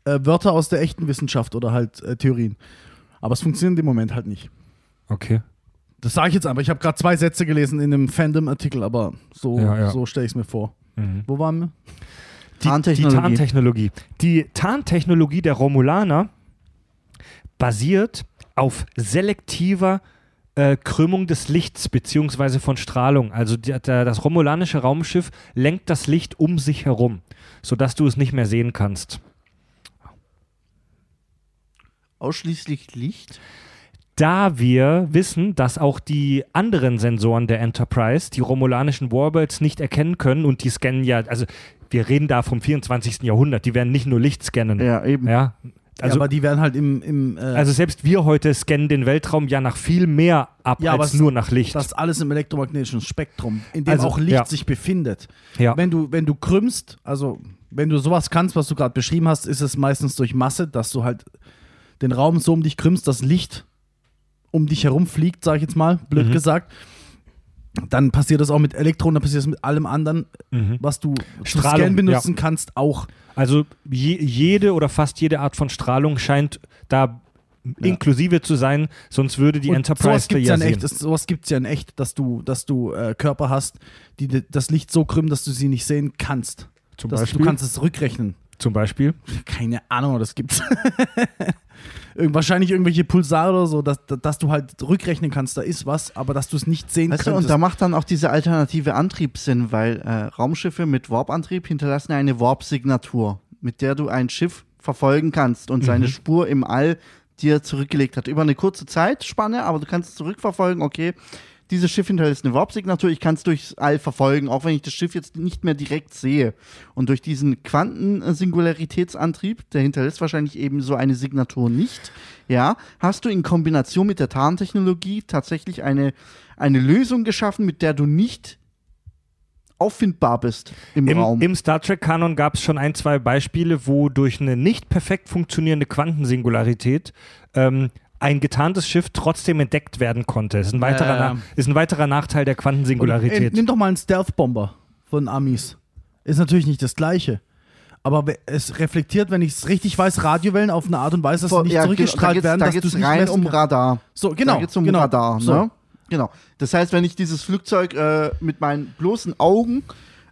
[SPEAKER 3] äh, Wörter aus der echten Wissenschaft oder halt äh, Theorien. Aber es funktioniert im Moment halt nicht.
[SPEAKER 1] Okay.
[SPEAKER 3] Das sage ich jetzt einfach. Ich habe gerade zwei Sätze gelesen in einem Fandom-Artikel, aber so, ja, ja. so stelle ich es mir vor. Mhm. Wo waren wir?
[SPEAKER 1] Die Tarntechnologie. Die Tarntechnologie. Die Tarntechnologie der Romulaner basiert auf selektiver äh, Krümmung des Lichts bzw. von Strahlung. Also die, der, das romulanische Raumschiff lenkt das Licht um sich herum, sodass du es nicht mehr sehen kannst.
[SPEAKER 2] Ausschließlich Licht?
[SPEAKER 1] Da wir wissen, dass auch die anderen Sensoren der Enterprise die romulanischen Warbirds nicht erkennen können und die scannen ja, also wir reden da vom 24. Jahrhundert, die werden nicht nur Licht scannen.
[SPEAKER 3] Ja, eben.
[SPEAKER 1] Ja,
[SPEAKER 3] also, ja, aber die werden halt im. im
[SPEAKER 1] äh also selbst wir heute scannen den Weltraum ja nach viel mehr ab ja, als nur nach Licht.
[SPEAKER 3] Das alles im elektromagnetischen Spektrum, in dem also, auch Licht ja. sich befindet.
[SPEAKER 1] Ja.
[SPEAKER 3] Wenn du, wenn du krümmst, also wenn du sowas kannst, was du gerade beschrieben hast, ist es meistens durch Masse, dass du halt den Raum so um dich krümmst, dass Licht um dich herum fliegt, sag ich jetzt mal, blöd mhm. gesagt dann passiert das auch mit Elektronen, dann passiert das mit allem anderen, mhm. was du
[SPEAKER 1] Scan
[SPEAKER 3] benutzen ja. kannst, auch.
[SPEAKER 1] Also je, jede oder fast jede Art von Strahlung scheint da ja. inklusive zu sein, sonst würde die Und Enterprise sowas
[SPEAKER 3] gibt's ja, ja echt, Sowas gibt es ja in echt, dass du, dass du äh, Körper hast, die das Licht so krümmen, dass du sie nicht sehen kannst.
[SPEAKER 1] Zum
[SPEAKER 3] dass
[SPEAKER 1] Beispiel?
[SPEAKER 3] Du kannst es rückrechnen.
[SPEAKER 1] Zum Beispiel?
[SPEAKER 3] Keine Ahnung, das gibt's. wahrscheinlich irgendwelche Pulsare oder so, dass, dass du halt rückrechnen kannst, da ist was, aber dass du es nicht sehen weißt
[SPEAKER 2] könntest. Du, und da macht dann auch diese alternative Antrieb Sinn, weil äh, Raumschiffe mit Warp-Antrieb hinterlassen eine Warp-Signatur, mit der du ein Schiff verfolgen kannst und mhm. seine Spur im All dir zurückgelegt hat. Über eine kurze Zeitspanne, aber du kannst es zurückverfolgen, okay, dieses Schiff hinterlässt eine Warp-Signatur, ich kann es durchs All verfolgen, auch wenn ich das Schiff jetzt nicht mehr direkt sehe. Und durch diesen Quantensingularitätsantrieb, der hinterlässt wahrscheinlich eben so eine Signatur nicht, ja, hast du in Kombination mit der Tarntechnologie tatsächlich eine, eine Lösung geschaffen, mit der du nicht auffindbar bist im,
[SPEAKER 1] Im,
[SPEAKER 2] Raum.
[SPEAKER 1] Im Star Trek-Kanon gab es schon ein, zwei Beispiele, wo durch eine nicht perfekt funktionierende Quantensingularität ähm, ein getarntes Schiff trotzdem entdeckt werden konnte. Ist ein weiterer. Na- ist ein weiterer Nachteil der
[SPEAKER 3] Und, äh,
[SPEAKER 1] Quantensingularität.
[SPEAKER 3] nimm doch mal einen Stealth-Bomber von Amis. Ist natürlich nicht das gleiche. Aber es reflektiert, wenn ich es richtig weiß, Radiowellen auf eine Art und Weise, dass sie nicht
[SPEAKER 2] Ja,
[SPEAKER 3] zurückgestrahlt
[SPEAKER 2] genau,
[SPEAKER 3] werden,
[SPEAKER 2] da
[SPEAKER 3] dass
[SPEAKER 2] geht's,
[SPEAKER 3] du
[SPEAKER 2] da
[SPEAKER 3] es
[SPEAKER 2] rein um. Radar.
[SPEAKER 3] So, genau.
[SPEAKER 2] Da geht's um
[SPEAKER 3] genau.
[SPEAKER 2] Radar,
[SPEAKER 3] So.
[SPEAKER 2] ne? Genau. Das heißt, wenn ich dieses Flugzeug äh, mit meinen bloßen Augen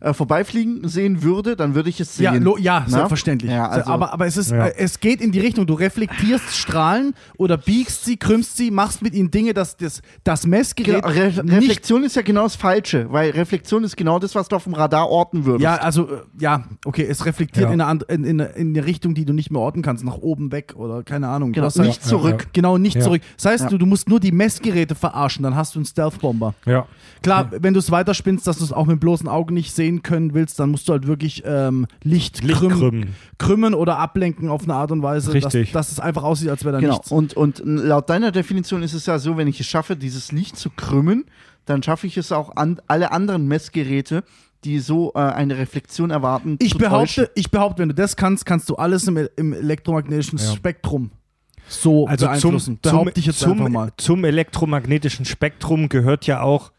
[SPEAKER 2] äh, vorbeifliegen sehen würde, dann würde ich es sehen.
[SPEAKER 3] Ja, lo, ja selbstverständlich.
[SPEAKER 2] Ja, also,
[SPEAKER 3] aber, aber es, ist,
[SPEAKER 1] Ja.
[SPEAKER 3] äh, es geht in die Richtung, du reflektierst Strahlen oder biegst sie, krümmst sie, machst mit ihnen Dinge, dass das, das Messgerät
[SPEAKER 2] Genau, Re
[SPEAKER 3] nicht
[SPEAKER 2] Reflexion ist ja genau das Falsche, weil Reflexion ist genau das, was du auf dem Radar orten würdest.
[SPEAKER 3] Ja, also, äh, ja, okay, es reflektiert
[SPEAKER 1] Ja.
[SPEAKER 3] in, eine, in, in, in eine Richtung, die du nicht mehr orten kannst, nach oben weg oder keine Ahnung.
[SPEAKER 2] genau, nicht zurück.
[SPEAKER 3] Genau, nicht
[SPEAKER 1] Ja.
[SPEAKER 3] zurück. Das heißt,
[SPEAKER 2] Ja.
[SPEAKER 3] du, du musst nur die Messgeräte verarschen, dann hast du einen Stealth-Bomber.
[SPEAKER 1] ja.
[SPEAKER 3] Klar, wenn du es weiterspinnst, dass du es auch mit bloßen Augen nicht sehen können willst, dann musst du halt wirklich ähm, Licht,
[SPEAKER 1] Licht
[SPEAKER 3] krümmen,
[SPEAKER 1] krümmen.
[SPEAKER 3] krümmen oder ablenken auf eine Art und Weise,
[SPEAKER 1] Richtig.
[SPEAKER 3] Dass, dass es einfach aussieht, als wäre da
[SPEAKER 2] Genau.
[SPEAKER 3] nichts.
[SPEAKER 2] Und, und laut deiner Definition ist es ja so, wenn ich es schaffe, dieses Licht zu krümmen, dann schaffe ich es auch an alle anderen Messgeräte, die so äh, eine Reflexion erwarten.
[SPEAKER 3] Ich
[SPEAKER 2] zu
[SPEAKER 3] behaupte,
[SPEAKER 2] täuschen.
[SPEAKER 3] ich behaupte, wenn du das kannst, kannst du alles im, im elektromagnetischen
[SPEAKER 1] Ja.
[SPEAKER 3] Spektrum so
[SPEAKER 1] Also zum,
[SPEAKER 3] beeinflussen. Behaupte ich jetzt
[SPEAKER 1] zum,
[SPEAKER 3] einfach mal.
[SPEAKER 1] zum elektromagnetischen Spektrum gehört ja auch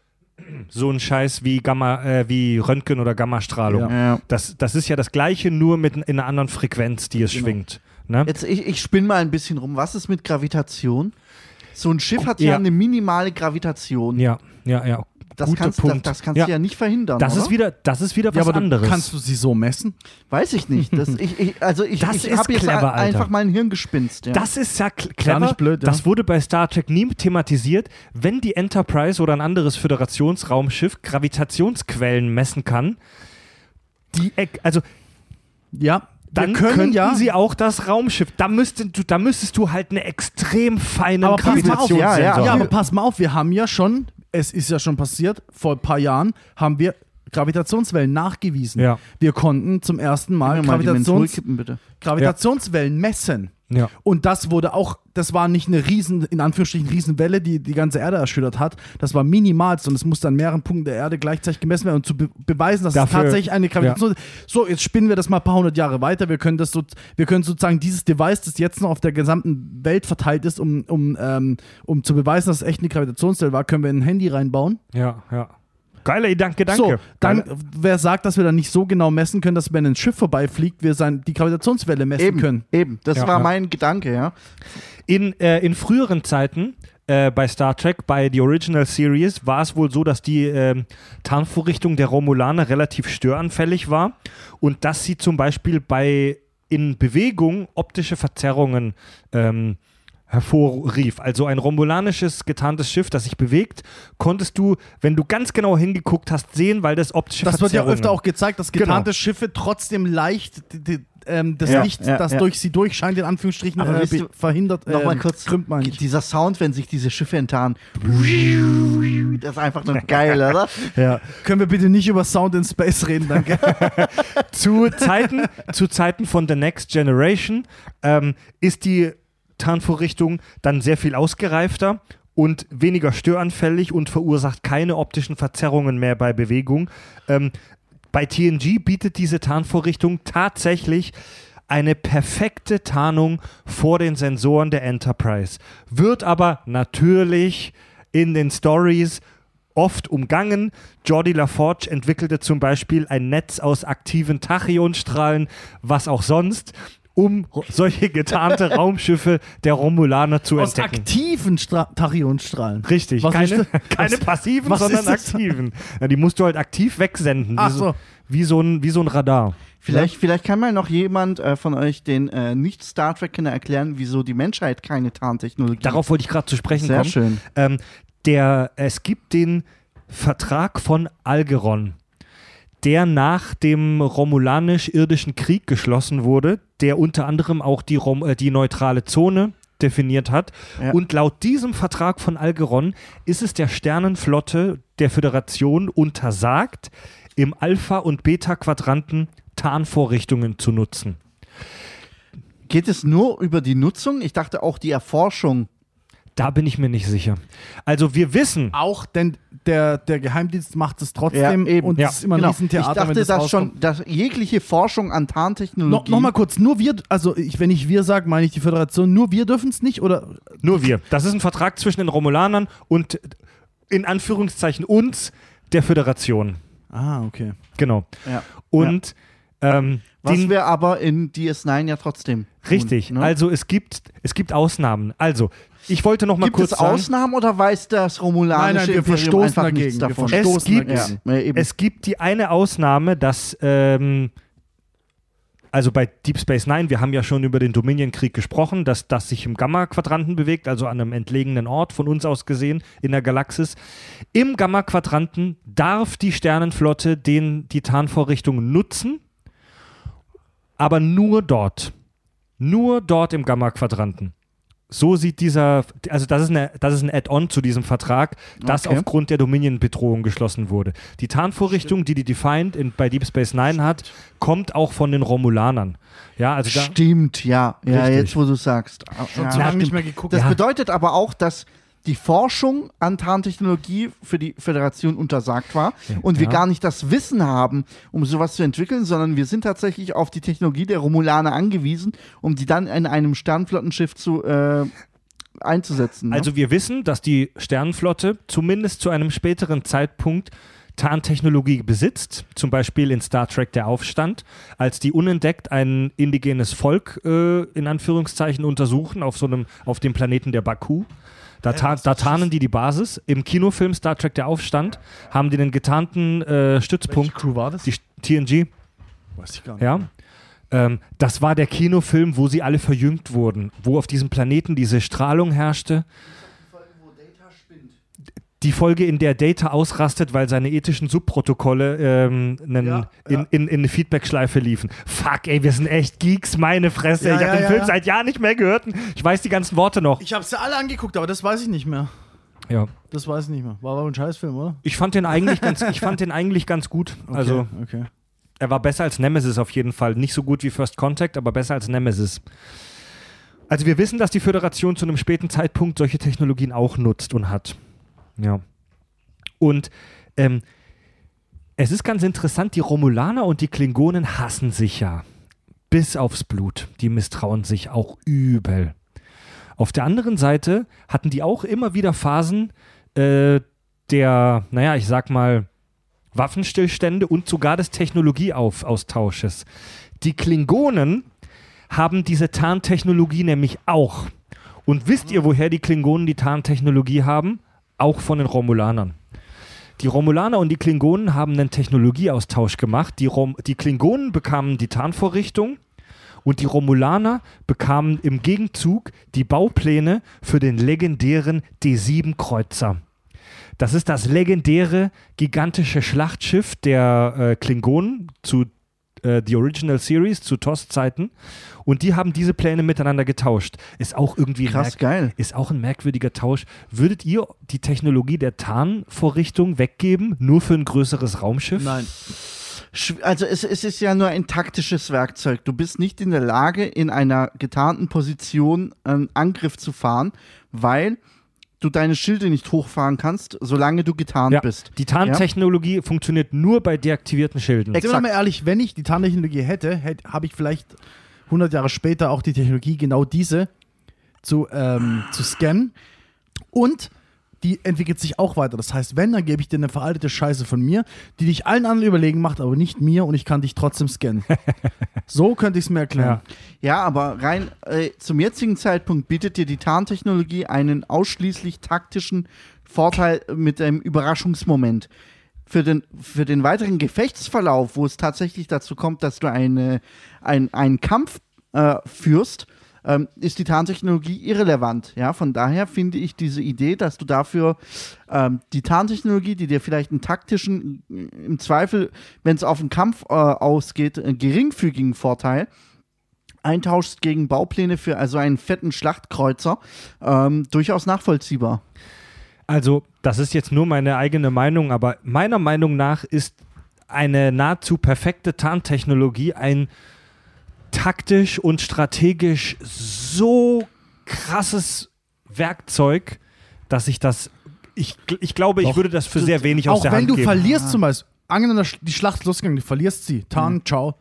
[SPEAKER 1] so ein Scheiß wie Gamma, äh, wie Röntgen oder Gammastrahlung.
[SPEAKER 3] Ja.
[SPEAKER 1] Das, das ist ja das gleiche, nur mit in einer anderen Frequenz, die es
[SPEAKER 3] Genau.
[SPEAKER 1] schwingt. Ne?
[SPEAKER 2] Jetzt, ich, ich spinne mal ein bisschen rum. Was ist mit Gravitation? So ein Schiff hat ja,
[SPEAKER 1] Ja.
[SPEAKER 2] eine minimale Gravitation.
[SPEAKER 1] Ja, ja, ja.
[SPEAKER 2] Das
[SPEAKER 1] guter
[SPEAKER 2] kannst, das,
[SPEAKER 1] Punkt.
[SPEAKER 2] das kannst
[SPEAKER 1] Ja.
[SPEAKER 2] du ja nicht verhindern.
[SPEAKER 1] Das
[SPEAKER 2] oder?
[SPEAKER 1] ist wieder, das ist wieder
[SPEAKER 3] Ja,
[SPEAKER 1] was
[SPEAKER 3] aber
[SPEAKER 1] anderes.
[SPEAKER 3] kannst du sie so messen?
[SPEAKER 2] Weiß ich nicht. Das, ich, ich, also ich,
[SPEAKER 1] Das
[SPEAKER 2] ich
[SPEAKER 1] ist
[SPEAKER 2] habe jetzt ein- einfach
[SPEAKER 1] Alter.
[SPEAKER 2] mal ein Hirngespinst. Ja.
[SPEAKER 1] Das ist ja clever.
[SPEAKER 3] nicht blöd, ja.
[SPEAKER 1] Das wurde bei Star Trek nie thematisiert. Wenn die Enterprise oder ein anderes Föderationsraumschiff Gravitationsquellen messen kann, die, eck- also
[SPEAKER 3] Ja,
[SPEAKER 1] dann
[SPEAKER 3] können
[SPEAKER 1] könnten
[SPEAKER 3] ja.
[SPEAKER 1] sie auch das Raumschiff. Da, müsste, du, da müsstest du halt eine extrem feine
[SPEAKER 3] aber pass mal auf,
[SPEAKER 1] Gravitationssensor
[SPEAKER 2] ja, ja.
[SPEAKER 3] ja, aber pass mal auf, wir haben ja schon, es ist ja schon passiert, vor ein paar Jahren haben wir Gravitationswellen nachgewiesen.
[SPEAKER 1] Ja.
[SPEAKER 3] Wir konnten zum ersten Mal,
[SPEAKER 2] mal
[SPEAKER 3] Gravitations. Gravitationswellen messen.
[SPEAKER 1] Ja.
[SPEAKER 3] Und das wurde auch, das war nicht eine riesen, in Anführungsstrichen Riesenwelle, die die ganze Erde erschüttert hat. Das war minimalst und es musste an mehreren Punkten der Erde gleichzeitig gemessen werden und zu be beweisen, dass
[SPEAKER 1] Dafür-
[SPEAKER 3] es tatsächlich eine Gravitation So, jetzt spinnen wir das mal ein paar hundert Jahre weiter. Wir können das so, wir können sozusagen dieses Device, das jetzt noch auf der gesamten Welt verteilt ist, um, um, ähm, um zu beweisen, dass es echt eine Gravitationswelle war, können wir in ein Handy reinbauen.
[SPEAKER 1] ja, ja. Geiler Gedanke, danke.
[SPEAKER 3] So, dann,
[SPEAKER 1] Geiler-
[SPEAKER 3] wer sagt, dass wir dann nicht so genau messen können, dass wenn ein Schiff vorbeifliegt, wir sein, die Gravitationswelle messen
[SPEAKER 2] Eben,
[SPEAKER 3] können?
[SPEAKER 2] eben. Das
[SPEAKER 1] Ja,
[SPEAKER 2] war
[SPEAKER 1] ja.
[SPEAKER 2] mein Gedanke, ja.
[SPEAKER 1] In, äh, in früheren Zeiten äh, bei Star Trek, bei The Original Series, war es wohl so, dass die ähm, Tarnvorrichtung der Romulaner relativ störanfällig war und dass sie zum Beispiel bei in Bewegung optische Verzerrungen ähm, hervorrief. Also ein romulanisches getarntes Schiff, das sich bewegt, konntest du, wenn du ganz genau hingeguckt hast, sehen, weil das optische
[SPEAKER 3] Das wird ja öfter auch gezeigt, dass
[SPEAKER 1] Genau.
[SPEAKER 3] getarnte Schiffe trotzdem leicht die, die, ähm, das
[SPEAKER 2] Ja,
[SPEAKER 3] Licht,
[SPEAKER 2] ja,
[SPEAKER 3] das
[SPEAKER 2] ja.
[SPEAKER 3] durch sie durchscheint, in Anführungsstrichen,
[SPEAKER 2] Aber
[SPEAKER 3] äh,
[SPEAKER 2] ihr,
[SPEAKER 3] verhindert.
[SPEAKER 2] Nochmal
[SPEAKER 3] ähm,
[SPEAKER 2] kurz,
[SPEAKER 3] krümmt man
[SPEAKER 2] dieser Sound, wenn sich diese Schiffe enttarnen. Das ist einfach nur geil, oder?
[SPEAKER 1] Ja.
[SPEAKER 3] Können wir bitte nicht über Sound in Space reden, danke.
[SPEAKER 1] zu Zeiten, zu Zeiten von The Next Generation ähm, ist die Tarnvorrichtung dann sehr viel ausgereifter und weniger störanfällig und verursacht keine optischen Verzerrungen mehr bei Bewegung. Ähm, bei TNG bietet diese Tarnvorrichtung tatsächlich eine perfekte Tarnung vor den Sensoren der Enterprise. Wird aber natürlich in den Stories oft umgangen. Jordi LaForge entwickelte zum Beispiel ein Netz aus aktiven Tachyonstrahlen, was auch sonst, um solche getarnte Raumschiffe der Romulaner zu
[SPEAKER 3] Aus
[SPEAKER 1] entdecken.
[SPEAKER 3] aktiven Stra Tachyonstrahlen.
[SPEAKER 1] Richtig,
[SPEAKER 3] Was
[SPEAKER 1] keine, keine
[SPEAKER 3] Was-
[SPEAKER 1] passiven,
[SPEAKER 3] was
[SPEAKER 1] sondern aktiven. Ja, die musst du halt aktiv wegsenden,
[SPEAKER 3] Ach
[SPEAKER 1] wie, so,
[SPEAKER 3] so.
[SPEAKER 1] wie, so ein, wie so ein Radar.
[SPEAKER 2] Vielleicht, vielleicht kann mal noch jemand äh, von euch den äh, Nicht-Star Trek-Kenner erklären, wieso die Menschheit keine Tarntechnologie
[SPEAKER 1] Darauf wollte ich gerade zu sprechen
[SPEAKER 2] Sehr
[SPEAKER 1] kommen.
[SPEAKER 2] schön.
[SPEAKER 1] Ähm, der, es gibt den Vertrag von Algeron, der nach dem romulanisch-irdischen Krieg geschlossen wurde, der unter anderem auch die, Rom äh, die neutrale Zone definiert hat.
[SPEAKER 2] Ja.
[SPEAKER 1] Und laut diesem Vertrag von Algeron ist es der Sternenflotte der Föderation untersagt, im Alpha- und Beta-Quadranten Tarnvorrichtungen zu nutzen.
[SPEAKER 2] Geht es nur über die Nutzung? Ich dachte auch die Erforschung.
[SPEAKER 1] Da bin ich mir nicht sicher. Also wir wissen.
[SPEAKER 3] Auch, denn der, der Geheimdienst macht es trotzdem
[SPEAKER 2] Ja, eben.
[SPEAKER 3] und
[SPEAKER 1] Ja.
[SPEAKER 3] es ist immer ein
[SPEAKER 2] Genau.
[SPEAKER 3] Riesentheater,
[SPEAKER 2] ich dachte,
[SPEAKER 3] wenn das
[SPEAKER 2] dass
[SPEAKER 3] rauskommt.
[SPEAKER 2] schon, dass jegliche Forschung an
[SPEAKER 3] No,
[SPEAKER 2] Tarntechnologie.
[SPEAKER 3] Nochmal kurz, nur wir, also ich, wenn ich wir sage, meine ich die Föderation, nur wir dürfen es nicht oder
[SPEAKER 1] Nur wir. Das ist ein Vertrag zwischen den Romulanern und in Anführungszeichen uns, der Föderation.
[SPEAKER 3] Ah, okay.
[SPEAKER 1] Genau.
[SPEAKER 2] Ja.
[SPEAKER 1] Und ähm,
[SPEAKER 2] Was
[SPEAKER 1] den-
[SPEAKER 2] wir aber in DS9 ja trotzdem. Tun,
[SPEAKER 1] richtig.
[SPEAKER 2] ne?
[SPEAKER 1] Also es gibt es gibt Ausnahmen. Also ich wollte noch mal
[SPEAKER 2] Gibt
[SPEAKER 1] kurz
[SPEAKER 2] es
[SPEAKER 1] sagen,
[SPEAKER 2] Ausnahmen oder weiß das romulanische
[SPEAKER 3] Nein, nein, wir
[SPEAKER 2] Imperium
[SPEAKER 3] verstoßen
[SPEAKER 2] einfach
[SPEAKER 3] dagegen.
[SPEAKER 2] nichts davon?
[SPEAKER 1] Es gibt-
[SPEAKER 3] dagegen.
[SPEAKER 2] ja,
[SPEAKER 1] es gibt die eine Ausnahme, dass ähm, also bei Deep Space Nine, wir haben ja schon über den Dominion-Krieg gesprochen, dass das sich im Gamma-Quadranten bewegt, also an einem entlegenen Ort von uns aus gesehen in der Galaxis. Im Gamma-Quadranten darf die Sternenflotte den, die Tarnvorrichtung nutzen, aber nur dort. Nur dort im Gamma-Quadranten. So sieht dieser, also das ist, eine, das ist ein Add-on zu diesem Vertrag, das
[SPEAKER 2] Okay.
[SPEAKER 1] aufgrund der Dominion-Bedrohung geschlossen wurde. Die Tarnvorrichtung, die die Defiant in, bei Deep Space Nine hat, kommt auch von den Romulanern. Ja, also da,
[SPEAKER 2] Stimmt, ja. Ja, jetzt wo du sagst.
[SPEAKER 3] Schon
[SPEAKER 2] ja, stimmt.
[SPEAKER 3] nicht mehr geguckt.
[SPEAKER 2] Das
[SPEAKER 1] Ja.
[SPEAKER 2] bedeutet aber auch, dass die Forschung an Tarntechnologie für die Föderation untersagt war und wir
[SPEAKER 1] Ja.
[SPEAKER 2] gar nicht das Wissen haben, um sowas zu entwickeln, sondern wir sind tatsächlich auf die Technologie der Romulaner angewiesen, um die dann in einem Sternflottenschiff zu äh, einzusetzen. Ne?
[SPEAKER 1] also wir wissen, dass die Sternenflotte zumindest zu einem späteren Zeitpunkt Tarntechnologie besitzt, zum Beispiel in Star Trek Der Aufstand, als die unentdeckt ein indigenes Volk äh, in Anführungszeichen untersuchen auf so einem, auf dem Planeten der Baku. Da, ta da tarnen die die Basis. Im Kinofilm Star Trek Der Aufstand haben die den getarnten äh, Stützpunkt,
[SPEAKER 3] Crew war das?
[SPEAKER 1] die TNG,
[SPEAKER 3] Weiß ich gar nicht.
[SPEAKER 1] ja. Ähm, das war der Kinofilm, wo sie alle verjüngt wurden, wo auf diesem Planeten diese Strahlung herrschte. Die Folge, in der Data ausrastet, weil seine ethischen Subprotokolle ähm, nen,
[SPEAKER 3] Ja,
[SPEAKER 1] in,
[SPEAKER 3] ja.
[SPEAKER 1] in, in eine Feedback-Schleife liefen. Fuck, ey, wir sind echt Geeks, meine Fresse.
[SPEAKER 3] Ja,
[SPEAKER 1] ich habe den Film seit Jahren nicht mehr gehört. Ich weiß die ganzen Worte noch.
[SPEAKER 3] Ich habe sie alle angeguckt, aber das weiß ich nicht mehr.
[SPEAKER 1] Ja.
[SPEAKER 3] Das weiß ich nicht mehr. War aber ein Scheißfilm, oder?
[SPEAKER 1] Ich fand den eigentlich ganz, ich fand den eigentlich ganz gut.
[SPEAKER 3] Okay,
[SPEAKER 1] Also
[SPEAKER 3] okay.
[SPEAKER 1] Er war besser als Nemesis auf jeden Fall. Nicht so gut wie First Contact, aber besser als Nemesis. Also wir wissen, dass die Föderation zu einem späten Zeitpunkt solche Technologien auch nutzt und hat. Ja. Und ähm, es ist ganz interessant, die Romulaner und die Klingonen hassen sich ja. Bis aufs Blut. Die misstrauen sich auch übel. Auf der anderen Seite hatten die auch immer wieder Phasen äh, der, naja, ich sag mal, Waffenstillstände und sogar des Technologieaustausches. Die Klingonen haben diese Tarntechnologie nämlich auch. Und wisst ihr, woher die Klingonen die Tarntechnologie haben? Auch von den Romulanern. Die Romulaner und die Klingonen haben einen Technologieaustausch gemacht. Die, Rom die Klingonen bekamen die Tarnvorrichtung und die Romulaner bekamen im Gegenzug die Baupläne für den legendären D7-Kreuzer. Das ist das legendäre, gigantische Schlachtschiff der äh, Klingonen zu äh, The Original Series, zu TOS-Zeiten. Und die haben diese Pläne miteinander getauscht. Ist auch irgendwie
[SPEAKER 2] Krass, geil.
[SPEAKER 1] ist auch ein merkwürdiger Tausch. Würdet ihr die Technologie der Tarnvorrichtung weggeben, nur für ein größeres Raumschiff?
[SPEAKER 3] Nein.
[SPEAKER 2] Also es, es ist ja nur ein taktisches Werkzeug. Du bist nicht in der Lage, in einer getarnten Position einen Angriff zu fahren, weil du deine Schilde nicht hochfahren kannst, solange du getarnt
[SPEAKER 1] Ja,
[SPEAKER 2] bist.
[SPEAKER 1] die Tarntechnologie funktioniert nur bei deaktivierten Schilden.
[SPEAKER 3] Sind wir
[SPEAKER 2] Exakt.
[SPEAKER 3] mal ehrlich, wenn ich die Tarntechnologie hätte, hätte habe ich vielleicht 100 Jahre später auch die Technologie, genau diese zu, ähm, zu scannen. Und die entwickelt sich auch weiter. Das heißt, wenn, dann gebe ich dir eine veraltete Scheiße von mir, die dich allen anderen überlegen macht, aber nicht mir und ich kann dich trotzdem scannen. so könnte ich es mir erklären.
[SPEAKER 2] Ja, aber rein äh, zum jetzigen Zeitpunkt bietet dir die Tarntechnologie einen ausschließlich taktischen Vorteil mit einem Überraschungsmoment. Für den, für den weiteren Gefechtsverlauf, wo es tatsächlich dazu kommt, dass du eine, ein, einen Kampf äh, führst, ähm, ist die Tarntechnologie irrelevant. Ja, von daher finde ich diese Idee, dass du dafür ähm, die Tarntechnologie, die dir vielleicht einen taktischen, im Zweifel, wenn es auf den Kampf äh, ausgeht, einen geringfügigen Vorteil, eintauschst gegen Baupläne für also einen fetten Schlachtkreuzer, ähm, durchaus nachvollziehbar.
[SPEAKER 1] Also, das ist jetzt nur meine eigene Meinung, aber meiner Meinung nach ist eine nahezu perfekte Tarntechnologie ein taktisch und strategisch so krasses Werkzeug, dass ich das. Ich, ich glaube, ich
[SPEAKER 3] Doch.
[SPEAKER 1] würde das für sehr wenig aus
[SPEAKER 3] Auch
[SPEAKER 1] der
[SPEAKER 3] wenn
[SPEAKER 1] Hand
[SPEAKER 3] du
[SPEAKER 1] geben.
[SPEAKER 3] verlierst zum Beispiel, angenommen die Schlacht ist losgegangen, du verlierst sie, Tarn, ciao.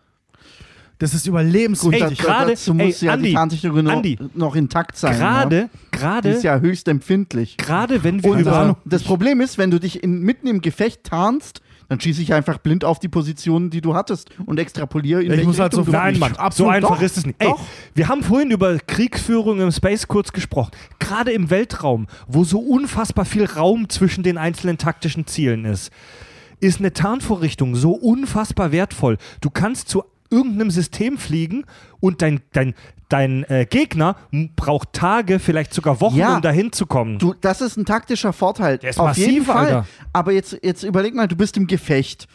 [SPEAKER 3] Das ist überlebenswichtig.
[SPEAKER 1] Gerade-
[SPEAKER 2] dazu muss
[SPEAKER 1] ey,
[SPEAKER 2] ja
[SPEAKER 1] Andi,
[SPEAKER 2] die Tarntechnologie noch,
[SPEAKER 1] Andi,
[SPEAKER 2] noch intakt sein.
[SPEAKER 1] Gerade,
[SPEAKER 2] Ja?
[SPEAKER 1] Gerade,
[SPEAKER 2] ist ja höchst empfindlich.
[SPEAKER 1] gerade wenn wir
[SPEAKER 2] Und
[SPEAKER 1] über.
[SPEAKER 2] äh, das Problem ist, wenn du dich in, mitten im Gefecht tarnst, dann schieße ich einfach blind auf die Positionen, die du hattest und extrapoliere in
[SPEAKER 3] Ich muss halt
[SPEAKER 2] Richtung
[SPEAKER 3] so-
[SPEAKER 1] Nein. Mann, so einfach
[SPEAKER 3] doch.
[SPEAKER 1] ist es nicht. Ey,
[SPEAKER 2] Doch.
[SPEAKER 1] wir haben vorhin über Kriegsführung im Space kurz gesprochen. Gerade im Weltraum, wo so unfassbar viel Raum zwischen den einzelnen taktischen Zielen ist, ist eine Tarnvorrichtung so unfassbar wertvoll. Du kannst zu irgendeinem System fliegen und dein, dein, dein äh, Gegner braucht Tage, vielleicht sogar Wochen,
[SPEAKER 2] Ja.
[SPEAKER 1] um dahin zu kommen.
[SPEAKER 2] Du, das ist ein taktischer Vorteil.
[SPEAKER 1] Der ist
[SPEAKER 2] Auf
[SPEAKER 1] massiv,
[SPEAKER 2] jeden Fall.
[SPEAKER 1] Alter.
[SPEAKER 2] Aber jetzt, jetzt überleg mal, du bist im Gefecht.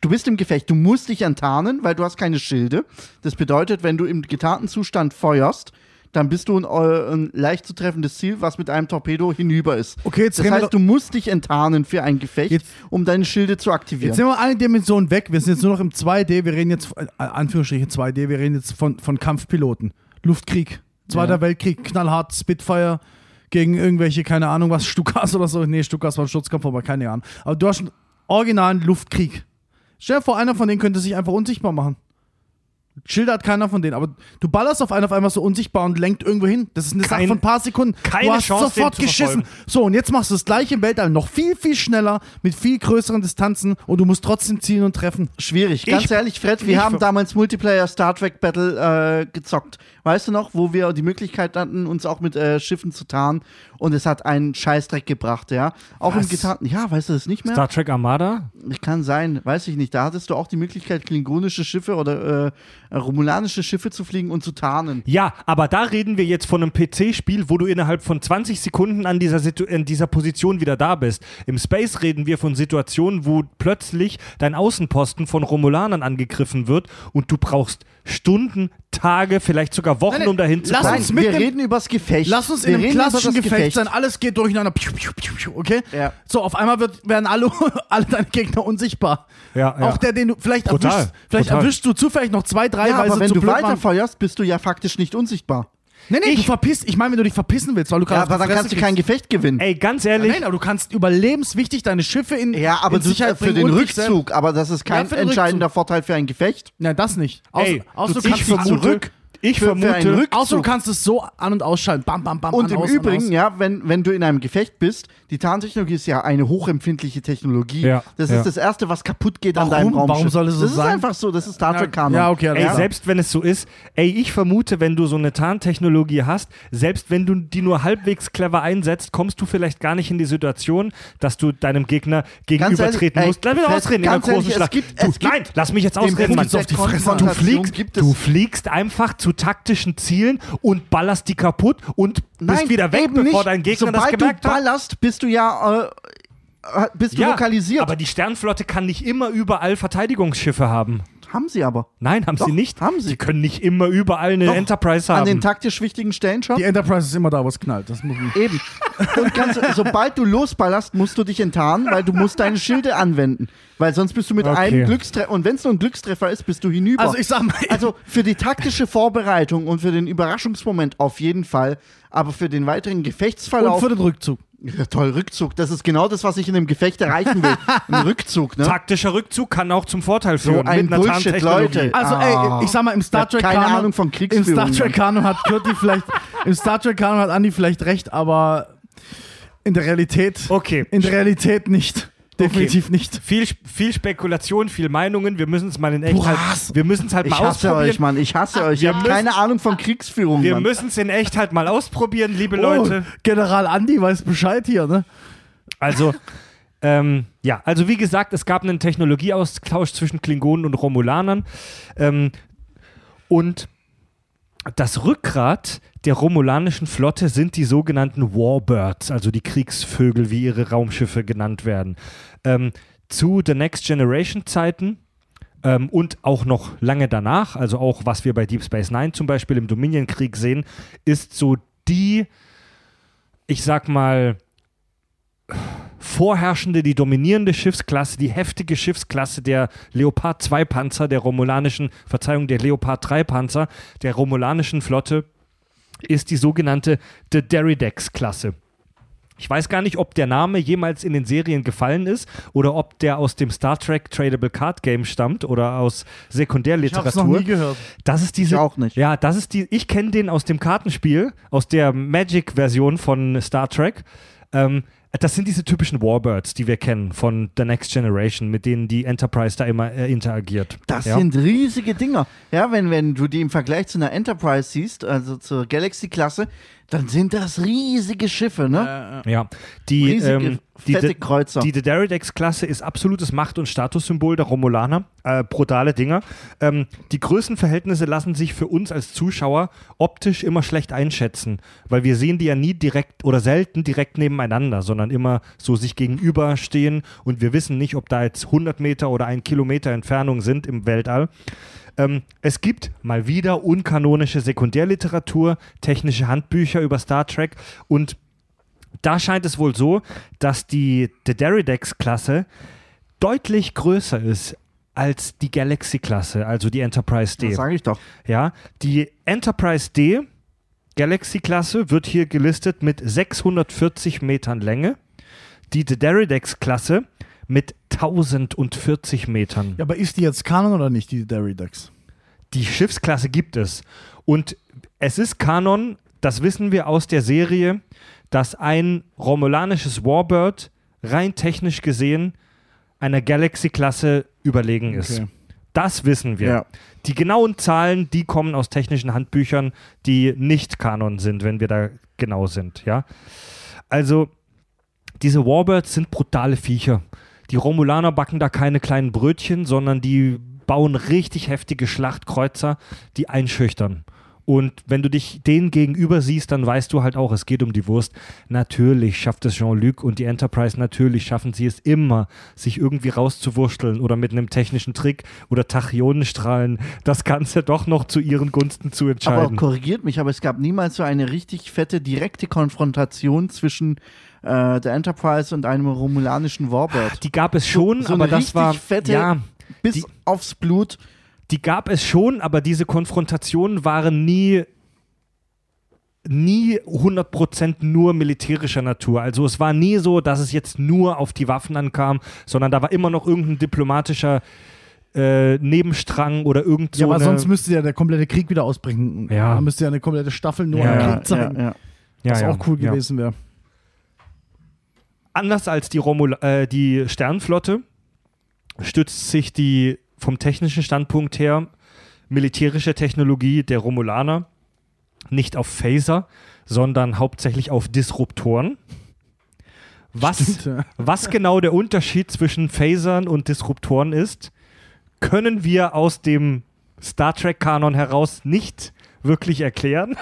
[SPEAKER 2] Du bist im Gefecht. Du musst dich enttarnen, weil du hast keine Schilde. Das bedeutet, wenn du im getarnten Zustand feuerst, dann bist du ein, äh, ein leicht zu treffendes Ziel, was mit einem Torpedo hinüber ist.
[SPEAKER 3] Okay, jetzt
[SPEAKER 2] das heißt, du musst dich enttarnen für ein Gefecht,
[SPEAKER 3] Jetzt-
[SPEAKER 2] um deine Schilde zu
[SPEAKER 3] Jetzt
[SPEAKER 2] aktivieren.
[SPEAKER 3] sind wir eine Dimension weg. Wir sind jetzt nur noch im 2D. Wir reden jetzt, äh, Anführungsstriche 2D, wir reden jetzt von, von Kampfpiloten. Luftkrieg. Zweiter
[SPEAKER 2] Ja.
[SPEAKER 3] Weltkrieg, knallhart, Spitfire gegen irgendwelche, keine Ahnung was, Stukas oder so. Nee, Stukas war ein Sturzkampf, aber keine Ahnung. Aber du hast einen originalen Luftkrieg. Stell dir vor, einer von denen könnte sich einfach unsichtbar machen. Schilder hat keiner von denen, aber du ballerst auf einen auf einmal so unsichtbar und lenkt irgendwo hin. Das ist eine Sache
[SPEAKER 1] Kein-
[SPEAKER 3] von ein paar Sekunden.
[SPEAKER 1] keine
[SPEAKER 3] du hast
[SPEAKER 1] Chance,
[SPEAKER 3] sofort
[SPEAKER 1] den zu
[SPEAKER 3] geschissen.
[SPEAKER 1] verfolgen.
[SPEAKER 3] So, und jetzt machst du das gleiche im Weltall noch viel, viel schneller, mit viel größeren Distanzen und du musst trotzdem zielen und treffen.
[SPEAKER 2] Schwierig. Ganz
[SPEAKER 1] Ich-
[SPEAKER 2] ehrlich, Fred, wir haben damals Multiplayer Star Trek Battle äh, gezockt. Weißt du noch, wo wir die Möglichkeit hatten, uns auch mit äh, Schiffen zu tarnen und es hat einen Scheißdreck gebracht, ja. Auch
[SPEAKER 1] Was?
[SPEAKER 2] im getarnten. Ja, weißt du das nicht mehr?
[SPEAKER 1] Star Trek Armada?
[SPEAKER 2] Kann sein, weiß ich nicht. Da hattest du auch die Möglichkeit, klingonische Schiffe oder äh, romulanische Schiffe zu fliegen und zu tarnen.
[SPEAKER 1] Ja, aber da reden wir jetzt von einem PC-Spiel, wo du innerhalb von 20 Sekunden an dieser, Situ in dieser Position wieder da bist. Im Space reden wir von Situationen, wo plötzlich dein Außenposten von Romulanern angegriffen wird und du brauchst Stunden, Tage, vielleicht sogar Wochen,
[SPEAKER 3] Nein, nein,
[SPEAKER 1] um dahin zu
[SPEAKER 3] lass
[SPEAKER 1] kommen.
[SPEAKER 3] Uns mit
[SPEAKER 2] wir
[SPEAKER 3] dem-
[SPEAKER 2] reden übers Gefecht.
[SPEAKER 3] Lass uns
[SPEAKER 2] wir
[SPEAKER 3] in einem klassischen
[SPEAKER 2] das
[SPEAKER 3] Gefecht sein, alles geht durcheinander, piu, piu, piu, okay?
[SPEAKER 2] Ja.
[SPEAKER 3] So, auf einmal wird, werden alle, alle deine Gegner unsichtbar.
[SPEAKER 1] Ja, ja.
[SPEAKER 3] Auch der, den du vielleicht
[SPEAKER 1] Total,
[SPEAKER 3] erwischst, vielleicht
[SPEAKER 1] total.
[SPEAKER 3] erwischst du zufällig noch zwei, drei,
[SPEAKER 2] Ja,
[SPEAKER 3] weil
[SPEAKER 2] aber wenn
[SPEAKER 3] zu
[SPEAKER 2] du weiterfeuerst, bist du ja faktisch nicht unsichtbar.
[SPEAKER 3] Nee, nee, du verpisst, ich meine, wenn du dich verpissen willst, weil du
[SPEAKER 2] Ja,
[SPEAKER 3] gerade auf
[SPEAKER 2] aber dann kannst du kein. Gefecht gewinnen.
[SPEAKER 1] Ey, ganz ehrlich,
[SPEAKER 3] Nein, aber du kannst überlebenswichtig deine Schiffe in
[SPEAKER 2] Ja, aber
[SPEAKER 3] in
[SPEAKER 2] du,
[SPEAKER 3] Sicherheit
[SPEAKER 2] für den Rückzug, aber das ist kein
[SPEAKER 3] Ja,
[SPEAKER 2] entscheidender Vorteil für ein Gefecht.
[SPEAKER 3] Nein, das nicht. Außer,
[SPEAKER 1] ey,
[SPEAKER 3] außer, du
[SPEAKER 1] ich
[SPEAKER 3] kannst dich
[SPEAKER 1] vermute,
[SPEAKER 3] zurück.
[SPEAKER 1] Ich
[SPEAKER 2] für- für einen
[SPEAKER 1] vermute,
[SPEAKER 3] Außer du kannst es so an- und ausschalten. Bam, bam, bam.
[SPEAKER 2] Und
[SPEAKER 3] an,
[SPEAKER 2] im
[SPEAKER 3] aus,
[SPEAKER 2] Übrigen,
[SPEAKER 3] an, aus.
[SPEAKER 2] ja, wenn, wenn du in einem Gefecht bist, die Tarntechnologie ist ja eine hochempfindliche Technologie.
[SPEAKER 1] Ja,
[SPEAKER 2] das
[SPEAKER 1] ja.
[SPEAKER 2] ist das Erste, was kaputt geht an
[SPEAKER 3] Warum?
[SPEAKER 2] deinem Raumschiff.
[SPEAKER 3] Warum soll es so
[SPEAKER 2] das
[SPEAKER 3] sein?
[SPEAKER 2] ist einfach so, das ist Star Trek Kanon.
[SPEAKER 3] Ja, okay, alles
[SPEAKER 1] Ey, selbst wenn es so ist, ey, ich vermute, wenn du so eine Tarntechnologie hast, selbst wenn du die nur halbwegs clever einsetzt, kommst du vielleicht gar nicht in die Situation, dass du deinem Gegner gegenübertreten musst. Lass mich ausreden in
[SPEAKER 2] ganz
[SPEAKER 1] der großen
[SPEAKER 2] ehrlich, es
[SPEAKER 1] Schlacht.
[SPEAKER 2] gibt-
[SPEAKER 1] du,
[SPEAKER 2] es gibt
[SPEAKER 1] nein, lass mich jetzt
[SPEAKER 2] Den
[SPEAKER 1] ausreden, Mann. Du fliegst,
[SPEAKER 2] es.
[SPEAKER 1] du fliegst einfach zu taktischen Zielen und ballerst die kaputt und bist
[SPEAKER 2] Nein,
[SPEAKER 1] wieder weg, bevor
[SPEAKER 2] nicht.
[SPEAKER 1] dein Gegner
[SPEAKER 2] Sobald
[SPEAKER 1] das gemerkt
[SPEAKER 2] du
[SPEAKER 1] hat.
[SPEAKER 2] ballerst, bist du ja äh, äh, bist du
[SPEAKER 1] Ja,
[SPEAKER 2] lokalisiert.
[SPEAKER 1] aber die Sternflotte kann nicht immer überall Verteidigungsschiffe haben.
[SPEAKER 2] Haben sie aber.
[SPEAKER 1] Nein, haben
[SPEAKER 2] Doch,
[SPEAKER 1] sie nicht.
[SPEAKER 2] haben sie.
[SPEAKER 1] Sie können nicht immer überall eine
[SPEAKER 2] Doch,
[SPEAKER 1] Enterprise haben.
[SPEAKER 2] An den taktisch wichtigen Stellen schon.
[SPEAKER 3] Die Enterprise ist immer da, wo es knallt. Das muss man.
[SPEAKER 2] Eben. Und ganz, sobald du losballerst, musst du dich enttarnen, weil du musst deine Schilde anwenden. Weil sonst bist du mit
[SPEAKER 1] Okay.
[SPEAKER 2] einem Glückstreffer, und wenn es nur ein Glückstreffer ist, bist du hinüber.
[SPEAKER 3] Also ich sag mal,
[SPEAKER 2] Also für die taktische Vorbereitung und für den Überraschungsmoment auf jeden Fall, aber für den weiteren
[SPEAKER 3] und
[SPEAKER 2] Gefechtsverlauf.
[SPEAKER 3] für den Rückzug.
[SPEAKER 2] Ja, toll, Rückzug. Das ist genau das, was ich in einem Gefecht erreichen will. Ein Rückzug, ne?
[SPEAKER 1] Taktischer Rückzug kann auch zum Vorteil führen.
[SPEAKER 2] ein
[SPEAKER 1] mit einer
[SPEAKER 2] Bullshit,
[SPEAKER 1] Tarntechnologie.
[SPEAKER 2] Leute.
[SPEAKER 3] Also
[SPEAKER 2] Ah.
[SPEAKER 3] ey, ich sag mal, im Star Trek
[SPEAKER 2] keine
[SPEAKER 3] Kanon,
[SPEAKER 2] Ahnung von
[SPEAKER 3] Im. Star Trek Kanon hat Kürti vielleicht, im Star Trek Kanon hat Andi vielleicht recht, aber in der Realität,
[SPEAKER 1] Okay.
[SPEAKER 3] in der Realität nicht. Definitiv nicht.
[SPEAKER 1] Viel, viel Spekulation, viel Meinungen. Wir müssen es mal in echt
[SPEAKER 3] Was?
[SPEAKER 1] halt, wir müssen es halt
[SPEAKER 2] Ich
[SPEAKER 1] mal
[SPEAKER 2] hasse
[SPEAKER 1] ausprobieren.
[SPEAKER 2] euch, Mann. Ich hasse euch. Ich
[SPEAKER 1] wir
[SPEAKER 2] habe
[SPEAKER 1] müssen-
[SPEAKER 2] keine Ahnung von Kriegsführung,
[SPEAKER 1] wir müssen es in echt halt mal ausprobieren, liebe Leute.
[SPEAKER 3] Oh, General Andi weiß Bescheid hier, ne?
[SPEAKER 1] Also, ähm, ja, also wie gesagt, es gab einen Technologieaustausch zwischen Klingonen und Romulanern. Ähm, und das Rückgrat der romulanischen Flotte sind die sogenannten Warbirds, also die Kriegsvögel, wie ihre Raumschiffe genannt werden. Ähm, zu The Next Generation Zeiten ähm, und auch noch lange danach, also auch was wir bei Deep Space Nine zum Beispiel im Dominion-Krieg sehen, ist so die, ich sag mal, vorherrschende, die dominierende Schiffsklasse, die heftige Schiffsklasse der Leopard 2 Panzer, der romulanischen, Verzeihung, der Leopard 3 Panzer, der romulanischen Flotte, ist die sogenannte The Deridex-Klasse. Ich weiß gar nicht, ob der Name jemals in den Serien gefallen ist oder ob der aus dem Star Trek Tradable Card Game stammt oder aus Sekundärliteratur.
[SPEAKER 3] Ich hab's noch nie gehört.
[SPEAKER 1] Das ist diese.
[SPEAKER 2] Ich auch nicht.
[SPEAKER 1] Ja, das ist die. Ich kenne den aus dem Kartenspiel, aus der Magic-Version von Star Trek. Ähm, das sind diese typischen Warbirds, die wir kennen von The Next Generation, mit denen die Enterprise da immer äh, interagiert.
[SPEAKER 2] Das
[SPEAKER 1] ja?
[SPEAKER 2] sind riesige Dinger. Ja, wenn, wenn du die im Vergleich zu einer Enterprise siehst, also zur Galaxy-Klasse, dann sind das riesige Schiffe, ne?
[SPEAKER 1] Ja, die,
[SPEAKER 2] riesige,
[SPEAKER 1] ähm, die,
[SPEAKER 2] fette Kreuzer.
[SPEAKER 1] die Dederidex-Klasse ist absolutes Macht- und Statussymbol der Romulaner. Äh, brutale Dinger. Ähm, die Größenverhältnisse lassen sich für uns als Zuschauer optisch immer schlecht einschätzen, weil wir sehen die ja nie direkt oder selten direkt nebeneinander, sondern immer so sich gegenüberstehen und wir wissen nicht, ob da jetzt 100 Meter oder ein Kilometer Entfernung sind im Weltall. Ähm, es gibt mal wieder unkanonische Sekundärliteratur, technische Handbücher über Star Trek und da scheint es wohl so, dass die Dederidex-Klasse deutlich größer ist als die Galaxy-Klasse, also die Enterprise D.
[SPEAKER 2] das sage ich doch.
[SPEAKER 1] Ja, die Enterprise D Galaxy-Klasse wird hier gelistet mit 640 Metern Länge, die Dederidex-Klasse mit 1040 Metern.
[SPEAKER 3] Ja, aber ist die jetzt Kanon oder nicht, die Deridex?
[SPEAKER 1] Die Schiffsklasse gibt es. Und es ist Kanon, das wissen wir aus der Serie, dass ein romulanisches Warbird rein technisch gesehen einer Galaxy-Klasse überlegen ist.
[SPEAKER 3] Okay.
[SPEAKER 1] Das wissen wir.
[SPEAKER 2] Ja.
[SPEAKER 1] Die genauen Zahlen, die kommen aus technischen Handbüchern, die nicht Kanon sind, wenn wir da genau sind. Ja? Also, diese Warbirds sind brutale Viecher. Die Romulaner backen da keine kleinen Brötchen, sondern die bauen richtig heftige Schlachtkreuzer, die einschüchtern. Und wenn du dich denen gegenüber siehst, dann weißt du halt auch, es geht um die Wurst. Natürlich schafft es Jean-Luc und die Enterprise, natürlich schaffen sie es immer, sich irgendwie rauszuwurschteln oder mit einem technischen Trick oder Tachyonenstrahlen das Ganze doch noch zu ihren Gunsten zu
[SPEAKER 2] Aber
[SPEAKER 1] entscheiden.
[SPEAKER 2] korrigiert mich, aber es gab niemals so eine richtig fette, direkte Konfrontation zwischen äh, der Enterprise und einem romulanischen Warbird.
[SPEAKER 1] Die gab es schon,
[SPEAKER 2] so
[SPEAKER 1] aber
[SPEAKER 2] eine
[SPEAKER 1] das war
[SPEAKER 2] fette-
[SPEAKER 1] ja,
[SPEAKER 2] Bis
[SPEAKER 1] die-
[SPEAKER 2] aufs Blut.
[SPEAKER 1] die gab es schon, aber diese Konfrontationen waren nie nie 100% nur militärischer Natur. Also es war nie so, dass es jetzt nur auf die Waffen ankam, sondern da war immer noch irgendein diplomatischer äh, Nebenstrang oder irgend so
[SPEAKER 3] ja, aber
[SPEAKER 1] eine,
[SPEAKER 3] sonst müsste ja der komplette Krieg wieder ausbrechen.
[SPEAKER 1] Ja.
[SPEAKER 3] Da müsste ja eine komplette Staffel nur
[SPEAKER 1] Ja, ja,
[SPEAKER 3] Krieg zeigen.
[SPEAKER 2] ja.
[SPEAKER 1] ja,
[SPEAKER 3] was
[SPEAKER 1] ja,
[SPEAKER 3] auch cool
[SPEAKER 1] ja.
[SPEAKER 3] gewesen wäre.
[SPEAKER 1] Anders als die, Romul äh, die Sternflotte stützt sich die vom technischen Standpunkt her militärische Technologie der Romulaner nicht auf Phaser, sondern hauptsächlich auf Disruptoren. Was,
[SPEAKER 3] Stimmt, ja.
[SPEAKER 1] was genau der Unterschied zwischen Phasern und Disruptoren ist, können wir aus dem Star Trek-Kanon heraus nicht wirklich erklären.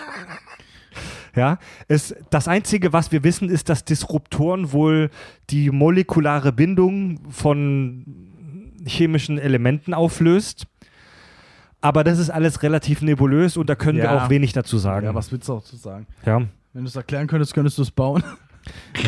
[SPEAKER 1] Ja, es, das Einzige, was wir wissen, ist, dass Disruptoren wohl die molekulare Bindung von chemischen Elementen auflöst. Aber das ist alles relativ nebulös und da können wir
[SPEAKER 3] Ja.
[SPEAKER 1] auch wenig dazu sagen.
[SPEAKER 3] Ja, was willst du auch zu sagen?
[SPEAKER 1] ja,
[SPEAKER 3] Wenn du es erklären könntest, könntest du es bauen.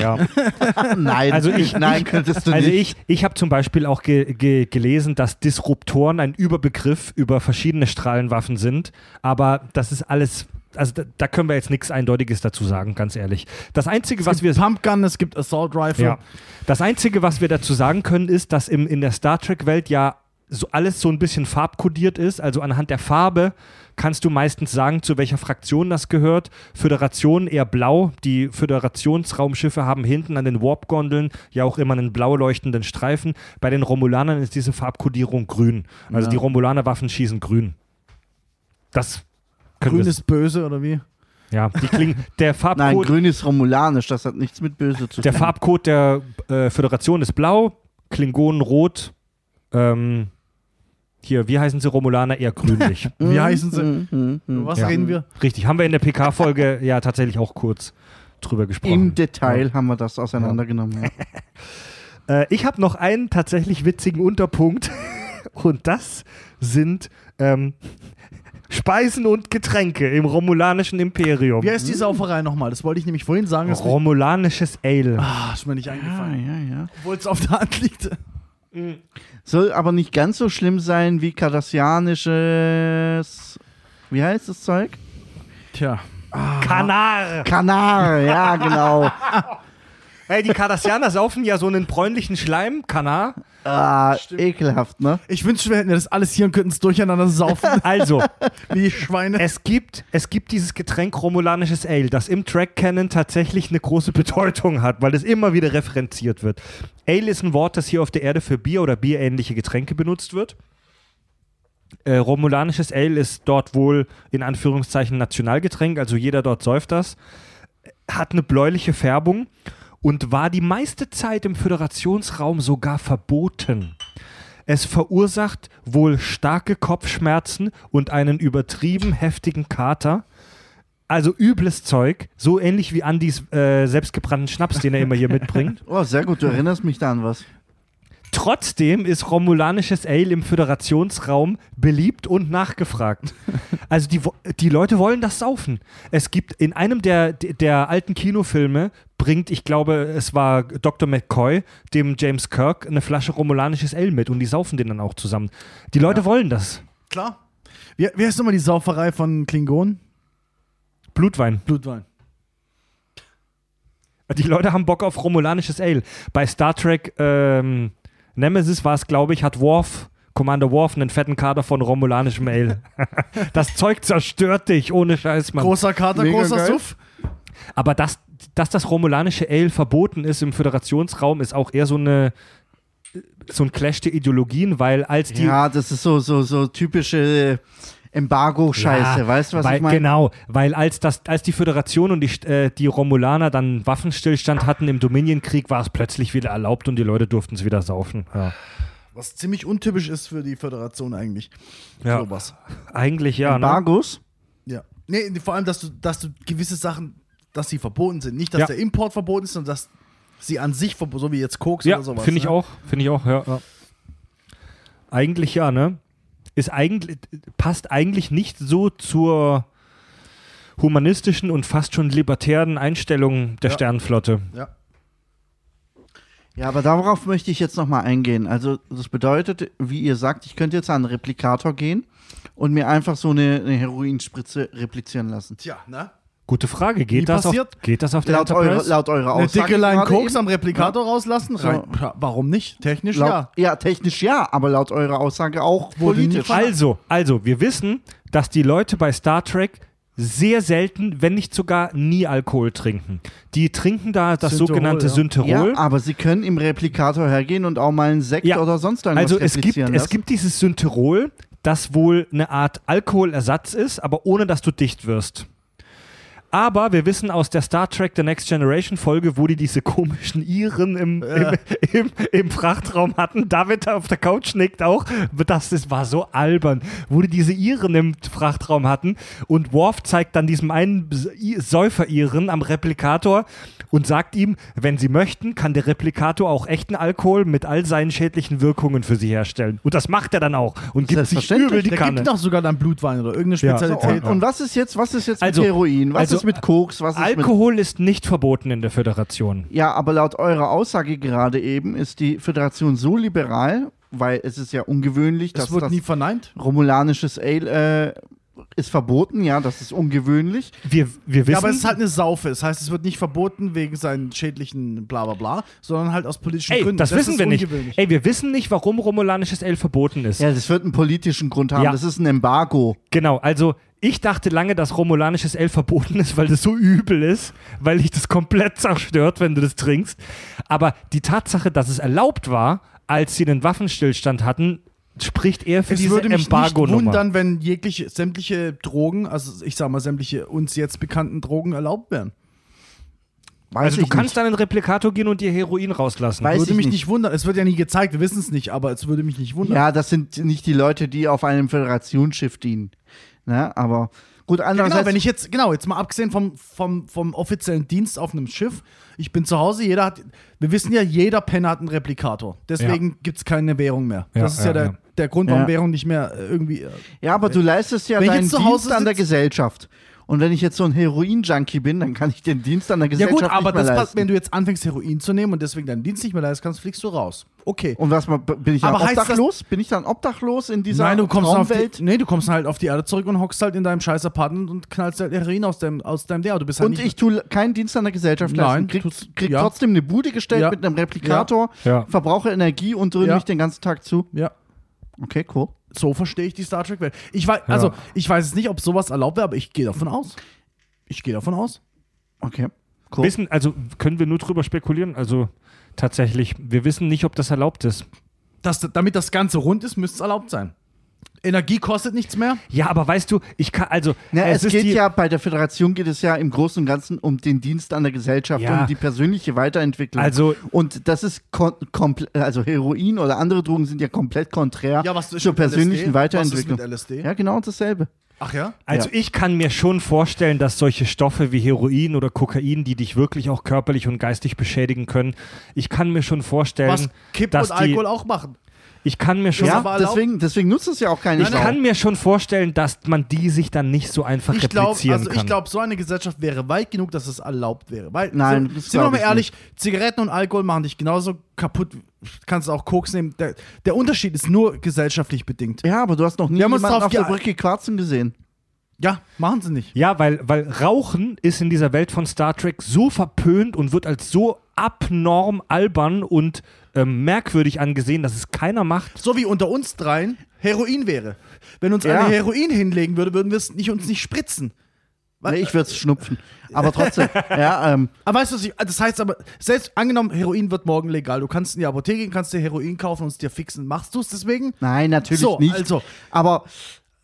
[SPEAKER 1] ja.
[SPEAKER 2] Nein,
[SPEAKER 1] Also ich-
[SPEAKER 2] nein, könntest du
[SPEAKER 1] Also
[SPEAKER 2] nicht.
[SPEAKER 1] ich, ich habe zum Beispiel auch ge ge gelesen, dass Disruptoren ein Überbegriff über verschiedene Strahlenwaffen sind, aber das ist alles, also da, da können wir jetzt nichts Eindeutiges dazu sagen, ganz ehrlich. Das Einzige, was
[SPEAKER 3] es
[SPEAKER 1] wir
[SPEAKER 3] gibt Pumpgun, es gibt Assault Rifle.
[SPEAKER 1] ja. Das Einzige, was wir dazu sagen können, ist, dass im, in der Star Trek-Welt ja so alles so ein bisschen farbkodiert ist. Also anhand der Farbe kannst du meistens sagen, zu welcher Fraktion das gehört. Föderation eher blau. Die Föderationsraumschiffe haben hinten an den Warp-Gondeln ja auch immer einen blau leuchtenden Streifen. Bei den Romulanern ist diese Farbkodierung grün. Also
[SPEAKER 2] Ja.
[SPEAKER 1] die Romulaner-Waffen schießen grün. Das
[SPEAKER 3] Grün ist böse oder wie?
[SPEAKER 1] Ja, die klingen. Der
[SPEAKER 2] Nein,
[SPEAKER 1] Farbcode.
[SPEAKER 2] grün ist romulanisch, das hat nichts mit böse zu
[SPEAKER 1] Der
[SPEAKER 2] tun.
[SPEAKER 1] Farbcode der äh, Föderation ist blau, Klingonen rot. Ähm, hier, wie heißen sie Romulaner? Eher grünlich.
[SPEAKER 3] Wie heißen sie? Was
[SPEAKER 1] Ja.
[SPEAKER 3] reden wir?
[SPEAKER 1] Richtig, haben wir in der PK-Folge ja tatsächlich auch kurz drüber gesprochen.
[SPEAKER 2] Im Detail haben wir das auseinandergenommen. Ja.
[SPEAKER 1] Äh, ich habe noch einen tatsächlich witzigen Unterpunkt und das sind ähm, Speisen und Getränke im romulanischen Imperium.
[SPEAKER 3] Wie heißt die Sauferei nochmal? Das wollte ich nämlich vorhin sagen. Das
[SPEAKER 1] Romulanisches Ale.
[SPEAKER 3] ah, ist mir nicht
[SPEAKER 2] Ja,
[SPEAKER 3] eingefallen.
[SPEAKER 2] ja, ja.
[SPEAKER 3] Obwohl es auf der Hand liegt.
[SPEAKER 2] Soll aber nicht ganz so schlimm sein wie kardassianisches. Wie heißt das Zeug?
[SPEAKER 3] Tja,
[SPEAKER 1] Kanar.
[SPEAKER 2] Kanar, ja, genau.
[SPEAKER 1] Ey, die Cardassianer saufen ja so einen bräunlichen Schleim, Kanar.
[SPEAKER 2] Ah, ekelhaft, ne?
[SPEAKER 3] Ich wünschte, wir hätten ja das alles hier und könnten es durcheinander saufen,
[SPEAKER 1] Also,
[SPEAKER 3] wie Schweine.
[SPEAKER 1] es gibt, es gibt dieses Getränk romulanisches Ale, das im Track Canon tatsächlich eine große Bedeutung hat, weil es immer wieder referenziert wird. Ale ist ein Wort, das hier auf der Erde für Bier oder bierähnliche Getränke benutzt wird. Äh, romulanisches Ale ist dort wohl in Anführungszeichen Nationalgetränk, also jeder dort säuft das. Hat eine bläuliche Färbung und war die meiste Zeit im Föderationsraum sogar verboten. Es verursacht wohl starke Kopfschmerzen und einen übertrieben heftigen Kater. Also übles Zeug, so ähnlich wie Andys äh, selbstgebrannten Schnaps, den er immer hier mitbringt.
[SPEAKER 2] Oh, sehr gut, du erinnerst mich da an was.
[SPEAKER 1] Trotzdem ist romulanisches Ale im Föderationsraum beliebt und nachgefragt. Also die, die Leute wollen das saufen. Es gibt in einem der, der alten Kinofilme bringt, ich glaube, es war Dr. McCoy, dem James Kirk, eine Flasche romulanisches Ale mit und die saufen den dann auch zusammen. Die Leute wollen das.
[SPEAKER 3] Klar. Wie, wie heißt nochmal die Sauferei von Klingonen?
[SPEAKER 1] Blutwein.
[SPEAKER 3] Blutwein.
[SPEAKER 1] Die Leute haben Bock auf romulanisches Ale. Bei Star Trek ähm, Nemesis war es, glaube ich, hat Worf, Commander Worf, einen fetten Kader von romulanischem Ale. das Zeug zerstört dich, ohne Scheiß, Mann.
[SPEAKER 3] Großer Kater,
[SPEAKER 2] Mega
[SPEAKER 3] großer
[SPEAKER 2] geil.
[SPEAKER 3] Suff.
[SPEAKER 1] Aber dass, dass das romulanische Ale verboten ist im Föderationsraum, ist auch eher so eine so ein Clash der Ideologien, weil als die
[SPEAKER 2] Ja, das ist so, so, so typische Embargo-Scheiße,
[SPEAKER 1] Ja,
[SPEAKER 2] weißt du, was
[SPEAKER 1] weil,
[SPEAKER 2] ich meine?
[SPEAKER 1] Genau, weil als, das, als die Föderation und die, äh, die Romulaner dann Waffenstillstand hatten im Dominionkrieg, war es plötzlich wieder erlaubt und die Leute durften es wieder saufen. Ja.
[SPEAKER 3] Was ziemlich untypisch ist für die Föderation eigentlich.
[SPEAKER 1] Ja.
[SPEAKER 3] Sowas.
[SPEAKER 1] Eigentlich ja, ne?
[SPEAKER 2] Embargos?
[SPEAKER 3] Ja. Nee, vor allem, dass du, dass du gewisse Sachen, dass sie verboten sind. Nicht, dass
[SPEAKER 1] Ja.
[SPEAKER 3] der Import verboten ist, sondern dass sie an sich verboten so wie jetzt Koks
[SPEAKER 1] Ja,
[SPEAKER 3] oder sowas.
[SPEAKER 1] finde ich
[SPEAKER 3] ne?
[SPEAKER 1] auch, finde ich auch, ja, ja. Eigentlich ja, ne? Ist eigentlich, passt eigentlich nicht so zur humanistischen und fast schon libertären Einstellung der
[SPEAKER 3] Ja.
[SPEAKER 1] Sternenflotte.
[SPEAKER 3] Ja.
[SPEAKER 2] Ja, aber darauf möchte ich jetzt nochmal eingehen. Also, das bedeutet, wie ihr sagt, ich könnte jetzt an einen Replikator gehen und mir einfach so eine, eine Heroinspritze replizieren lassen.
[SPEAKER 3] Tja, ne?
[SPEAKER 1] Gute Frage, geht, das auf,
[SPEAKER 3] passiert?
[SPEAKER 1] geht das auf der
[SPEAKER 2] Laut, eure,
[SPEAKER 1] Enterprise?
[SPEAKER 2] laut eurer
[SPEAKER 3] Eine
[SPEAKER 2] Aussage.
[SPEAKER 3] dicke Line
[SPEAKER 2] gerade
[SPEAKER 3] Koks
[SPEAKER 2] eben.
[SPEAKER 3] am Replikator rauslassen? Rein, ja, warum nicht? Technisch
[SPEAKER 2] Laut,
[SPEAKER 3] ja.
[SPEAKER 2] ja. technisch ja, aber laut eurer Aussage auch politisch.
[SPEAKER 1] Also, also, wir wissen, dass die Leute bei Star Trek sehr selten, wenn nicht sogar nie Alkohol trinken. Die trinken da das
[SPEAKER 3] Synthehol,
[SPEAKER 1] sogenannte
[SPEAKER 3] ja.
[SPEAKER 1] Synthehol.
[SPEAKER 2] Ja, aber sie können im Replikator hergehen und auch mal einen Sekt
[SPEAKER 1] Ja.
[SPEAKER 2] oder sonst irgendwas
[SPEAKER 1] Also es gibt,
[SPEAKER 2] replizieren
[SPEAKER 1] es
[SPEAKER 2] lassen.
[SPEAKER 1] gibt dieses Synterol, das wohl eine Art Alkoholersatz ist, aber ohne dass du dicht wirst. Aber wir wissen aus der Star Trek The Next Generation Folge, wo die diese komischen Iren im, im, im, im Frachtraum hatten. David auf der Couch nickt auch. Das, das war so albern. Wo die diese Iren im Frachtraum hatten. Und Worf zeigt dann diesem einen Säufer-Iren am Replikator und sagt ihm, wenn sie möchten, kann der Replikator auch echten Alkohol mit all seinen schädlichen Wirkungen für sie herstellen. Und das macht er dann auch und gibt sich übel die
[SPEAKER 3] Der
[SPEAKER 1] Kanne.
[SPEAKER 3] gibt doch sogar dann Blutwein oder irgendeine
[SPEAKER 1] Ja.
[SPEAKER 3] Spezialität.
[SPEAKER 2] und, und was ist jetzt, was ist jetzt
[SPEAKER 1] Also-
[SPEAKER 2] mit Heroin? Was
[SPEAKER 1] also
[SPEAKER 2] ist mit Koks? Was ist mit
[SPEAKER 1] Alkohol ist nicht verboten in der Föderation.
[SPEAKER 2] Ja, aber laut eurer Aussage gerade eben ist die Föderation so liberal, weil es ist ja ungewöhnlich,
[SPEAKER 3] das
[SPEAKER 2] dass
[SPEAKER 3] wird
[SPEAKER 2] das
[SPEAKER 3] nie verneint.
[SPEAKER 2] romulanisches Ale äh, ist verboten. Ja, das ist ungewöhnlich.
[SPEAKER 1] Wir, wir wissen,
[SPEAKER 3] Ja, aber es ist halt eine Saufe. Das heißt, es wird nicht verboten wegen seinen schädlichen bla bla bla, sondern halt aus politischen
[SPEAKER 1] ey,
[SPEAKER 3] Gründen.
[SPEAKER 1] das, wissen
[SPEAKER 3] ist
[SPEAKER 1] wir nicht. Ey, wir wissen nicht, warum romulanisches Ale verboten ist.
[SPEAKER 2] Ja, das wird einen politischen Grund haben.
[SPEAKER 1] Ja.
[SPEAKER 2] Das ist ein Embargo.
[SPEAKER 1] Genau, also ich dachte lange, dass romulanisches Ale verboten ist, weil das so übel ist, weil dich das komplett zerstört, wenn du das trinkst. Aber die Tatsache, dass es erlaubt war, als sie den Waffenstillstand hatten, spricht eher für
[SPEAKER 3] es
[SPEAKER 1] diese
[SPEAKER 3] würde mich nicht
[SPEAKER 1] Embargo-Nummer.
[SPEAKER 3] wundern, wenn jegliche sämtliche Drogen, also ich sag mal sämtliche uns jetzt bekannten Drogen erlaubt wären.
[SPEAKER 2] Weiß
[SPEAKER 1] Also du
[SPEAKER 2] ich
[SPEAKER 1] kannst
[SPEAKER 2] nicht.
[SPEAKER 1] an den Replikator gehen und dir Heroin rauslassen.
[SPEAKER 2] Weiß
[SPEAKER 3] würde
[SPEAKER 2] ich
[SPEAKER 3] mich
[SPEAKER 2] nicht.
[SPEAKER 3] nicht wundern. Es wird ja nie gezeigt, wir wissen es nicht, aber es würde mich nicht wundern.
[SPEAKER 2] Ja, das sind nicht die Leute, die auf einem Föderationsschiff dienen. Ne? Aber gut,
[SPEAKER 3] Ja,
[SPEAKER 2] andererseits.
[SPEAKER 3] genau, wenn ich jetzt, genau, jetzt mal abgesehen vom, vom, vom offiziellen Dienst auf einem Schiff, ich bin zu Hause, jeder hat, wir wissen ja, jeder Penner hat einen Replikator. Deswegen gibt es keine Währung mehr.
[SPEAKER 1] Ja,
[SPEAKER 3] das ist ja,
[SPEAKER 1] ja,
[SPEAKER 3] der,
[SPEAKER 1] ja.
[SPEAKER 3] der Grund, warum
[SPEAKER 2] Ja.
[SPEAKER 3] Währung nicht mehr irgendwie. äh,
[SPEAKER 2] ja, aber du leistest ja deinen Dienst an der Gesellschaft. Und wenn ich jetzt so ein Heroin-Junkie bin, dann kann ich den Dienst an der
[SPEAKER 3] Ja
[SPEAKER 2] Gesellschaft
[SPEAKER 3] gut, aber
[SPEAKER 2] nicht mehr
[SPEAKER 3] das passt,
[SPEAKER 2] leisten.
[SPEAKER 3] wenn du jetzt anfängst Heroin zu nehmen und deswegen deinen Dienst nicht mehr leisten kannst, fliegst du raus. Okay.
[SPEAKER 2] Und was mal, bin ich dann
[SPEAKER 3] Aber
[SPEAKER 2] obdachlos? bin ich dann obdachlos in dieser
[SPEAKER 3] Nein, du kommst,
[SPEAKER 2] Traumwelt?
[SPEAKER 3] die, nee, du kommst halt auf die Erde zurück und hockst halt in deinem scheiß Apartment und knallst halt Heroin aus deinem, aus deinem. Du bist halt
[SPEAKER 2] Und
[SPEAKER 3] nicht,
[SPEAKER 2] ich tue keinen Dienst an der Gesellschaft
[SPEAKER 3] Nein,
[SPEAKER 2] leisten. Krieg,
[SPEAKER 3] tut's-
[SPEAKER 2] krieg
[SPEAKER 3] ja.
[SPEAKER 2] trotzdem eine Bude gestellt
[SPEAKER 3] Ja.
[SPEAKER 2] mit einem Replikator,
[SPEAKER 1] Ja.
[SPEAKER 2] verbrauche Energie und dröhne
[SPEAKER 3] Ja.
[SPEAKER 2] mich den ganzen Tag zu.
[SPEAKER 3] Ja,
[SPEAKER 2] Okay, cool.
[SPEAKER 3] So verstehe ich die Star Trek-Welt. Ich weiß, also, ich weiß es nicht, ob sowas erlaubt wäre, aber ich gehe davon aus. Ich gehe davon aus.
[SPEAKER 2] Okay. Cool.
[SPEAKER 1] Wissen, also können wir nur drüber spekulieren. Also tatsächlich, wir wissen nicht, ob das erlaubt ist.
[SPEAKER 3] Das, damit das Ganze rund ist, müsste es erlaubt sein. Energie kostet nichts mehr.
[SPEAKER 1] Ja, aber weißt du, ich kann, also
[SPEAKER 2] Na, es,
[SPEAKER 1] ist
[SPEAKER 2] geht ja bei der Föderation geht es ja im Großen und Ganzen um den Dienst an der Gesellschaft,
[SPEAKER 1] Ja.
[SPEAKER 2] um die persönliche Weiterentwicklung.
[SPEAKER 1] Also-
[SPEAKER 2] und das ist kon komple- also Heroin oder andere Drogen sind ja komplett konträr zur persönlichen Weiterentwicklung.
[SPEAKER 3] Was ist mit LSD?
[SPEAKER 2] Ja, genau dasselbe.
[SPEAKER 3] Ach ja?
[SPEAKER 1] Also
[SPEAKER 2] Ja.
[SPEAKER 1] ich kann mir schon vorstellen, dass solche Stoffe wie Heroin oder Kokain, die dich wirklich auch körperlich und geistig beschädigen können, ich kann mir schon vorstellen,
[SPEAKER 3] Was Kipp
[SPEAKER 1] dass
[SPEAKER 3] und
[SPEAKER 1] die,
[SPEAKER 3] Alkohol auch machen.
[SPEAKER 1] Ich kann mir schon,
[SPEAKER 3] Ja,
[SPEAKER 2] deswegen, deswegen nutzt es ja auch keine
[SPEAKER 1] ich
[SPEAKER 2] Sau.
[SPEAKER 1] kann mir schon vorstellen, dass man die sich dann nicht so einfach
[SPEAKER 3] Ich glaube,
[SPEAKER 1] replizieren
[SPEAKER 3] also
[SPEAKER 1] kann.
[SPEAKER 3] ich glaube, so eine Gesellschaft wäre weit genug, dass es erlaubt wäre. Weil,
[SPEAKER 2] Nein,
[SPEAKER 3] sind,
[SPEAKER 2] das
[SPEAKER 3] sind wir
[SPEAKER 2] glaub
[SPEAKER 3] mal
[SPEAKER 2] ich
[SPEAKER 3] ehrlich, Zigaretten und Alkohol machen dich genauso kaputt. Kannst auch Koks nehmen. Der, der Unterschied ist nur gesellschaftlich bedingt.
[SPEAKER 2] ja, aber du hast noch nie
[SPEAKER 3] Wir haben uns
[SPEAKER 2] jemanden auf der Brücke quarzen gesehen.
[SPEAKER 3] Ja, machen sie nicht.
[SPEAKER 1] Ja, weil, weil Rauchen ist in dieser Welt von Star Trek so verpönt und wird als so abnorm albern und ähm, merkwürdig angesehen, dass es keiner macht.
[SPEAKER 3] So wie unter uns dreien Heroin wäre. Wenn uns
[SPEAKER 2] Ja.
[SPEAKER 3] eine Heroin hinlegen würde, würden wir es nicht, uns nicht spritzen.
[SPEAKER 2] Nee, ich würde es schnupfen. Aber trotzdem, ja, ähm,
[SPEAKER 3] Aber weißt du, was ich, das heißt aber, selbst angenommen, Heroin wird morgen legal. Du kannst in die Apotheke gehen, kannst dir Heroin kaufen und es dir fixen. Machst du es deswegen?
[SPEAKER 2] nein, natürlich
[SPEAKER 3] So,
[SPEAKER 2] nicht.
[SPEAKER 3] also.
[SPEAKER 2] Aber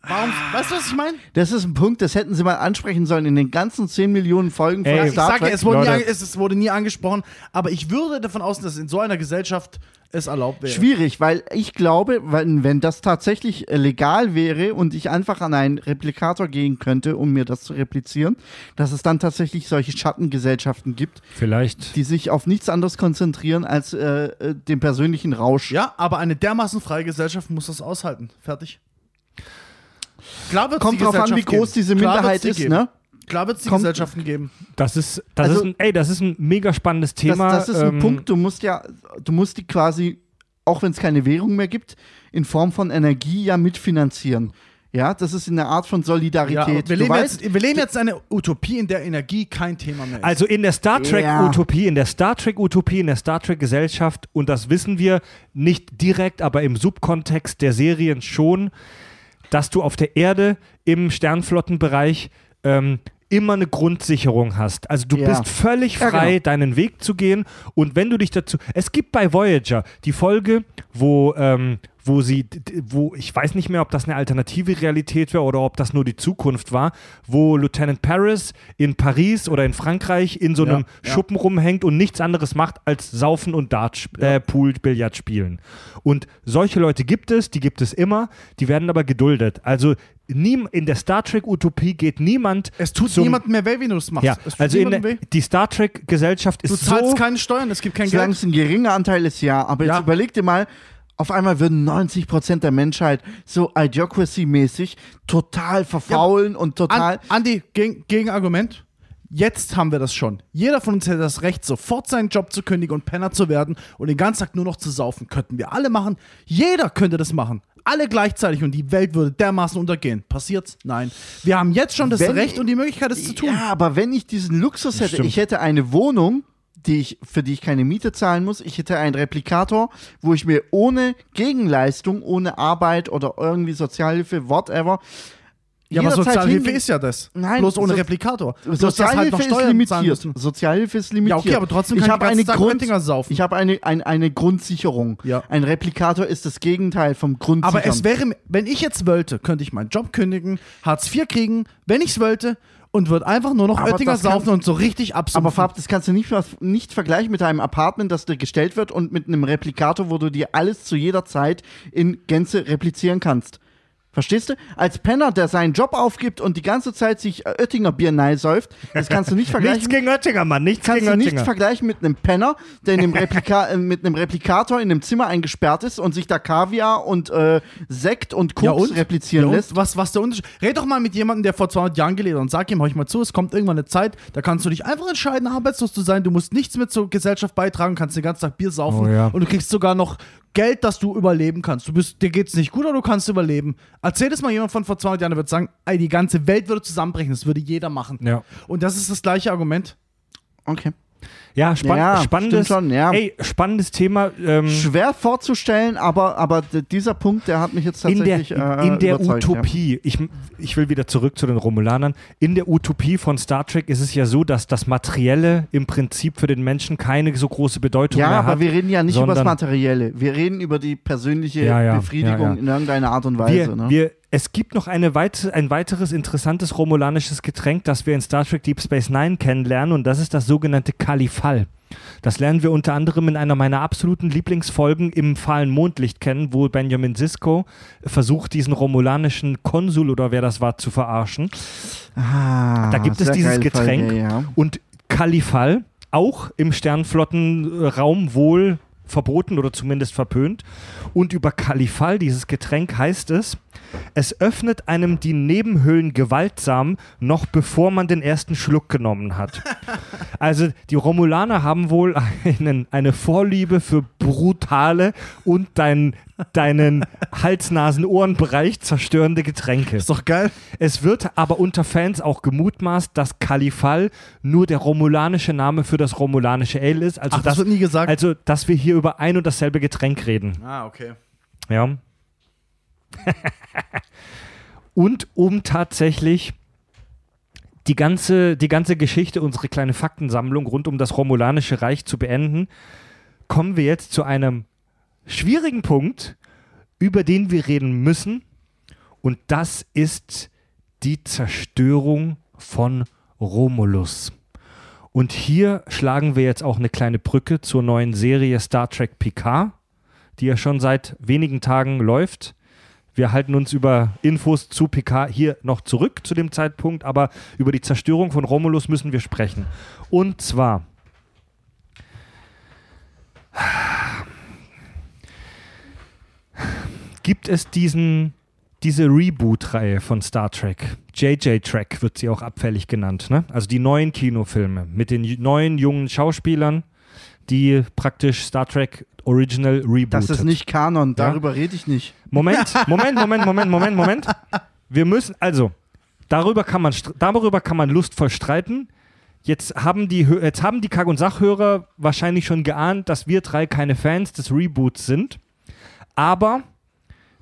[SPEAKER 3] Warum? Weißt du, was ich meine?
[SPEAKER 2] das ist ein Punkt, das hätten sie mal ansprechen sollen in den ganzen 10 Millionen Folgen von
[SPEAKER 1] Ey,
[SPEAKER 3] Ich
[SPEAKER 2] Star
[SPEAKER 3] sage ja,
[SPEAKER 2] Trek.
[SPEAKER 3] es wurde, nie, es, es wurde nie angesprochen, aber ich würde davon ausgehen, dass in so einer Gesellschaft es erlaubt wäre.
[SPEAKER 2] Schwierig, weil ich glaube, wenn, wenn das tatsächlich äh, legal wäre und ich einfach an einen Replikator gehen könnte, um mir das zu replizieren, dass es dann tatsächlich solche Schattengesellschaften gibt,
[SPEAKER 1] Vielleicht.
[SPEAKER 2] die sich auf nichts anderes konzentrieren als äh, äh, den persönlichen Rausch.
[SPEAKER 3] Ja, aber eine dermaßen freie Gesellschaft muss das aushalten. Fertig. Klar wird's
[SPEAKER 2] Kommt
[SPEAKER 3] die
[SPEAKER 2] drauf an, wie groß
[SPEAKER 3] geben.
[SPEAKER 2] diese Minderheit ist,
[SPEAKER 3] geben.
[SPEAKER 2] ne?
[SPEAKER 3] Klar wird es die
[SPEAKER 2] Kommt-
[SPEAKER 3] Gesellschaften geben.
[SPEAKER 1] Das ist, das
[SPEAKER 2] Also-
[SPEAKER 1] ist ein, ey, das ist ein mega spannendes
[SPEAKER 2] Das,
[SPEAKER 1] Thema.
[SPEAKER 2] das ist ein
[SPEAKER 1] ähm,
[SPEAKER 2] Punkt, du musst ja, du musst die quasi, auch wenn es keine Währung mehr gibt, in Form von Energie ja mitfinanzieren. Ja, das ist eine Art von
[SPEAKER 3] Ja,
[SPEAKER 2] Solidarität.
[SPEAKER 3] aber wir, leben
[SPEAKER 2] weißt,
[SPEAKER 3] jetzt, wir leben jetzt eine Utopie, in der Energie kein Thema mehr ist.
[SPEAKER 1] Also in der Star Trek
[SPEAKER 2] Ja.
[SPEAKER 1] Utopie, in der Star Trek Utopie, in der Star Trek Gesellschaft und das wissen wir nicht direkt, aber im Subkontext der Serien schon, dass du auf der Erde im Sternflottenbereich ähm, immer eine Grundsicherung hast. Also du
[SPEAKER 2] Ja.
[SPEAKER 1] bist völlig
[SPEAKER 2] Ja,
[SPEAKER 1] frei,
[SPEAKER 2] genau.
[SPEAKER 1] deinen Weg zu gehen und wenn du dich dazu, es gibt bei Voyager die Folge, wo ähm, wo sie, wo ich weiß nicht mehr, ob das eine alternative Realität war oder ob das nur die Zukunft war, wo Lieutenant Paris in Paris oder in Frankreich in so
[SPEAKER 3] Ja,
[SPEAKER 1] einem
[SPEAKER 3] ja.
[SPEAKER 1] Schuppen rumhängt und nichts anderes macht als Saufen und Dart, sp- äh, Pool, Billard spielen. Und solche Leute gibt es, die gibt es immer, die werden aber geduldet. Also niem, in der Star Trek Utopie geht niemand
[SPEAKER 3] es tut
[SPEAKER 1] zum-
[SPEAKER 3] niemandem mehr weh, wenn du es machst.
[SPEAKER 1] ja,
[SPEAKER 3] es tut
[SPEAKER 1] also in der,
[SPEAKER 3] weh.
[SPEAKER 1] die Star Trek Gesellschaft ist
[SPEAKER 3] Du zahlst
[SPEAKER 1] so
[SPEAKER 3] keine Steuern, es gibt kein Geld.
[SPEAKER 2] ein geringer Anteil ist, ja. Aber jetzt
[SPEAKER 3] Ja.
[SPEAKER 2] überleg dir mal, auf einmal würden 90% der Menschheit so Idiocracy-mäßig total verfaulen und total.
[SPEAKER 3] An, Andi, gegen, Gegenargument. Jetzt haben wir das schon. Jeder von uns hätte das Recht, sofort seinen Job zu kündigen und Penner zu werden und den ganzen Tag nur noch zu saufen. Könnten wir alle machen. Jeder könnte das machen. Alle gleichzeitig und die Welt würde dermaßen untergehen. Passiert's? Nein. Wir haben jetzt schon das
[SPEAKER 2] Wenn-
[SPEAKER 3] Recht und die Möglichkeit, es zu tun.
[SPEAKER 2] Ja, aber wenn ich diesen Luxus hätte, ich hätte eine Wohnung, die ich, für die ich keine Miete zahlen muss, ich hätte einen Replikator, wo ich mir ohne Gegenleistung, ohne Arbeit oder irgendwie Sozialhilfe, whatever,
[SPEAKER 3] Ja, aber Sozialhilfe
[SPEAKER 2] hingehen-
[SPEAKER 3] ist ja das.
[SPEAKER 2] Nein,
[SPEAKER 3] Bloß ohne
[SPEAKER 2] so-
[SPEAKER 3] Replikator.
[SPEAKER 2] Sozialhilfe
[SPEAKER 3] halt noch
[SPEAKER 2] ist limitiert. Sozialhilfe ist limitiert.
[SPEAKER 3] Ja, okay, aber trotzdem
[SPEAKER 2] ich
[SPEAKER 3] kann ich
[SPEAKER 2] habe eine
[SPEAKER 3] ganzen Tag
[SPEAKER 2] Grund,
[SPEAKER 3] saufen.
[SPEAKER 2] Ich habe eine, ein, eine Grundsicherung.
[SPEAKER 3] Ja.
[SPEAKER 2] Ein Replikator ist das Gegenteil vom Grundsichern.
[SPEAKER 3] Aber es wäre, wenn ich jetzt wollte, könnte ich meinen Job kündigen, Hartz IV kriegen, wenn ich es wollte, und würde einfach nur noch
[SPEAKER 2] Aber
[SPEAKER 3] Oettinger saufen und so richtig absumpfen.
[SPEAKER 2] aber Fab, das kannst du nicht, nicht vergleichen mit einem Apartment, das dir gestellt wird und mit einem Replikator, wo du dir alles zu jeder Zeit in Gänze replizieren kannst. Verstehst du? Als Penner, der seinen Job aufgibt und die ganze Zeit sich äh, Oettinger Bier säuft, das kannst du nicht vergleichen.
[SPEAKER 1] nichts gegen Oettinger, Mann, nichts
[SPEAKER 2] kannst
[SPEAKER 1] gegen
[SPEAKER 2] du nicht
[SPEAKER 1] Oettinger.
[SPEAKER 2] vergleichen mit einem Penner, der in einem Replika äh, mit einem Replikator in einem Zimmer eingesperrt ist und sich da Kaviar und äh, Sekt und Koks replizieren
[SPEAKER 3] ja,
[SPEAKER 2] lässt.
[SPEAKER 3] Was, was der Unterschied? Red doch mal mit jemandem, der vor 200 Jahren gelebt hat und sag ihm, hör ich mal zu, es kommt irgendwann eine Zeit, da kannst du dich einfach entscheiden, arbeitslos zu sein. Du musst nichts mehr zur Gesellschaft beitragen, kannst den ganzen Tag Bier saufen
[SPEAKER 1] Oh ja.
[SPEAKER 3] und du kriegst sogar noch Geld, dass du überleben kannst. Du bist, dir geht's nicht gut, aber du kannst überleben. Erzähl das mal jemand von vor 200 Jahren, der wird sagen, ey, die ganze Welt würde zusammenbrechen, das würde jeder machen.
[SPEAKER 1] Ja.
[SPEAKER 3] Und das ist das gleiche Argument.
[SPEAKER 2] Okay.
[SPEAKER 1] Ja, spann
[SPEAKER 2] Ja,
[SPEAKER 1] spannendes,
[SPEAKER 2] schon, ja.
[SPEAKER 1] ey, spannendes Thema. Ähm,
[SPEAKER 2] Schwer vorzustellen, aber, aber dieser Punkt, der hat mich jetzt
[SPEAKER 1] in der,
[SPEAKER 2] tatsächlich äh,
[SPEAKER 1] in der
[SPEAKER 2] überzeugt, ja.
[SPEAKER 1] Utopie, ich, ich will wieder zurück zu den Romulanern, in der Utopie von Star Trek ist es ja so, dass das Materielle im Prinzip für den Menschen keine so große Bedeutung
[SPEAKER 2] Ja,
[SPEAKER 1] mehr
[SPEAKER 2] aber
[SPEAKER 1] hat.
[SPEAKER 2] wir reden ja nicht über das Materielle. Wir reden über die persönliche
[SPEAKER 1] Ja, ja,
[SPEAKER 2] Befriedigung
[SPEAKER 1] ja, ja.
[SPEAKER 2] in irgendeiner Art und Weise.
[SPEAKER 1] wir,
[SPEAKER 2] ne?
[SPEAKER 1] wir, es gibt noch weit, ein weiteres interessantes romulanisches Getränk, das wir in Star Trek Deep Space Nine kennenlernen und das ist das sogenannte Kalifal. Das lernen wir unter anderem in einer meiner absoluten Lieblingsfolgen im fahlen Mondlicht kennen, wo Benjamin Sisko versucht, diesen romulanischen Konsul oder wer das war, zu verarschen.
[SPEAKER 2] ah,
[SPEAKER 1] Da gibt es dieses Getränk.
[SPEAKER 2] Folge, ja.
[SPEAKER 1] Und Kalifal, auch im Sternflottenraum wohl verboten oder zumindest verpönt. Und über Kalifal, dieses Getränk, heißt es, es öffnet einem die Nebenhöhlen gewaltsam, noch bevor man den ersten Schluck genommen hat. Also die Romulaner haben wohl einen, eine Vorliebe für brutale und deinen, deinen Hals-Nasen-Ohren-Bereich zerstörende Getränke.
[SPEAKER 3] Ist doch geil.
[SPEAKER 1] Es wird aber unter Fans auch gemutmaßt, dass Kalifal nur der romulanische Name für das romulanische Ale ist. Also,
[SPEAKER 3] Ach, das
[SPEAKER 1] dass,
[SPEAKER 3] wird nie gesagt.
[SPEAKER 1] also dass wir hier über ein und dasselbe Getränk reden.
[SPEAKER 3] ah, okay.
[SPEAKER 1] Ja. und um tatsächlich die ganze, die ganze Geschichte, unsere kleine Faktensammlung rund um das Romulanische Reich zu beenden, kommen wir jetzt zu einem schwierigen Punkt, über den wir reden müssen. Und das ist die Zerstörung von Romulus. Und hier schlagen wir jetzt auch eine kleine Brücke zur neuen Serie Star Trek Picard, die ja schon seit wenigen Tagen läuft. Wir halten uns über Infos zu Picard hier noch zurück zu dem Zeitpunkt, aber über die Zerstörung von Romulus müssen wir sprechen. Und zwar gibt es diesen, diese Reboot-Reihe von Star Trek. JJ Trek wird sie auch abfällig genannt. Ne? Also die neuen Kinofilme mit den neuen jungen Schauspielern, die praktisch Star Trek Original rebootet.
[SPEAKER 2] Das ist nicht Kanon, darüber rede ich nicht.
[SPEAKER 1] Moment, Moment, Moment, Moment, Moment, Moment. Wir müssen, also, darüber kann man, darüber kann man lustvoll streiten. Jetzt haben die, jetzt haben die Kack- und Sachhörer wahrscheinlich schon geahnt, dass wir drei keine Fans des Reboots sind. Aber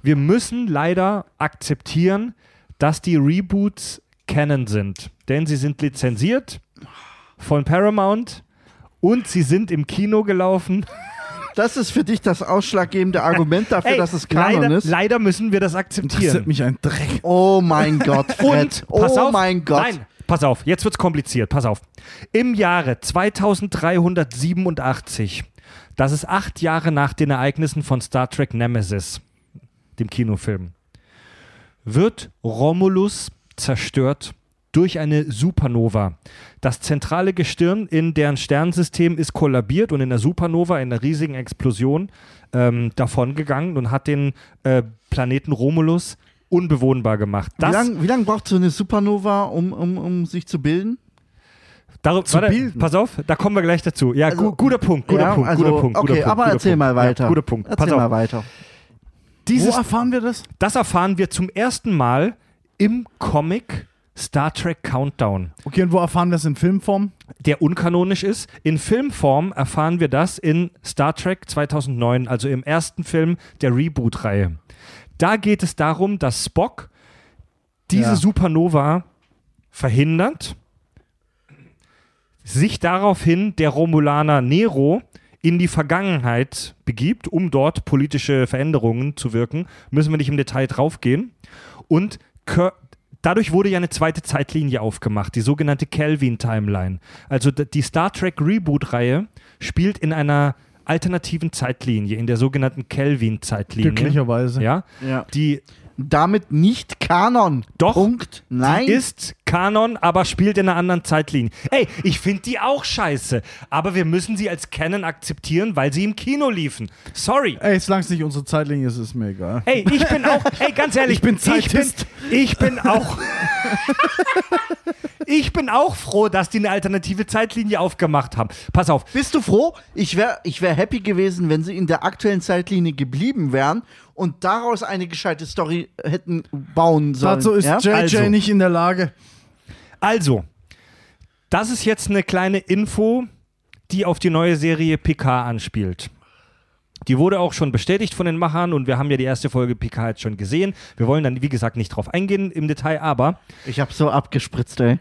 [SPEAKER 1] wir müssen leider akzeptieren, dass die Reboots Canon sind. Denn sie sind lizenziert von Paramount und sie sind im Kino gelaufen.
[SPEAKER 2] Das ist für dich das ausschlaggebende Argument dafür,
[SPEAKER 1] Ey,
[SPEAKER 2] dass es Kanon
[SPEAKER 1] leider,
[SPEAKER 2] ist.
[SPEAKER 1] leider müssen wir das akzeptieren.
[SPEAKER 3] Interessiert mich ein Dreck.
[SPEAKER 2] Oh mein Gott, Fred.
[SPEAKER 1] Und, pass
[SPEAKER 2] oh
[SPEAKER 1] auf,
[SPEAKER 2] mein Gott.
[SPEAKER 1] Nein, pass auf, jetzt wird's kompliziert, pass auf. Im Jahre 2387, das ist acht Jahre nach den Ereignissen von Star Trek Nemesis, dem Kinofilm, wird Romulus zerstört durch eine Supernova. Das zentrale Gestirn in deren Sternensystem ist kollabiert und in der Supernova, in einer riesigen Explosion, ähm, davongegangen und hat den äh, Planeten Romulus unbewohnbar gemacht.
[SPEAKER 2] Wie lange lang braucht so eine Supernova, um, um, um sich zu bilden?
[SPEAKER 1] Darum,
[SPEAKER 3] Zu
[SPEAKER 1] warte, pass auf, da kommen wir gleich dazu. Ja,
[SPEAKER 2] Also-
[SPEAKER 1] gu guter Punkt, guter
[SPEAKER 2] ja,
[SPEAKER 1] Punkt,
[SPEAKER 2] also,
[SPEAKER 1] guter Punkt.
[SPEAKER 2] Okay,
[SPEAKER 1] guter Punkt,
[SPEAKER 2] aber
[SPEAKER 1] guter
[SPEAKER 2] erzähl
[SPEAKER 1] Punkt.
[SPEAKER 2] mal weiter.
[SPEAKER 1] Ja, guter Punkt.
[SPEAKER 2] Erzähl
[SPEAKER 1] pass auf.
[SPEAKER 2] mal weiter.
[SPEAKER 1] Dieses,
[SPEAKER 3] Wo erfahren wir das?
[SPEAKER 1] das erfahren wir zum ersten Mal im Comic Star Trek Countdown,
[SPEAKER 3] Okay, und wo erfahren wir das in Filmform?
[SPEAKER 1] der unkanonisch ist. In Filmform erfahren wir das in Star Trek 2009, also im ersten Film der Reboot-Reihe. Da geht es darum, dass Spock diese
[SPEAKER 3] Ja.
[SPEAKER 1] Supernova verhindert, sich daraufhin der Romulaner Nero in die Vergangenheit begibt, um dort politische Veränderungen zu wirken. Müssen wir nicht im Detail draufgehen. Und Kir- dadurch wurde ja eine zweite Zeitlinie aufgemacht, die sogenannte Kelvin-Timeline. Also die Star Trek Reboot-Reihe spielt in einer alternativen Zeitlinie, in der sogenannten Kelvin-Zeitlinie.
[SPEAKER 3] Glücklicherweise.
[SPEAKER 1] Ja,
[SPEAKER 2] Ja.
[SPEAKER 1] die
[SPEAKER 2] damit nicht Kanon.
[SPEAKER 1] Doch.
[SPEAKER 2] Punkt. Nein.
[SPEAKER 1] Die ist Kanon, aber spielt in einer anderen Zeitlinie. Ey, ich finde die auch scheiße. Aber wir müssen sie als Canon akzeptieren, weil sie im Kino liefen. Sorry.
[SPEAKER 3] Ey, solange es nicht unsere Zeitlinie ist, ist mir egal.
[SPEAKER 1] Ey, ich bin auch, ey, ganz ehrlich,
[SPEAKER 3] Ich bin
[SPEAKER 1] ich bin,
[SPEAKER 3] Zeitist.
[SPEAKER 1] ich bin auch, ich bin auch froh, dass die eine alternative Zeitlinie aufgemacht haben. Pass auf,
[SPEAKER 2] Bist du froh? Ich wäre ich wär happy gewesen, wenn sie in der aktuellen Zeitlinie geblieben wären und daraus eine gescheite Story hätten bauen sollen.
[SPEAKER 3] Dazu ist
[SPEAKER 2] ja?
[SPEAKER 3] JJ
[SPEAKER 1] Also.
[SPEAKER 3] nicht in der Lage.
[SPEAKER 1] Also, das ist jetzt eine kleine Info, die auf die neue Serie PK anspielt. Die wurde auch schon bestätigt von den Machern und wir haben ja die erste Folge PK jetzt schon gesehen. Wir wollen dann, wie gesagt, nicht drauf eingehen im Detail, aber
[SPEAKER 2] Ich hab so abgespritzt, ey.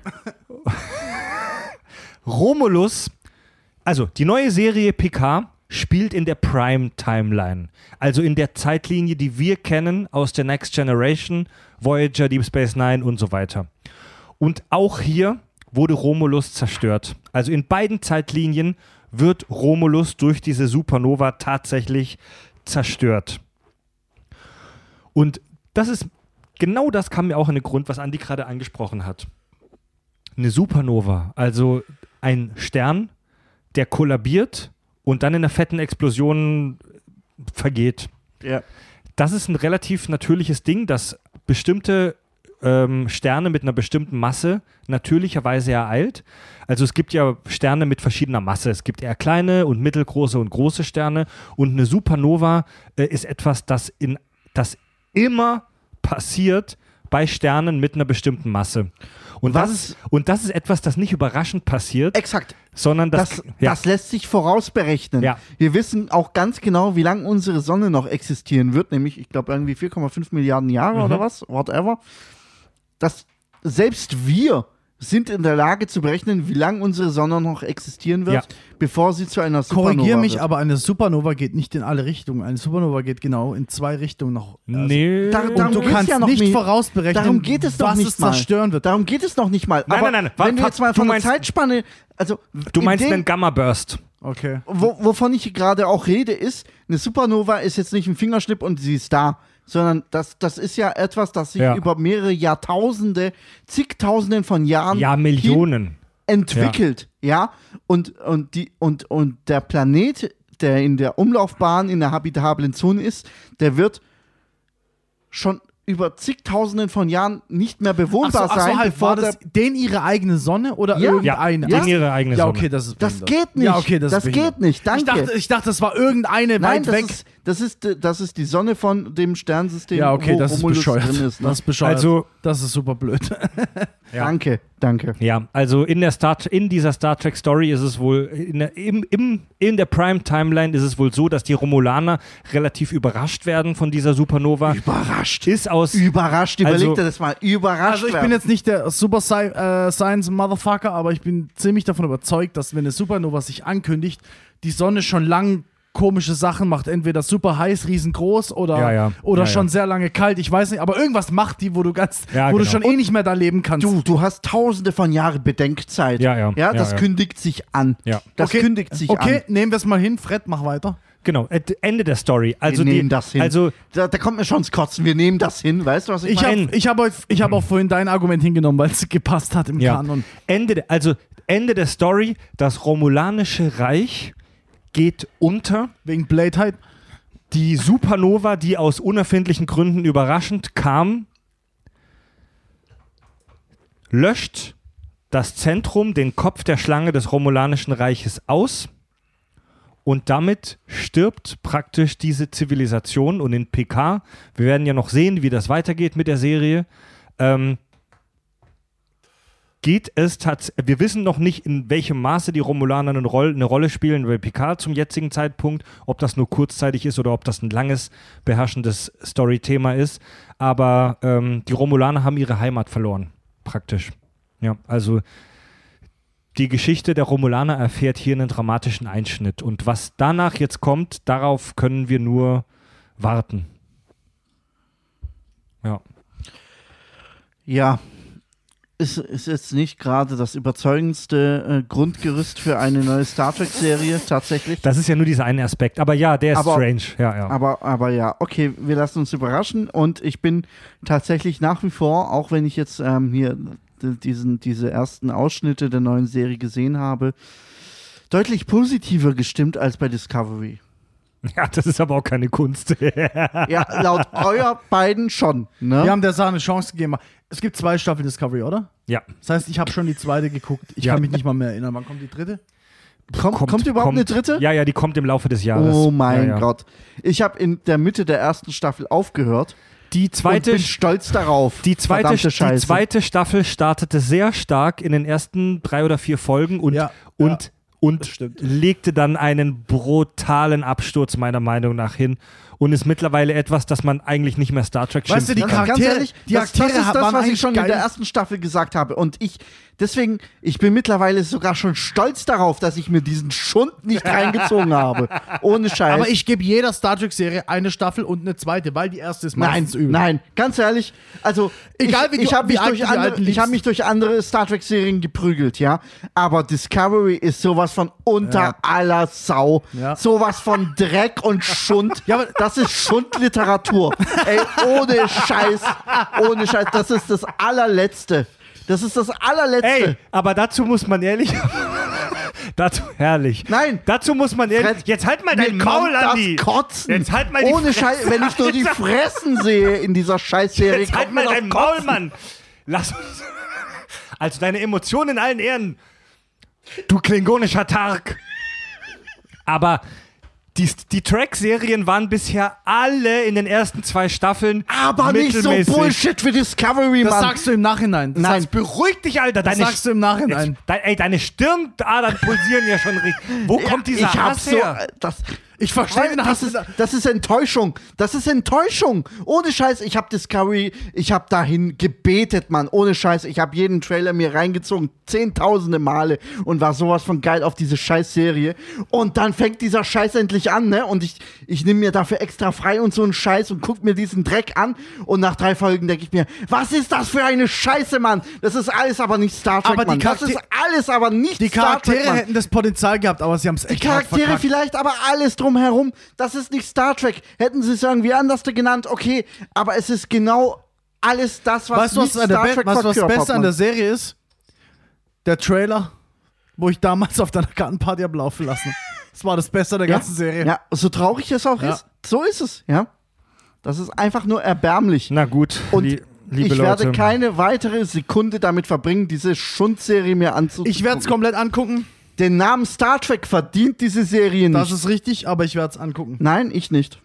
[SPEAKER 1] Romulus, also die neue Serie PK spielt in der Prime Timeline, also in der Zeitlinie, die wir kennen aus der Next Generation, Voyager, Deep Space Nine und so weiter. Und auch hier wurde Romulus zerstört. Also in beiden Zeitlinien wird Romulus durch diese Supernova tatsächlich zerstört. Und das ist genau das kam mir auch in den Grund, was Andi gerade angesprochen hat. Eine Supernova, also ein Stern, der kollabiert und dann in einer fetten Explosion vergeht.
[SPEAKER 2] Ja.
[SPEAKER 1] Das ist ein relativ natürliches Ding, dass bestimmte ähm, Sterne mit einer bestimmten Masse natürlicherweise ereilt. Also es gibt ja Sterne mit verschiedener Masse. Es gibt eher kleine und mittelgroße und große Sterne. Und eine Supernova äh, ist etwas, das, in, das immer passiert bei Sternen mit einer bestimmten Masse. Und,
[SPEAKER 2] Was-
[SPEAKER 1] das ist, und das ist etwas, das nicht überraschend passiert,
[SPEAKER 2] Exakt.
[SPEAKER 1] sondern das,
[SPEAKER 2] Das,
[SPEAKER 1] ja,
[SPEAKER 2] das lässt sich vorausberechnen.
[SPEAKER 1] Ja.
[SPEAKER 2] Wir wissen auch ganz genau, wie lange unsere Sonne noch existieren wird, nämlich, ich glaube, irgendwie 4,5 Milliarden Jahre
[SPEAKER 1] Mhm.
[SPEAKER 2] oder was, whatever. Dass selbst wir sind in der Lage zu berechnen, wie lange unsere Sonne noch existieren wird,
[SPEAKER 1] Ja.
[SPEAKER 2] bevor sie zu einer Supernova
[SPEAKER 3] Korrigier mich,
[SPEAKER 2] wird.
[SPEAKER 3] aber eine Supernova geht nicht in alle Richtungen. Eine Supernova geht genau in zwei Richtungen noch. Also,
[SPEAKER 1] nee.
[SPEAKER 2] Da-
[SPEAKER 3] Und
[SPEAKER 2] darum
[SPEAKER 3] du kannst
[SPEAKER 2] ja noch
[SPEAKER 3] nicht
[SPEAKER 2] nicht.
[SPEAKER 3] vorausberechnen,
[SPEAKER 2] Darum geht es doch
[SPEAKER 3] was
[SPEAKER 2] nicht
[SPEAKER 3] es
[SPEAKER 2] mal.
[SPEAKER 3] zerstören wird.
[SPEAKER 2] Darum geht es noch nicht mal.
[SPEAKER 1] Nein,
[SPEAKER 2] aber
[SPEAKER 1] nein, nein.
[SPEAKER 2] Wenn
[SPEAKER 1] Wa-
[SPEAKER 2] wir jetzt mal
[SPEAKER 1] du
[SPEAKER 2] von der
[SPEAKER 1] meinst-
[SPEAKER 2] Zeitspanne, also
[SPEAKER 1] du
[SPEAKER 2] in
[SPEAKER 1] meinst
[SPEAKER 2] dem-
[SPEAKER 1] einen Gamma-Burst.
[SPEAKER 3] Okay.
[SPEAKER 2] wo, wovon ich gerade auch rede, ist, eine Supernova ist jetzt nicht ein Fingerschnipp und sie ist da, sondern das, das ist ja etwas, das sich
[SPEAKER 1] Ja.
[SPEAKER 2] über mehrere Jahrtausende, zigtausenden von Jahren
[SPEAKER 1] Ja, Millionen.
[SPEAKER 2] entwickelt, ja, und, und, die, und, und der Planet, der in der Umlaufbahn in der habitablen Zone ist, der wird schon über zigtausenden von Jahren nicht mehr
[SPEAKER 3] so,
[SPEAKER 2] bewohnbar
[SPEAKER 3] ach so,
[SPEAKER 2] sein,
[SPEAKER 3] halt,
[SPEAKER 2] bevor
[SPEAKER 3] war das den ihre eigene Sonne oder
[SPEAKER 2] Ja.
[SPEAKER 3] irgendeine?
[SPEAKER 1] Ja, in ihre eigene
[SPEAKER 3] ja,
[SPEAKER 1] Sonne.
[SPEAKER 3] okay, das ist
[SPEAKER 2] das geht nicht.
[SPEAKER 3] Ja, okay, das,
[SPEAKER 2] das geht nicht. Danke.
[SPEAKER 3] Ich dachte, ich dachte, das war irgendeine
[SPEAKER 2] Nein,
[SPEAKER 3] weit
[SPEAKER 2] das
[SPEAKER 3] weg.
[SPEAKER 2] ist, das, ist, äh, das ist die Sonne von dem Sternsystem,
[SPEAKER 3] ja, okay,
[SPEAKER 2] wo
[SPEAKER 3] das ist
[SPEAKER 2] Romulus
[SPEAKER 3] bescheuert.
[SPEAKER 2] drin ist. Ne?
[SPEAKER 3] Das ist bescheuert.
[SPEAKER 1] Also-
[SPEAKER 3] das ist super blöd.
[SPEAKER 1] Ja.
[SPEAKER 2] Danke, danke.
[SPEAKER 1] Ja, also in, der Star, in dieser Star Trek Story ist es wohl, in der, im, im, in der Prime Timeline ist es wohl so, dass die Romulaner relativ überrascht werden von dieser Supernova.
[SPEAKER 2] Überrascht.
[SPEAKER 1] Ist aus,
[SPEAKER 2] Überrascht, überleg
[SPEAKER 1] Also-
[SPEAKER 2] dir das mal. Überrascht.
[SPEAKER 3] Also ich
[SPEAKER 2] werden.
[SPEAKER 3] bin jetzt nicht der Super Sci äh, Science Motherfucker, aber ich bin ziemlich davon überzeugt, dass wenn eine Supernova sich ankündigt, die Sonne schon lang komische Sachen macht, entweder super heiß, riesengroß oder,
[SPEAKER 1] Ja, ja.
[SPEAKER 3] oder
[SPEAKER 1] Ja,
[SPEAKER 3] schon
[SPEAKER 1] ja.
[SPEAKER 3] sehr lange kalt, ich weiß nicht, aber irgendwas macht die, wo du ganz,
[SPEAKER 1] Ja,
[SPEAKER 3] wo du
[SPEAKER 1] genau.
[SPEAKER 3] schon eh nicht mehr da leben kannst.
[SPEAKER 2] Du, du hast tausende von Jahren Bedenkzeit.
[SPEAKER 1] Ja, ja.
[SPEAKER 2] Ja, das
[SPEAKER 1] Ja, ja.
[SPEAKER 2] kündigt sich an.
[SPEAKER 1] Ja.
[SPEAKER 2] Das
[SPEAKER 3] okay,
[SPEAKER 2] kündigt sich
[SPEAKER 3] okay,
[SPEAKER 2] an.
[SPEAKER 3] nehmen wir es mal hin. Fred, mach weiter.
[SPEAKER 1] genau, at Ende der Story. Also
[SPEAKER 2] wir
[SPEAKER 1] die,
[SPEAKER 2] nehmen das hin.
[SPEAKER 1] Also,
[SPEAKER 2] da, da kommt mir schon ins Kotzen. Wir nehmen das hin. Weißt du, was ich,
[SPEAKER 3] Ich
[SPEAKER 2] meine?
[SPEAKER 3] habe ich hab, euch- ich hab auch vorhin dein Argument hingenommen, weil es gepasst hat im
[SPEAKER 1] ja.
[SPEAKER 3] Kanon.
[SPEAKER 1] Ende, also Ende der Story, das Romulanische Reich geht unter.
[SPEAKER 3] Wegen Blade halt.
[SPEAKER 1] Die Supernova, die aus unerfindlichen Gründen überraschend kam, löscht das Zentrum, den Kopf der Schlange des Romulanischen Reiches aus und damit stirbt praktisch diese Zivilisation und in PK, wir werden ja noch sehen, wie das weitergeht mit der Serie, ähm, geht es tatsächlich, wir wissen noch nicht, in welchem Maße die Romulaner eine, Roll eine Rolle spielen bei Picard zum jetzigen Zeitpunkt, ob das nur kurzzeitig ist oder ob das ein langes, beherrschendes Story-Thema ist. Aber ähm, die Romulaner haben ihre Heimat verloren, praktisch. Ja, also die Geschichte der Romulaner erfährt hier einen dramatischen Einschnitt. Und was danach jetzt kommt, darauf können wir nur warten. Ja.
[SPEAKER 2] Ja. Ist, ist jetzt nicht gerade das überzeugendste äh, Grundgerüst für eine neue Star Trek-Serie, tatsächlich.
[SPEAKER 1] Das ist ja nur dieser eine Aspekt. Aber ja, der ist
[SPEAKER 2] Aber-
[SPEAKER 1] strange. Ja, ja.
[SPEAKER 2] Aber, aber ja, okay, wir lassen uns überraschen und ich bin tatsächlich nach wie vor, auch wenn ich jetzt ähm, hier diesen, diese ersten Ausschnitte der neuen Serie gesehen habe, deutlich positiver gestimmt als bei Discovery.
[SPEAKER 1] ja, das ist aber auch keine Kunst.
[SPEAKER 2] Ja, laut euer beiden schon. Ne?
[SPEAKER 3] Wir haben der Sache eine Chance gegeben. Es gibt zwei Staffeln Discovery, oder?
[SPEAKER 1] ja.
[SPEAKER 3] Das heißt, ich habe schon die zweite geguckt. Ich
[SPEAKER 1] Ja.
[SPEAKER 3] kann mich nicht mal mehr erinnern. Wann kommt die dritte?
[SPEAKER 2] Kommt, kommt, überhaupt
[SPEAKER 1] kommt-
[SPEAKER 2] eine dritte?
[SPEAKER 1] Ja, ja, die kommt im Laufe des Jahres.
[SPEAKER 2] Oh mein
[SPEAKER 1] ja, ja.
[SPEAKER 2] Gott. Ich habe in der Mitte der ersten Staffel aufgehört
[SPEAKER 1] Die
[SPEAKER 2] und
[SPEAKER 1] zweite,
[SPEAKER 2] bin stolz darauf.
[SPEAKER 1] die, zweite, die zweite Staffel startete sehr stark in den ersten drei oder vier Folgen und,
[SPEAKER 3] Ja,
[SPEAKER 1] und, und legte dann einen brutalen Absturz meiner Meinung nach hin und ist mittlerweile etwas, das man eigentlich nicht mehr Star Trek
[SPEAKER 3] Weißt du, die
[SPEAKER 1] kann.
[SPEAKER 2] Ganz
[SPEAKER 3] Charaktere-
[SPEAKER 2] ehrlich,
[SPEAKER 3] die
[SPEAKER 2] das, das
[SPEAKER 3] Charaktere
[SPEAKER 2] ist das, was ich schon in
[SPEAKER 3] geil.
[SPEAKER 2] der ersten Staffel gesagt habe. Und ich, deswegen, ich bin mittlerweile sogar schon stolz darauf, dass ich mir diesen Schund nicht reingezogen habe. Ohne Scheiß.
[SPEAKER 3] Aber ich gebe jeder Star Trek-Serie eine Staffel und eine zweite, weil die erste ist
[SPEAKER 2] Nein,
[SPEAKER 3] meistens übel.
[SPEAKER 2] nein, ganz ehrlich, also
[SPEAKER 3] Egal,
[SPEAKER 2] ich,
[SPEAKER 3] wie du-
[SPEAKER 2] ich habe mich, durch andere, ich hab mich durch andere Star Trek Serien geprügelt, ja, aber Discovery ist sowas von unter
[SPEAKER 3] Ja.
[SPEAKER 2] aller Sau,
[SPEAKER 3] Ja.
[SPEAKER 2] sowas von Dreck und Schund.
[SPEAKER 3] Ja, aber-
[SPEAKER 2] das ist Schundliteratur. Ey, ohne Scheiß, ohne Scheiß, das ist das allerletzte. Das ist das allerletzte.
[SPEAKER 1] Ey, aber dazu muss man ehrlich. dazu, herrlich.
[SPEAKER 2] Nein.
[SPEAKER 1] Dazu muss man ehrlich.
[SPEAKER 2] Fred,
[SPEAKER 1] jetzt halt mal
[SPEAKER 2] Mir
[SPEAKER 1] dein
[SPEAKER 2] kommt
[SPEAKER 1] Maul, Andi.
[SPEAKER 2] das Kotzen.
[SPEAKER 1] Jetzt halt mal die
[SPEAKER 2] Ohne. Scheiß, wenn ich nur die Fressen sehe in dieser Scheißserie,
[SPEAKER 1] Jetzt halt mal
[SPEAKER 2] das
[SPEAKER 1] dein Maul. Mann. Lass uns. Also deine Emotionen in allen Ehren. Du klingonischer Tark. Aber die, die Track-Serien waren bisher alle in den ersten zwei Staffeln.
[SPEAKER 2] Aber nicht so. Bullshit wie Discovery,
[SPEAKER 3] Das
[SPEAKER 2] Mann.
[SPEAKER 3] sagst du im Nachhinein. Das
[SPEAKER 2] Nein.
[SPEAKER 3] sagst,
[SPEAKER 1] Beruhig dich, Alter.
[SPEAKER 3] das
[SPEAKER 1] Deine,
[SPEAKER 3] sagst du im Nachhinein.
[SPEAKER 1] Ey, deine Stirnadern pulsieren ja schon richtig. Wo kommt dieser
[SPEAKER 2] ich hab
[SPEAKER 1] Hass
[SPEAKER 2] so,
[SPEAKER 1] her?
[SPEAKER 2] äh, das,
[SPEAKER 3] Ich verstehe den
[SPEAKER 2] das
[SPEAKER 3] Hass.
[SPEAKER 2] ist, das ist Enttäuschung. Das ist Enttäuschung. Ohne Scheiß, ich habe Discovery, ich habe dahin gebetet, Mann. Ohne Scheiß, ich habe jeden Trailer mir reingezogen, zehntausende Male und war sowas von geil auf diese Scheißserie. Und dann fängt dieser Scheiß endlich an, ne? Und ich, ich nehme mir dafür extra frei und so einen Scheiß und guck mir diesen Dreck an. Und nach drei Folgen denke ich mir, was ist das für eine Scheiße, Mann? Das ist alles aber nicht Star Trek,
[SPEAKER 3] Aber die
[SPEAKER 2] Mann. Das ist alles aber nicht
[SPEAKER 3] Die
[SPEAKER 2] Star Trek,
[SPEAKER 3] Charaktere
[SPEAKER 2] Mann.
[SPEAKER 3] hätten das Potenzial gehabt, aber sie haben es
[SPEAKER 2] Die
[SPEAKER 3] echt hart
[SPEAKER 2] Charaktere vielleicht, aber alles drumherum, das ist nicht Star Trek. Hätten sie es irgendwie anders genannt, okay, aber es ist genau alles das, was
[SPEAKER 3] Weißt was,
[SPEAKER 2] Star Trek
[SPEAKER 3] weißt, du, was das Beste an der Serie ist? Der Trailer, wo ich damals auf deiner Gartenparty habe laufen lassen. Das war das Beste an der
[SPEAKER 2] ja?
[SPEAKER 3] ganzen Serie.
[SPEAKER 2] Ja, so traurig es auch
[SPEAKER 3] Ja.
[SPEAKER 2] ist, so ist es, ja. Das ist einfach nur erbärmlich.
[SPEAKER 1] Na gut,
[SPEAKER 2] Und
[SPEAKER 1] li liebe
[SPEAKER 2] ich
[SPEAKER 1] Leute.
[SPEAKER 2] werde keine weitere Sekunde damit verbringen, diese Schundserie mir anzugucken.
[SPEAKER 3] Ich werde es komplett angucken.
[SPEAKER 2] Den Namen Star Trek verdient diese Serie
[SPEAKER 3] Das
[SPEAKER 2] nicht.
[SPEAKER 3] ist richtig, aber ich werde es angucken.
[SPEAKER 2] Nein, ich nicht.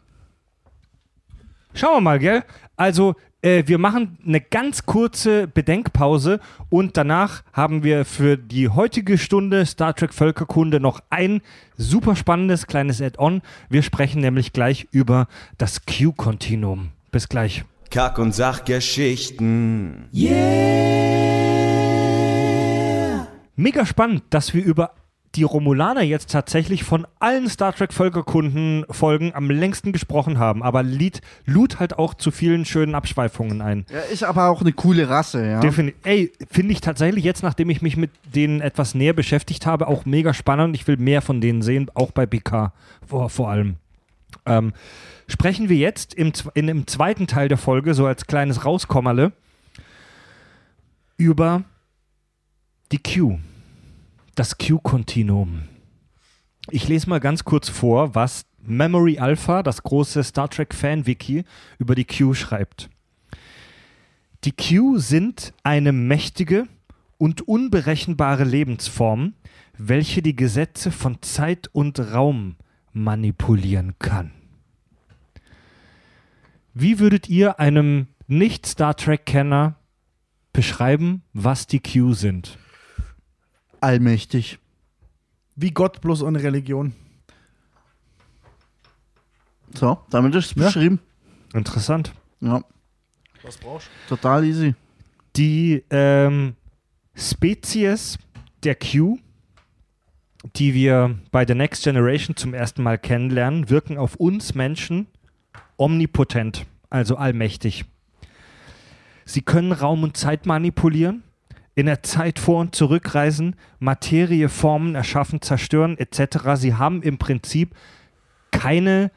[SPEAKER 1] Schauen wir mal, gell? Also, äh, wir machen eine ganz kurze Bedenkpause und danach haben wir für die heutige Stunde Star Trek Völkerkunde noch ein super spannendes kleines Add-on. Wir sprechen nämlich gleich über das Q-Kontinuum. Bis gleich.
[SPEAKER 4] Kack- und Sachgeschichten.
[SPEAKER 1] Mega spannend, dass wir über die Romulaner jetzt tatsächlich von allen Star Trek Völkerkunden-Folgen am längsten gesprochen haben, aber lud, lud halt auch zu vielen schönen Abschweifungen ein.
[SPEAKER 2] Ja, ist aber auch eine coole Rasse, ja.
[SPEAKER 1] Defini Ey, finde ich tatsächlich jetzt, nachdem ich mich mit denen etwas näher beschäftigt habe, auch mega spannend. Ich will mehr von denen sehen, auch bei BK vor, vor allem. Ähm, sprechen wir jetzt im, in dem zweiten Teil der Folge, so als kleines Rauskommerle, über die Q. Das Q-Kontinuum. Ich lese mal ganz kurz vor, was Memory Alpha, das große Star Trek Fan-Wiki, über die Q schreibt. Die Q sind eine mächtige und unberechenbare Lebensform, welche die Gesetze von Zeit und Raum manipulieren kann. Wie würdet ihr einem Nicht-Star Trek-Kenner beschreiben, was die Q sind?
[SPEAKER 2] Allmächtig.
[SPEAKER 3] Wie Gott bloß ohne Religion.
[SPEAKER 2] So, damit ist es
[SPEAKER 3] Ja.
[SPEAKER 2] beschrieben.
[SPEAKER 1] Interessant.
[SPEAKER 2] Ja,
[SPEAKER 3] Was brauchst du?
[SPEAKER 2] total easy.
[SPEAKER 1] Die ähm, Spezies der Q, die wir bei The Next Generation zum ersten Mal kennenlernen, wirken auf uns Menschen omnipotent, also allmächtig. Sie können Raum und Zeit manipulieren, in der Zeit vor und zurückreisen, Materie formen, erschaffen, zerstören etc. Sie haben im Prinzip keine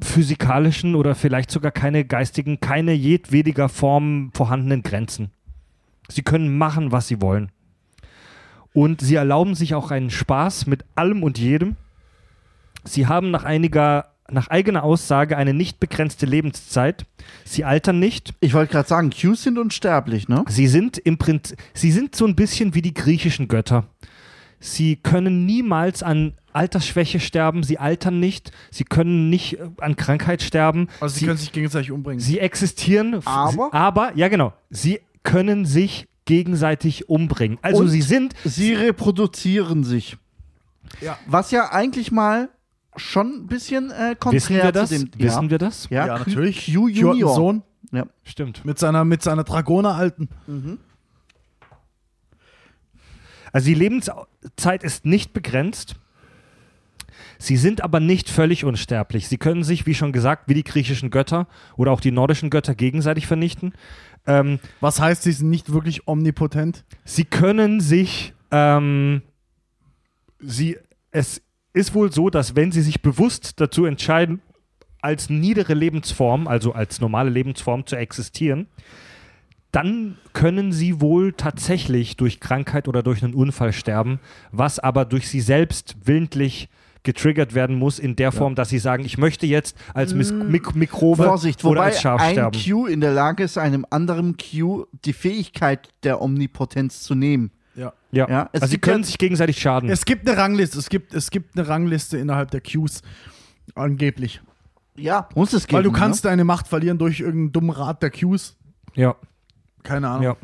[SPEAKER 1] physikalischen oder vielleicht sogar keine geistigen, keine jedwediger Form vorhandenen Grenzen. Sie können machen, was sie wollen. Und sie erlauben sich auch einen Spaß mit allem und jedem. Sie haben nach einiger nach eigener Aussage eine nicht begrenzte Lebenszeit. Sie altern nicht.
[SPEAKER 2] Ich wollte gerade sagen, Qs sind unsterblich, ne?
[SPEAKER 1] Sie sind im Prinzip, sie sind so ein bisschen wie die griechischen Götter. Sie können niemals an Altersschwäche sterben, sie altern nicht, sie können nicht äh, an Krankheit sterben.
[SPEAKER 3] Also sie, können sich gegenseitig umbringen.
[SPEAKER 1] Sie existieren,
[SPEAKER 2] Aber?
[SPEAKER 1] sie- aber ja genau, sie können sich gegenseitig umbringen. Also
[SPEAKER 2] Und
[SPEAKER 1] sie sind
[SPEAKER 2] Sie reproduzieren sich.
[SPEAKER 3] Ja.
[SPEAKER 2] Was ja eigentlich mal schon ein bisschen äh, konträr
[SPEAKER 1] wissen wir das?
[SPEAKER 2] zu dem.
[SPEAKER 1] Wissen
[SPEAKER 2] ja.
[SPEAKER 1] wir das?
[SPEAKER 2] Ja,
[SPEAKER 3] ja, natürlich.
[SPEAKER 2] Q Junior.
[SPEAKER 3] Sohn
[SPEAKER 2] Ja.
[SPEAKER 1] Stimmt.
[SPEAKER 3] mit seiner, mit seiner Dragoner alten.
[SPEAKER 1] Also die Lebenszeit ist nicht begrenzt. Sie sind aber nicht völlig unsterblich. Sie können sich, wie schon gesagt, wie die griechischen Götter oder auch die nordischen Götter gegenseitig vernichten. Ähm,
[SPEAKER 3] Was heißt, sie sind nicht wirklich omnipotent?
[SPEAKER 1] sie können sich, ähm, sie, es ist wohl so, dass wenn sie sich bewusst dazu entscheiden, als niedere Lebensform, also als normale Lebensform zu existieren, dann können sie wohl tatsächlich durch Krankheit oder durch einen Unfall sterben, was aber durch sie selbst willentlich getriggert werden muss in der Form, dass sie sagen, ich möchte jetzt als Mis Mik Mikrobe
[SPEAKER 2] Vorsicht,
[SPEAKER 1] oder als Schaf
[SPEAKER 2] ein
[SPEAKER 1] sterben.
[SPEAKER 2] Q in der Lage ist, einem anderen Q die Fähigkeit der Omnipotenz zu nehmen.
[SPEAKER 3] Ja.
[SPEAKER 1] ja.
[SPEAKER 2] Ja, es
[SPEAKER 1] also sie
[SPEAKER 2] gibt ja-
[SPEAKER 1] können sich gegenseitig schaden.
[SPEAKER 3] Es gibt eine Rangliste, es gibt, es gibt eine Rangliste innerhalb der Qs. Angeblich.
[SPEAKER 2] Ja, muss es geben.
[SPEAKER 3] Weil du
[SPEAKER 2] ne?
[SPEAKER 3] kannst deine Macht verlieren durch irgendeinen dummen Rat der Qs.
[SPEAKER 1] ja.
[SPEAKER 3] Keine Ahnung.
[SPEAKER 1] Ja.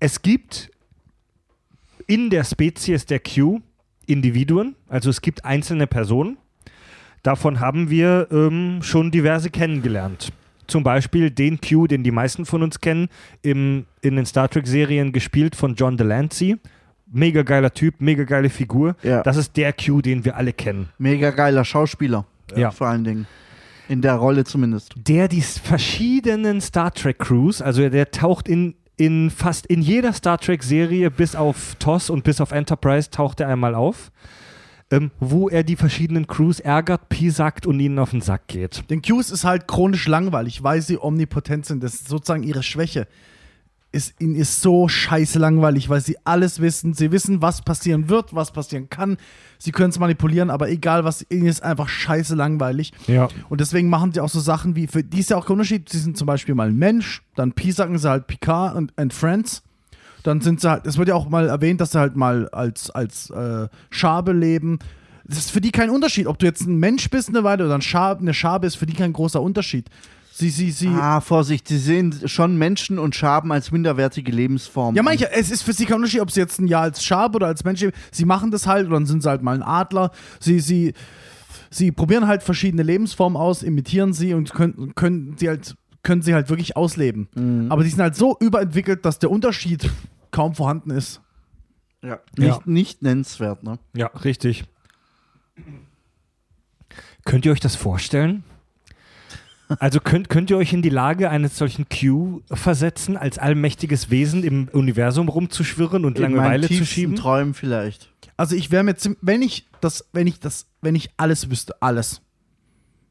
[SPEAKER 1] Es gibt in der Spezies der Q Individuen, also es gibt einzelne Personen. Davon haben wir ähm, schon diverse kennengelernt. Zum Beispiel den Q, den die meisten von uns kennen, im, in den Star Trek-Serien gespielt von John Delancey. Mega geiler Typ, mega geile Figur.
[SPEAKER 2] Ja.
[SPEAKER 1] Das ist der Q, den wir alle kennen.
[SPEAKER 2] Mega geiler Schauspieler.
[SPEAKER 1] Ja.
[SPEAKER 2] Vor allen Dingen. In der Rolle zumindest.
[SPEAKER 1] der die verschiedenen Star Trek Crews, also der taucht in, in fast in jeder Star Trek Serie bis auf TOS und bis auf Enterprise taucht er einmal auf, ähm, wo er die verschiedenen Crews ärgert, piesackt und ihnen auf den Sack geht.
[SPEAKER 3] Den Qs ist halt chronisch langweilig, weil sie omnipotent sind. Das ist sozusagen ihre Schwäche. Ist, ihnen ist so scheiße langweilig, weil sie alles wissen. Sie wissen, was passieren wird, was passieren kann. Sie können es manipulieren, aber egal was, ihnen ist einfach scheiße langweilig.
[SPEAKER 1] Ja.
[SPEAKER 3] Und deswegen machen sie auch so Sachen wie, für die ist ja auch kein Unterschied, sie sind zum Beispiel mal ein Mensch, dann piesacken sie halt Picard und and Friends. Dann sind sie halt, es wird ja auch mal erwähnt, dass sie halt mal als, als äh, Schabe leben. Das ist für die kein Unterschied. Ob du jetzt ein Mensch bist eine Weile oder ein Schab, eine Schabe ist für die kein großer Unterschied. Sie, sie, sie.
[SPEAKER 2] Ah, Vorsicht, sie sehen schon Menschen und Schaben als minderwertige Lebensformen.
[SPEAKER 3] Ja,
[SPEAKER 2] an.
[SPEAKER 3] manche, es ist für sie kein Unterschied, ob sie jetzt ein Jahr als Schab oder als Mensch leben. Sie machen das halt, oder dann sind sie halt mal ein Adler. Sie, sie, sie probieren halt verschiedene Lebensformen aus, imitieren sie und können, können sie halt können sie halt wirklich ausleben. Aber die sind halt so überentwickelt, dass der Unterschied kaum vorhanden ist.
[SPEAKER 2] Ja. Nicht,
[SPEAKER 1] Ja.
[SPEAKER 2] nicht nennenswert, ne?
[SPEAKER 1] Ja, richtig. Könnt ihr euch das vorstellen? Also könnt, könnt ihr euch in die Lage eines solchen Q versetzen, als allmächtiges Wesen im Universum rumzuschwirren und
[SPEAKER 2] In
[SPEAKER 1] Langeweile zu schieben?
[SPEAKER 2] Träumen vielleicht.
[SPEAKER 3] Also ich wäre mir wenn ich das, wenn ich das, wenn ich alles wüsste, alles.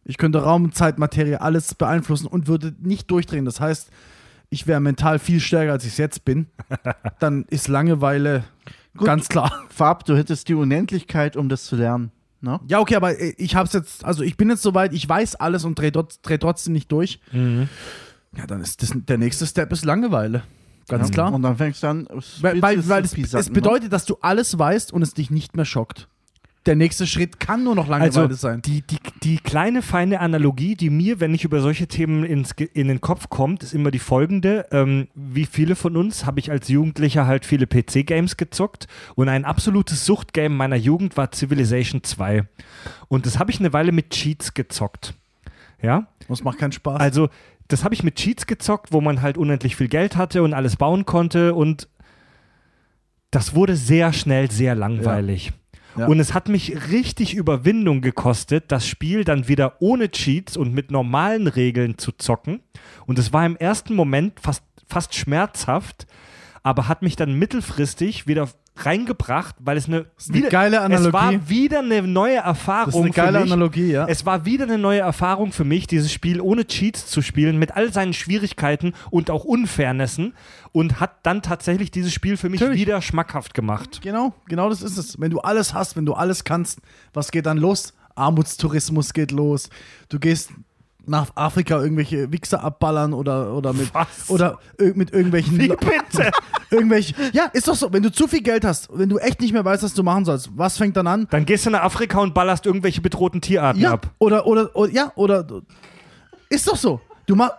[SPEAKER 3] Ich könnte Raum, Zeit, Materie, alles beeinflussen und würde nicht durchdrehen. Das heißt, ich wäre mental viel stärker, als ich es jetzt bin. Dann ist Langeweile
[SPEAKER 2] Gut.
[SPEAKER 3] ganz klar.
[SPEAKER 2] Fab, du hättest die Unendlichkeit, um das zu lernen. Ne?
[SPEAKER 3] Ja, okay, aber äh, ich hab's jetzt, also ich bin jetzt soweit, ich weiß alles und drehe trotz, dreh trotzdem nicht durch.
[SPEAKER 1] Mhm.
[SPEAKER 3] Ja, dann ist das, der nächste Step ist Langeweile. Ganz
[SPEAKER 2] Ja.
[SPEAKER 3] klar.
[SPEAKER 2] Und dann fängst du an.
[SPEAKER 3] Weil, weil, weil es, es bedeutet, dass du alles weißt und es dich nicht mehr schockt. Der nächste Schritt kann nur noch Langeweile
[SPEAKER 1] Also
[SPEAKER 3] sein.
[SPEAKER 1] die, die, die kleine feine Analogie, die mir, wenn ich über solche Themen ins, in den Kopf kommt, ist immer die folgende. Ähm, wie viele von uns habe ich als Jugendlicher halt viele PC-Games gezockt und ein absolutes Suchtgame meiner Jugend war Civilization 2. Und das habe ich eine Weile mit Cheats gezockt. Ja,
[SPEAKER 3] Das macht keinen Spaß.
[SPEAKER 1] also das habe ich mit Cheats gezockt, wo man halt unendlich viel Geld hatte und alles bauen konnte und das wurde sehr schnell sehr langweilig.
[SPEAKER 3] Ja.
[SPEAKER 1] Und es hat mich richtig Überwindung gekostet, das Spiel dann wieder ohne Cheats und mit normalen Regeln zu zocken. Und es war im ersten Moment fast, fast schmerzhaft, aber hat mich dann mittelfristig wieder reingebracht, weil es eine,
[SPEAKER 3] ist eine geile Analogie.
[SPEAKER 1] Es war wieder eine neue Erfahrung.
[SPEAKER 3] Das ist eine geile
[SPEAKER 1] für mich.
[SPEAKER 3] Analogie, ja.
[SPEAKER 1] Es war wieder eine neue Erfahrung für mich, dieses Spiel ohne Cheats zu spielen, mit all seinen Schwierigkeiten und auch Unfairnessen und hat dann tatsächlich dieses Spiel für mich
[SPEAKER 3] Natürlich.
[SPEAKER 1] wieder schmackhaft gemacht.
[SPEAKER 3] Genau, genau das ist es. Wenn du alles hast, wenn du alles kannst, was geht dann los? Armutstourismus geht los. Du gehst nach Afrika irgendwelche Wichser abballern oder, oder mit
[SPEAKER 1] Was?
[SPEAKER 3] oder mit irgendwelchen
[SPEAKER 1] Wie bitte?
[SPEAKER 3] irgendwelche ja ist doch so wenn du zu viel Geld hast wenn du echt nicht mehr weißt was du machen sollst was fängt dann an
[SPEAKER 1] Dann gehst du nach Afrika und ballerst irgendwelche bedrohten Tierarten
[SPEAKER 3] ja
[SPEAKER 1] ab.
[SPEAKER 3] oder, oder oder ja oder ist doch so du mach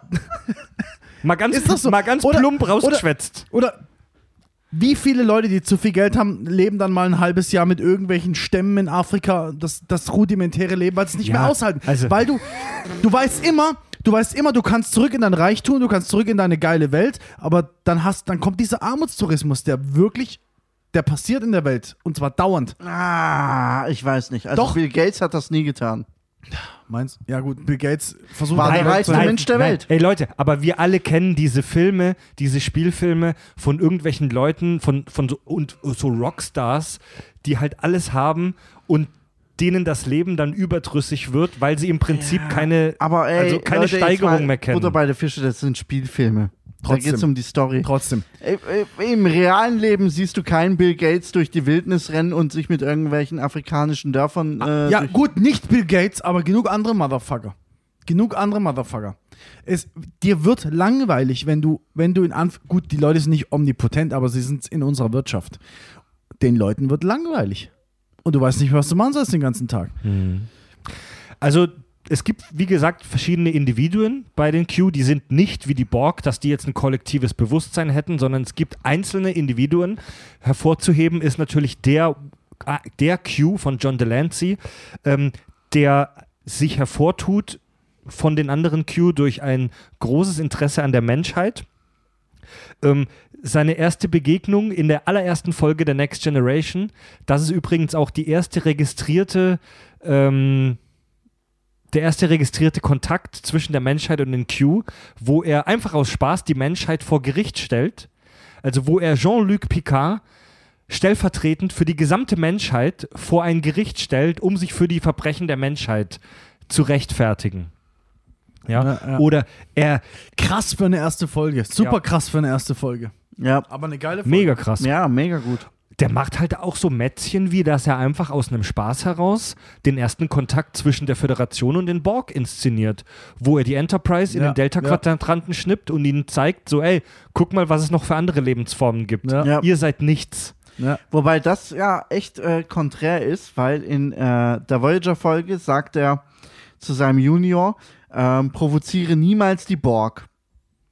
[SPEAKER 1] Mal ganz,
[SPEAKER 3] so?
[SPEAKER 1] mal ganz
[SPEAKER 3] Oder-
[SPEAKER 1] plump
[SPEAKER 3] oder-
[SPEAKER 1] rausgeschwätzt.
[SPEAKER 3] Oder wie viele Leute, die zu viel Geld haben, leben dann mal ein halbes Jahr mit irgendwelchen Stämmen in Afrika, das, das rudimentäre Leben, weil sie es nicht
[SPEAKER 1] Ja,
[SPEAKER 3] mehr aushalten.
[SPEAKER 1] also-
[SPEAKER 3] weil du, du weißt immer, du weißt immer, du kannst zurück in dein Reichtum, du kannst zurück in deine geile Welt, aber dann hast, dann kommt dieser Armutstourismus, der wirklich, der passiert in der Welt und zwar dauernd.
[SPEAKER 2] Ah, ich weiß nicht. Also
[SPEAKER 3] Doch.
[SPEAKER 2] Bill Gates hat das nie getan.
[SPEAKER 3] Meinst? Ja gut, Bill Gates versucht
[SPEAKER 2] War der reichste Mensch der
[SPEAKER 1] nein.
[SPEAKER 2] Welt.
[SPEAKER 1] Ey Leute, aber wir alle kennen diese Filme, diese Spielfilme von irgendwelchen Leuten, von, von so, und so Rockstars, die halt alles haben und denen das Leben dann überdrüssig wird, weil sie im Prinzip keine,
[SPEAKER 2] Aber ey,
[SPEAKER 1] also keine
[SPEAKER 2] Leute,
[SPEAKER 1] Steigerung
[SPEAKER 2] mal
[SPEAKER 1] mehr kennen.
[SPEAKER 2] Butter bei der Fische, das sind Spielfilme. Da
[SPEAKER 3] Trotzdem.
[SPEAKER 2] geht es um die Story.
[SPEAKER 3] Trotzdem.
[SPEAKER 2] Im realen Leben siehst du keinen Bill Gates durch die Wildnis rennen und sich mit irgendwelchen afrikanischen Dörfern. Äh,
[SPEAKER 3] ja, gut, nicht Bill Gates, aber genug andere Motherfucker. Genug andere Motherfucker. Es, dir wird langweilig, wenn du, wenn du in Anf gut, die Leute sind nicht omnipotent, aber sie sind in unserer Wirtschaft. Den Leuten wird langweilig. Und du weißt nicht, was du machen sollst den ganzen Tag.
[SPEAKER 1] Also es gibt, wie gesagt, verschiedene Individuen bei den Q, die sind nicht wie die Borg, dass die jetzt ein kollektives Bewusstsein hätten, sondern es gibt einzelne Individuen. Hervorzuheben ist natürlich der, äh, der Q von John Delancey, ähm, der sich hervortut von den anderen Q durch ein großes Interesse an der Menschheit. Ähm, seine erste Begegnung in der allerersten Folge der Next Generation, das ist übrigens auch die erste registrierte ähm, der erste registrierte Kontakt zwischen der Menschheit und den Q, wo er einfach aus Spaß die Menschheit vor Gericht stellt. Also wo er Jean-Luc Picard stellvertretend für die gesamte Menschheit vor ein Gericht stellt, um sich für die Verbrechen der Menschheit zu rechtfertigen. Ja?
[SPEAKER 3] Ja, ja.
[SPEAKER 1] Oder er,
[SPEAKER 3] Krass für eine erste Folge. Super
[SPEAKER 1] Ja.
[SPEAKER 3] krass für eine erste Folge.
[SPEAKER 2] Ja,
[SPEAKER 3] Aber eine geile Folge.
[SPEAKER 1] mega krass,
[SPEAKER 2] ja, mega gut.
[SPEAKER 1] der macht halt auch so Mätzchen, wie dass er einfach aus einem Spaß heraus den ersten Kontakt zwischen der Föderation und den Borg inszeniert, wo er die Enterprise in
[SPEAKER 3] Ja,
[SPEAKER 1] den Delta-Quadranten schnippt und ihnen zeigt, so ey, guck mal, was es noch für andere Lebensformen gibt.
[SPEAKER 3] Ja.
[SPEAKER 2] Ja.
[SPEAKER 1] Ihr seid nichts.
[SPEAKER 3] Ja.
[SPEAKER 2] Wobei das ja echt äh, konträr ist, weil in äh, der Voyager-Folge sagt er zu seinem Junior, ähm, provoziere niemals die Borg.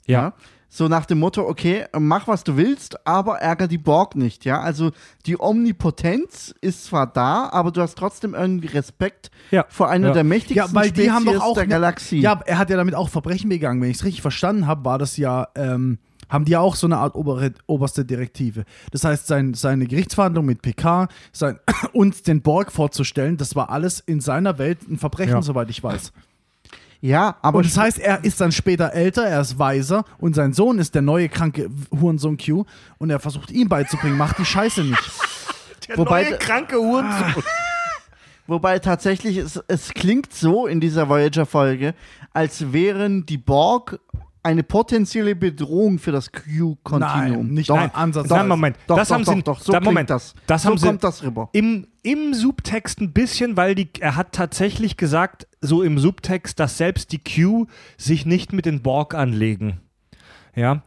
[SPEAKER 1] Ja.
[SPEAKER 2] So nach dem Motto, okay, mach was du willst, aber ärger die Borg nicht, ja. Also die Omnipotenz ist zwar da, aber du hast trotzdem irgendwie Respekt
[SPEAKER 1] Ja.
[SPEAKER 2] vor einer
[SPEAKER 1] Ja.
[SPEAKER 2] der mächtigsten
[SPEAKER 3] Ja, weil die haben doch
[SPEAKER 2] Spezies
[SPEAKER 3] auch
[SPEAKER 2] der Galaxie.
[SPEAKER 3] Ja, er hat ja damit auch Verbrechen begangen. Wenn ich es richtig verstanden habe, war das ja, ähm, haben die ja auch so eine Art obere, oberste Direktive. Das heißt, sein, seine Gerichtsverhandlung mit PK, sein, uns den Borg vorzustellen, das war alles in seiner Welt ein Verbrechen, soweit ich weiß.
[SPEAKER 2] Ja, aber
[SPEAKER 3] Und das heißt, er ist dann später älter, er ist weiser und sein Sohn ist der neue kranke Hurensohn Q und er versucht ihm beizubringen, mach die Scheiße nicht.
[SPEAKER 1] Der
[SPEAKER 2] Wobei-
[SPEAKER 1] neue kranke Hurensohn.
[SPEAKER 2] Wobei tatsächlich, es, es klingt so in dieser Voyager-Folge, als wären die Borg eine potenzielle Bedrohung für das Q-Kontinuum.
[SPEAKER 3] Nein, nicht
[SPEAKER 2] doch,
[SPEAKER 3] mal Ansatz.
[SPEAKER 1] Nein, Moment.
[SPEAKER 2] Doch,
[SPEAKER 1] das
[SPEAKER 2] doch,
[SPEAKER 1] haben
[SPEAKER 2] doch,
[SPEAKER 1] sie,
[SPEAKER 2] doch, so
[SPEAKER 1] da, Moment,
[SPEAKER 2] das.
[SPEAKER 1] das
[SPEAKER 2] so
[SPEAKER 1] haben sie
[SPEAKER 2] kommt das rüber.
[SPEAKER 1] Im, im Subtext ein bisschen, weil die, er hat tatsächlich gesagt, so im Subtext, dass selbst die Q sich nicht mit den Borg anlegen. Ja.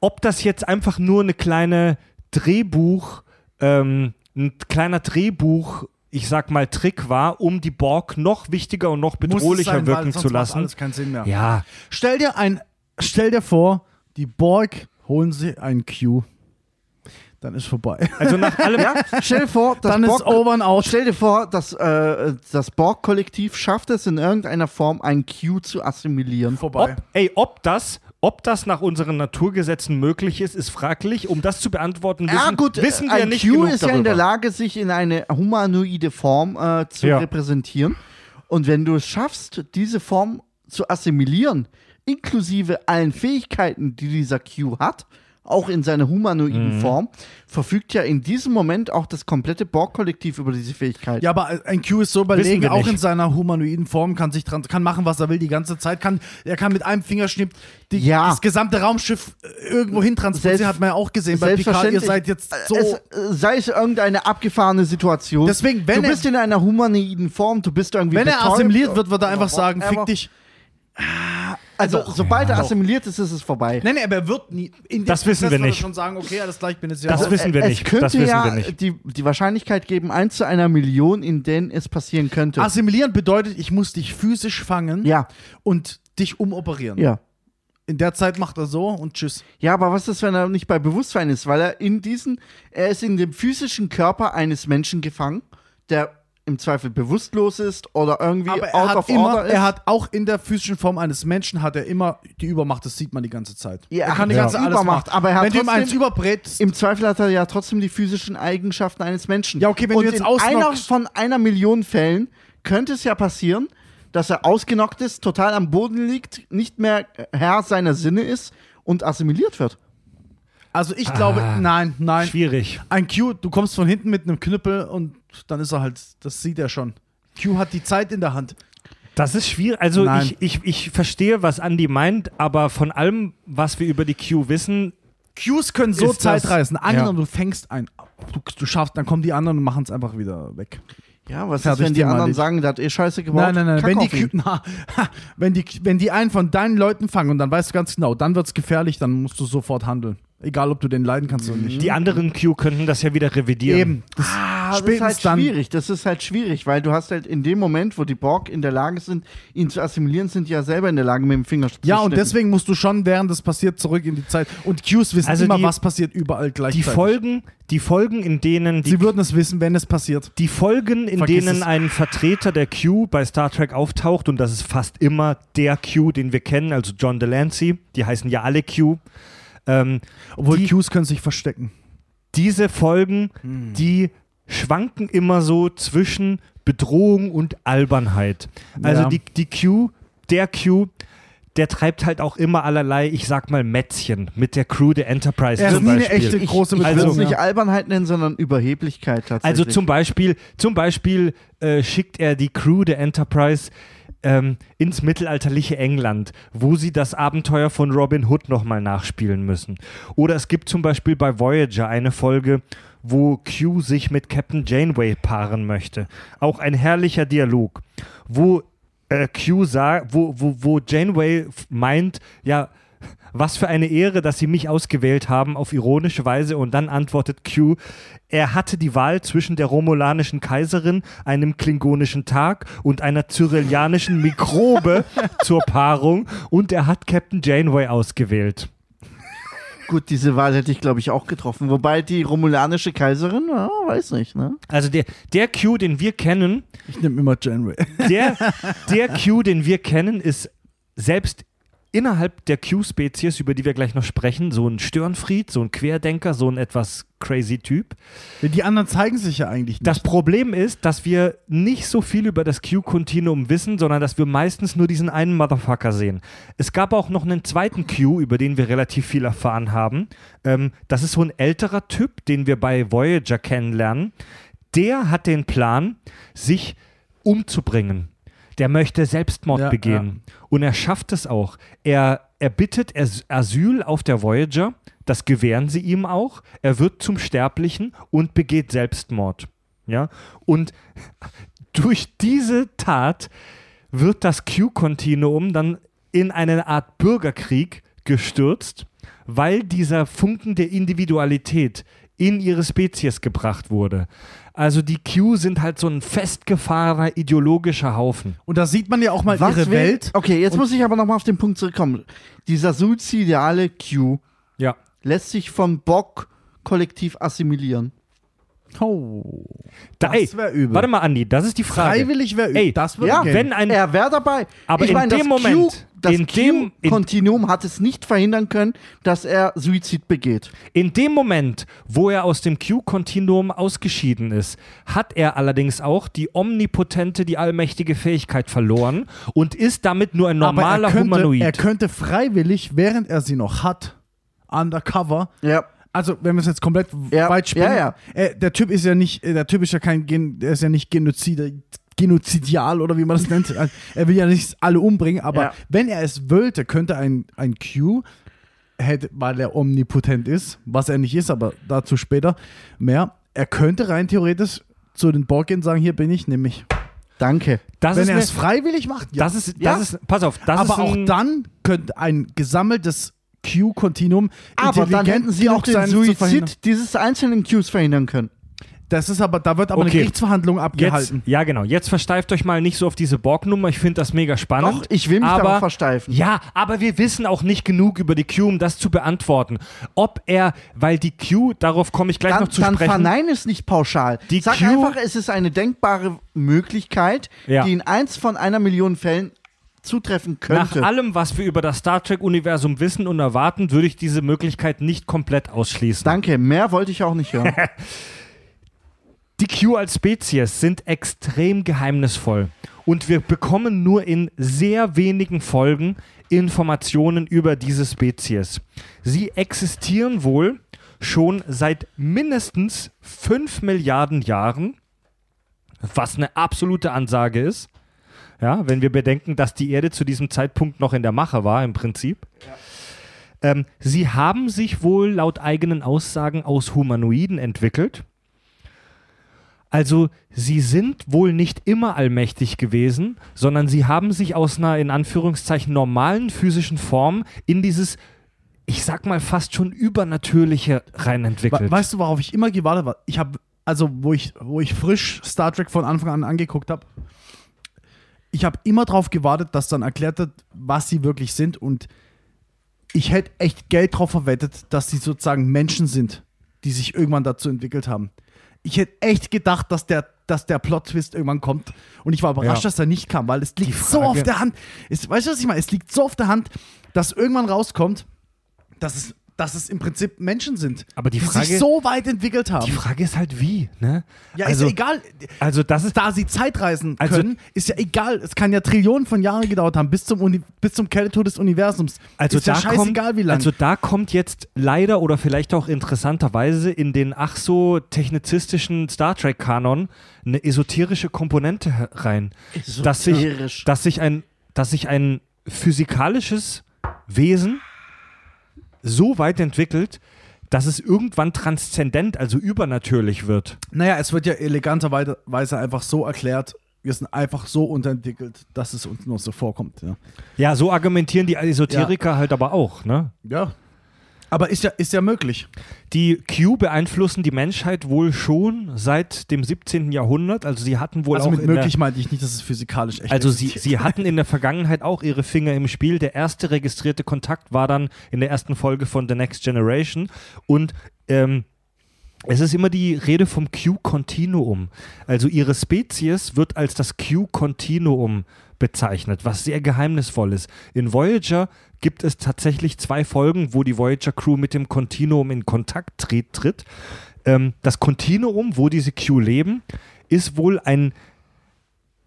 [SPEAKER 1] Ob das jetzt einfach nur eine kleine Drehbuch, ähm, ein kleiner Drehbuch, ich sag mal, Trick war, um die Borg noch wichtiger und noch bedrohlicher
[SPEAKER 3] sein,
[SPEAKER 1] wirken zu lassen.
[SPEAKER 3] alles keinen Sinn mehr.
[SPEAKER 1] Ja,
[SPEAKER 3] Stell dir ein, stell dir vor, die Borg holen sie ein Q. Dann ist vorbei.
[SPEAKER 1] also nach allem,
[SPEAKER 2] Ja, stell dir vor, das
[SPEAKER 3] Dann ist
[SPEAKER 2] Borg,
[SPEAKER 3] over and out.
[SPEAKER 2] stell dir vor, dass äh, das Borg-Kollektiv schafft es in irgendeiner Form, ein Q zu assimilieren.
[SPEAKER 3] Vorbei.
[SPEAKER 1] ob, ey, ob das, Ob das nach unseren Naturgesetzen möglich ist, ist fraglich. Um das zu beantworten, wissen,
[SPEAKER 2] ja, gut,
[SPEAKER 1] wissen
[SPEAKER 2] ein
[SPEAKER 1] wir nicht
[SPEAKER 2] Q
[SPEAKER 1] genug
[SPEAKER 2] ist
[SPEAKER 1] darüber.
[SPEAKER 2] ja in der Lage, sich in eine humanoide Form äh, zu
[SPEAKER 1] Ja.
[SPEAKER 2] repräsentieren. Und wenn du es schaffst, diese Form zu assimilieren, inklusive allen Fähigkeiten, die dieser Q hat, auch in seiner humanoiden
[SPEAKER 1] Mhm.
[SPEAKER 2] Form, verfügt ja in diesem Moment auch das komplette Borg-Kollektiv über diese Fähigkeit.
[SPEAKER 3] Ja, aber ein Q ist so überlegen, auch in seiner humanoiden Form, kann sich dran, kann machen, was er will die ganze Zeit. Kann, er kann mit einem Fingerschnipp die,
[SPEAKER 2] Ja.
[SPEAKER 3] das gesamte Raumschiff äh, irgendwo hin transportieren,
[SPEAKER 2] Selbst-
[SPEAKER 3] hat man ja auch gesehen bei Picard. Ihr
[SPEAKER 2] Selbstverständlich.
[SPEAKER 3] seid jetzt so.
[SPEAKER 2] Es, äh, sei es irgendeine abgefahrene Situation.
[SPEAKER 3] Deswegen, wenn
[SPEAKER 2] du
[SPEAKER 3] er-
[SPEAKER 2] bist in einer humanoiden Form, du bist irgendwie
[SPEAKER 3] wenn er
[SPEAKER 2] betäubt
[SPEAKER 3] assimiliert wird, wird er einfach sagen, fick dich.
[SPEAKER 2] Also,
[SPEAKER 3] Doch.
[SPEAKER 2] sobald er
[SPEAKER 3] Doch.
[SPEAKER 2] assimiliert ist, ist es vorbei.
[SPEAKER 3] Nein, nein, aber er wird nie. In dem
[SPEAKER 1] Das wissen
[SPEAKER 3] Prozess
[SPEAKER 1] wir
[SPEAKER 3] er
[SPEAKER 1] nicht.
[SPEAKER 3] schon sagen, okay, alles gleich, ich bin jetzt ja
[SPEAKER 1] Das
[SPEAKER 3] raus.
[SPEAKER 1] wissen wir
[SPEAKER 2] es
[SPEAKER 1] nicht.
[SPEAKER 2] könnte
[SPEAKER 1] Das wissen
[SPEAKER 2] ja
[SPEAKER 1] wir nicht.
[SPEAKER 2] Die, die Wahrscheinlichkeit geben, 1 zu einer Million, in denen es passieren könnte.
[SPEAKER 3] Assimilieren bedeutet, ich muss dich physisch fangen
[SPEAKER 2] ja,
[SPEAKER 3] und dich umoperieren.
[SPEAKER 2] ja.
[SPEAKER 3] In der Zeit macht er so und tschüss.
[SPEAKER 2] Ja, aber was ist, wenn er nicht bei Bewusstsein ist? Weil er in diesen, er ist in dem physischen Körper eines Menschen gefangen, der im Zweifel bewusstlos ist oder irgendwie
[SPEAKER 3] Aber er
[SPEAKER 2] out
[SPEAKER 3] hat
[SPEAKER 2] of
[SPEAKER 3] immer,
[SPEAKER 2] order ist.
[SPEAKER 3] er hat auch in der physischen Form eines Menschen hat er immer die Übermacht, das sieht man die ganze Zeit.
[SPEAKER 2] Ja,
[SPEAKER 3] er kann die
[SPEAKER 2] ja.
[SPEAKER 3] ganze alles
[SPEAKER 2] Übermacht,
[SPEAKER 3] machen.
[SPEAKER 2] aber er hat
[SPEAKER 3] Wenn du ihm
[SPEAKER 2] trotzdem-
[SPEAKER 3] eins überbrätst,
[SPEAKER 2] Im Zweifel hat er ja trotzdem die physischen Eigenschaften eines Menschen.
[SPEAKER 3] Ja, okay, wenn
[SPEAKER 2] Und
[SPEAKER 3] du jetzt
[SPEAKER 2] in einer von einer Million Fällen könnte es ja passieren, dass er ausgenockt ist, total am Boden liegt, nicht mehr Herr seiner Sinne ist und assimiliert wird.
[SPEAKER 3] also ich glaube, nein, nein.
[SPEAKER 1] Schwierig.
[SPEAKER 3] Ein Q, du kommst von hinten mit einem Knüppel und dann ist er halt, das sieht er schon. Q hat die Zeit in der Hand.
[SPEAKER 1] Das ist schwierig. Also
[SPEAKER 3] Nein.
[SPEAKER 1] ich, ich, ich verstehe, was Andy meint, aber von allem, was wir über die Q wissen,
[SPEAKER 3] Qs können so Zeit reißen. Angenommen,
[SPEAKER 1] Ja.
[SPEAKER 3] du fängst ein, du, du schaffst, dann kommen die anderen und machen es einfach wieder weg.
[SPEAKER 2] Ja, was
[SPEAKER 3] Fertig,
[SPEAKER 2] ist, wenn die anderen
[SPEAKER 3] erledigt.
[SPEAKER 2] sagen, der hat eh scheiße gebaut?
[SPEAKER 3] Nein, nein, nein. Wenn die. Q, na, wenn, die, wenn die einen von deinen Leuten fangen und dann weißt du ganz genau, dann wird es gefährlich, dann musst du sofort handeln. Egal, ob du den leiden kannst oder nicht.
[SPEAKER 1] die anderen Q könnten das ja wieder revidieren.
[SPEAKER 3] Eben. Das
[SPEAKER 2] Ah, das ist
[SPEAKER 3] spätestens
[SPEAKER 2] halt
[SPEAKER 3] dann.
[SPEAKER 2] schwierig. Das ist halt schwierig, weil du hast halt in dem Moment, wo die Borg in der Lage sind, ihn zu assimilieren, sind die ja selber in der Lage, mit dem Finger zu
[SPEAKER 3] Ja, und deswegen musst du schon, während das passiert, zurück in die Zeit. Und Qs wissen
[SPEAKER 1] Also
[SPEAKER 3] immer,
[SPEAKER 1] die-
[SPEAKER 3] was passiert überall
[SPEAKER 1] Die
[SPEAKER 3] gleichzeitig.
[SPEAKER 1] Folgen, die Folgen, in denen die
[SPEAKER 3] Sie würden es wissen, wenn es passiert.
[SPEAKER 1] Die Folgen, in
[SPEAKER 3] Vergiss
[SPEAKER 1] denen
[SPEAKER 3] es.
[SPEAKER 1] ein Vertreter der Q bei Star Trek auftaucht, und das ist fast immer der Q, den wir kennen, also John Delancey, die heißen ja alle Q. Ähm,
[SPEAKER 3] Obwohl
[SPEAKER 1] Die-
[SPEAKER 3] Qs können sich verstecken.
[SPEAKER 1] diese Folgen, die schwanken immer so zwischen Bedrohung und Albernheit. Also
[SPEAKER 3] Ja.
[SPEAKER 1] die, die Q, der Q, der treibt halt auch immer allerlei, ich sag mal, Mätzchen mit der Crew der Enterprise
[SPEAKER 3] Er ist
[SPEAKER 1] zum
[SPEAKER 3] nie eine
[SPEAKER 1] Beispiel.
[SPEAKER 3] echte große
[SPEAKER 2] ich will
[SPEAKER 1] Also-
[SPEAKER 2] es nicht. Albernheit nennen, sondern Überheblichkeit tatsächlich.
[SPEAKER 1] Also zum Beispiel, zum Beispiel äh, schickt er die Crew der Enterprise ähm, ins mittelalterliche England, wo sie das Abenteuer von Robin Hood nochmal nachspielen müssen. Oder es gibt zum Beispiel bei Voyager eine Folge, wo Q sich mit Captain Janeway paaren möchte. Auch ein herrlicher Dialog, wo äh, Q sagt, wo, wo, wo Janeway meint, ja, was für eine Ehre, dass Sie mich ausgewählt haben, auf ironische Weise. Und dann antwortet Q, er hatte die Wahl zwischen der romulanischen Kaiserin, einem klingonischen Tag und einer cyrillianischen Mikrobe zur Paarung. Und er hat Captain Janeway ausgewählt.
[SPEAKER 2] Gut, diese Wahl hätte ich, glaube ich, auch getroffen. Wobei die romulanische Kaiserin, ja, weiß nicht, ne?
[SPEAKER 1] Also der, der Q, den wir kennen,
[SPEAKER 3] Ich nehme immer Janeway.
[SPEAKER 1] der, der Q, den wir kennen, ist selbst innerhalb der Q-Spezies, über die wir gleich noch sprechen, so ein Störenfried, so ein Querdenker, so ein etwas crazy Typ.
[SPEAKER 3] Die anderen zeigen sich ja eigentlich nicht.
[SPEAKER 1] Das Problem ist, dass wir nicht so viel über das Q-Kontinuum wissen, sondern dass wir meistens nur diesen einen Motherfucker sehen. Es gab auch noch einen zweiten Q, über den wir relativ viel erfahren haben. Ähm, das ist so ein älterer Typ, den wir bei Voyager kennenlernen. Der hat den Plan, sich umzubringen. Der möchte Selbstmord
[SPEAKER 3] Ja,
[SPEAKER 1] begehen. Und er schafft es auch. Er, er bittet As Asyl auf der Voyager. Das gewähren sie ihm auch. Er wird zum Sterblichen und begeht Selbstmord. Ja? Und durch diese Tat wird das Q-Kontinuum dann in eine Art Bürgerkrieg gestürzt, weil dieser Funken der Individualität in ihre Spezies gebracht wurde. Also die Q sind halt so ein festgefahrener ideologischer Haufen.
[SPEAKER 3] Und da sieht man ja auch mal ihre
[SPEAKER 2] will-
[SPEAKER 3] Welt.
[SPEAKER 2] Okay, jetzt
[SPEAKER 3] Und-
[SPEAKER 2] muss ich aber nochmal auf den Punkt zurückkommen. Dieser suizidale Q
[SPEAKER 1] Ja.
[SPEAKER 2] lässt sich von Bock kollektiv assimilieren.
[SPEAKER 3] Oh.
[SPEAKER 1] Da,
[SPEAKER 3] Das wär übel.
[SPEAKER 1] Warte mal, Andi, das ist die Frage.
[SPEAKER 3] Freiwillig wäre übel.
[SPEAKER 1] Ey,
[SPEAKER 3] das würde
[SPEAKER 2] Ja,
[SPEAKER 3] gehen.
[SPEAKER 1] wenn ein
[SPEAKER 2] Er wäre dabei.
[SPEAKER 1] Aber
[SPEAKER 2] ich
[SPEAKER 1] in
[SPEAKER 2] meine,
[SPEAKER 1] dem Moment-
[SPEAKER 2] Q, das
[SPEAKER 1] In dem- in-
[SPEAKER 2] Q-Kontinuum hat es nicht verhindern können, dass er Suizid begeht.
[SPEAKER 1] In dem Moment, wo er aus dem Q-Kontinuum ausgeschieden ist, hat er allerdings auch die omnipotente, die allmächtige Fähigkeit verloren und ist damit nur ein normaler
[SPEAKER 3] aber er könnte,
[SPEAKER 1] Humanoid.
[SPEAKER 3] er könnte freiwillig, während er sie noch hat, undercover,
[SPEAKER 2] Ja.
[SPEAKER 3] also wenn wir es jetzt komplett
[SPEAKER 2] Ja,
[SPEAKER 3] weit spinnen,
[SPEAKER 2] ja,
[SPEAKER 3] Äh, der Typ ist ja nicht, äh, der Typ ist ja kein, Gen, der ist ja nicht Genozid, genozidial oder wie man das nennt. Er will ja nicht alle umbringen, aber
[SPEAKER 2] Ja.
[SPEAKER 3] wenn er es wollte, könnte ein, ein Q, hätte, weil er omnipotent ist, was er nicht ist, aber dazu später mehr, er könnte rein theoretisch zu den Borg gehen und sagen, hier bin ich, nimm mich.
[SPEAKER 2] Danke.
[SPEAKER 1] das
[SPEAKER 3] wenn
[SPEAKER 1] ist
[SPEAKER 3] er
[SPEAKER 1] eine,
[SPEAKER 3] es freiwillig macht, ja.
[SPEAKER 1] das ist, das
[SPEAKER 3] ja.
[SPEAKER 1] ist, pass auf, das
[SPEAKER 3] aber
[SPEAKER 1] ist
[SPEAKER 3] auch
[SPEAKER 1] ein,
[SPEAKER 3] dann könnte ein gesammeltes Q-Kontinuum
[SPEAKER 2] Aber dann hätten sie auch den. Suizid dieses einzelnen Qs verhindern können.
[SPEAKER 3] Das ist aber, da wird aber
[SPEAKER 1] Okay.
[SPEAKER 3] eine Gerichtsverhandlung
[SPEAKER 1] Jetzt,
[SPEAKER 3] abgehalten.
[SPEAKER 1] ja, genau. Jetzt versteift euch mal nicht so auf diese Borg-Nummer. Ich finde das mega spannend.
[SPEAKER 2] Doch, ich will mich
[SPEAKER 1] aber,
[SPEAKER 2] darauf versteifen.
[SPEAKER 1] Ja, aber wir wissen auch nicht genug über die Q, um das zu beantworten. Ob er, weil die Q, darauf komme ich gleich
[SPEAKER 2] Dann,
[SPEAKER 1] noch zu
[SPEAKER 2] dann
[SPEAKER 1] sprechen.
[SPEAKER 2] vernein es nicht pauschal.
[SPEAKER 1] Die
[SPEAKER 2] Sag
[SPEAKER 1] Q-
[SPEAKER 2] einfach, es ist eine denkbare Möglichkeit,
[SPEAKER 1] Ja.
[SPEAKER 2] die in eins von einer Million Fällen zutreffen könnte.
[SPEAKER 1] Nach allem, was wir über das Star Trek-Universum wissen und erwarten, würde ich diese Möglichkeit nicht komplett ausschließen.
[SPEAKER 2] Danke, mehr wollte ich auch nicht hören.
[SPEAKER 1] Die Q als Spezies sind extrem geheimnisvoll und wir bekommen nur in sehr wenigen Folgen Informationen über diese Spezies. Sie existieren wohl schon seit mindestens 5 Milliarden Jahren, was eine absolute Ansage ist. Ja, wenn wir bedenken, dass die Erde zu diesem Zeitpunkt noch in der Mache war, im Prinzip. Ähm, sie haben sich wohl laut eigenen Aussagen aus Humanoiden entwickelt. Also sie sind wohl nicht immer allmächtig gewesen, sondern sie haben sich aus einer in Anführungszeichen normalen physischen Form in dieses, ich sag mal fast schon übernatürliche reinentwickelt.
[SPEAKER 3] We weißt du, worauf ich immer gewartet war? Ich habe, also wo ich, wo ich frisch Star Trek von Anfang an angeguckt habe, ich habe immer darauf gewartet, dass dann erklärt wird, was sie wirklich sind und ich hätte echt Geld drauf verwettet, dass sie sozusagen Menschen sind, die sich irgendwann dazu entwickelt haben. Ich hätte echt gedacht, dass der, dass der Plot-Twist irgendwann kommt. Und ich war überrascht,
[SPEAKER 1] Ja.
[SPEAKER 3] dass er nicht kam, weil es liegt so auf der Hand. Es, weißt du, was ich meine? Es liegt so auf der Hand, dass irgendwann rauskommt, dass es, dass es im Prinzip Menschen sind,
[SPEAKER 1] Aber die
[SPEAKER 3] die
[SPEAKER 1] Frage-
[SPEAKER 3] sich so weit entwickelt haben.
[SPEAKER 1] Die Frage ist halt wie, ne?
[SPEAKER 3] ja,
[SPEAKER 1] also,
[SPEAKER 3] ist ja egal.
[SPEAKER 1] Also das ist
[SPEAKER 3] Da sie Zeitreisen
[SPEAKER 1] Also-
[SPEAKER 3] können, ist ja egal. Es kann ja Trillionen von Jahren gedauert haben, bis zum, Uni bis zum Kältetod des Universums.
[SPEAKER 1] Also
[SPEAKER 3] ist ja
[SPEAKER 1] da
[SPEAKER 3] scheißegal,
[SPEAKER 1] kommt,
[SPEAKER 3] wie lange.
[SPEAKER 1] Also da kommt jetzt leider oder vielleicht auch interessanterweise in den ach so technizistischen Star Trek Kanon eine esoterische Komponente rein, dass sich,
[SPEAKER 2] Esoterisch.
[SPEAKER 1] dass sich ein, dass sich ein physikalisches Wesen so weit entwickelt, dass es irgendwann transzendent, also übernatürlich wird.
[SPEAKER 3] naja, es wird ja eleganterweise einfach so erklärt, wir sind einfach so unterentwickelt, dass es uns nur so vorkommt. Ja.
[SPEAKER 1] Ja, so argumentieren die Esoteriker halt aber auch, ne?
[SPEAKER 3] ja. Aber ist ja, ist ja möglich.
[SPEAKER 1] Die Q beeinflussen die Menschheit wohl schon seit dem 17. Jahrhundert. Also sie hatten wohl
[SPEAKER 3] also
[SPEAKER 1] auch
[SPEAKER 3] mit möglich
[SPEAKER 1] der,
[SPEAKER 3] meinte ich nicht, dass es physikalisch echt
[SPEAKER 1] also sie, sie hatten in der Vergangenheit auch ihre Finger im Spiel. Der erste registrierte Kontakt war dann in der ersten Folge von The Next Generation und ähm, es ist immer die Rede vom Q-Kontinuum. Also ihre Spezies wird als das Q-Kontinuum bezeichnet, was sehr geheimnisvoll ist. In Voyager gibt es tatsächlich zwei Folgen, wo die Voyager-Crew mit dem Kontinuum in Kontakt tritt. Ähm, das Kontinuum, wo diese Q leben, ist wohl ein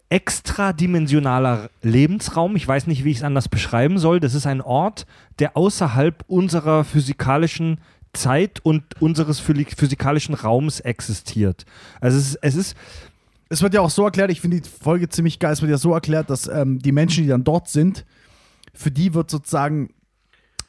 [SPEAKER 1] extradimensionaler Lebensraum. Ich weiß nicht, wie ich es anders beschreiben soll. Das ist ein Ort, der außerhalb unserer physikalischen Zeit und unseres physi- physikalischen Raums existiert. Also es es ist
[SPEAKER 3] Es wird ja auch so erklärt, ich finde die Folge ziemlich geil, es wird ja so erklärt, dass ähm, die Menschen, die dann dort sind, für die wird sozusagen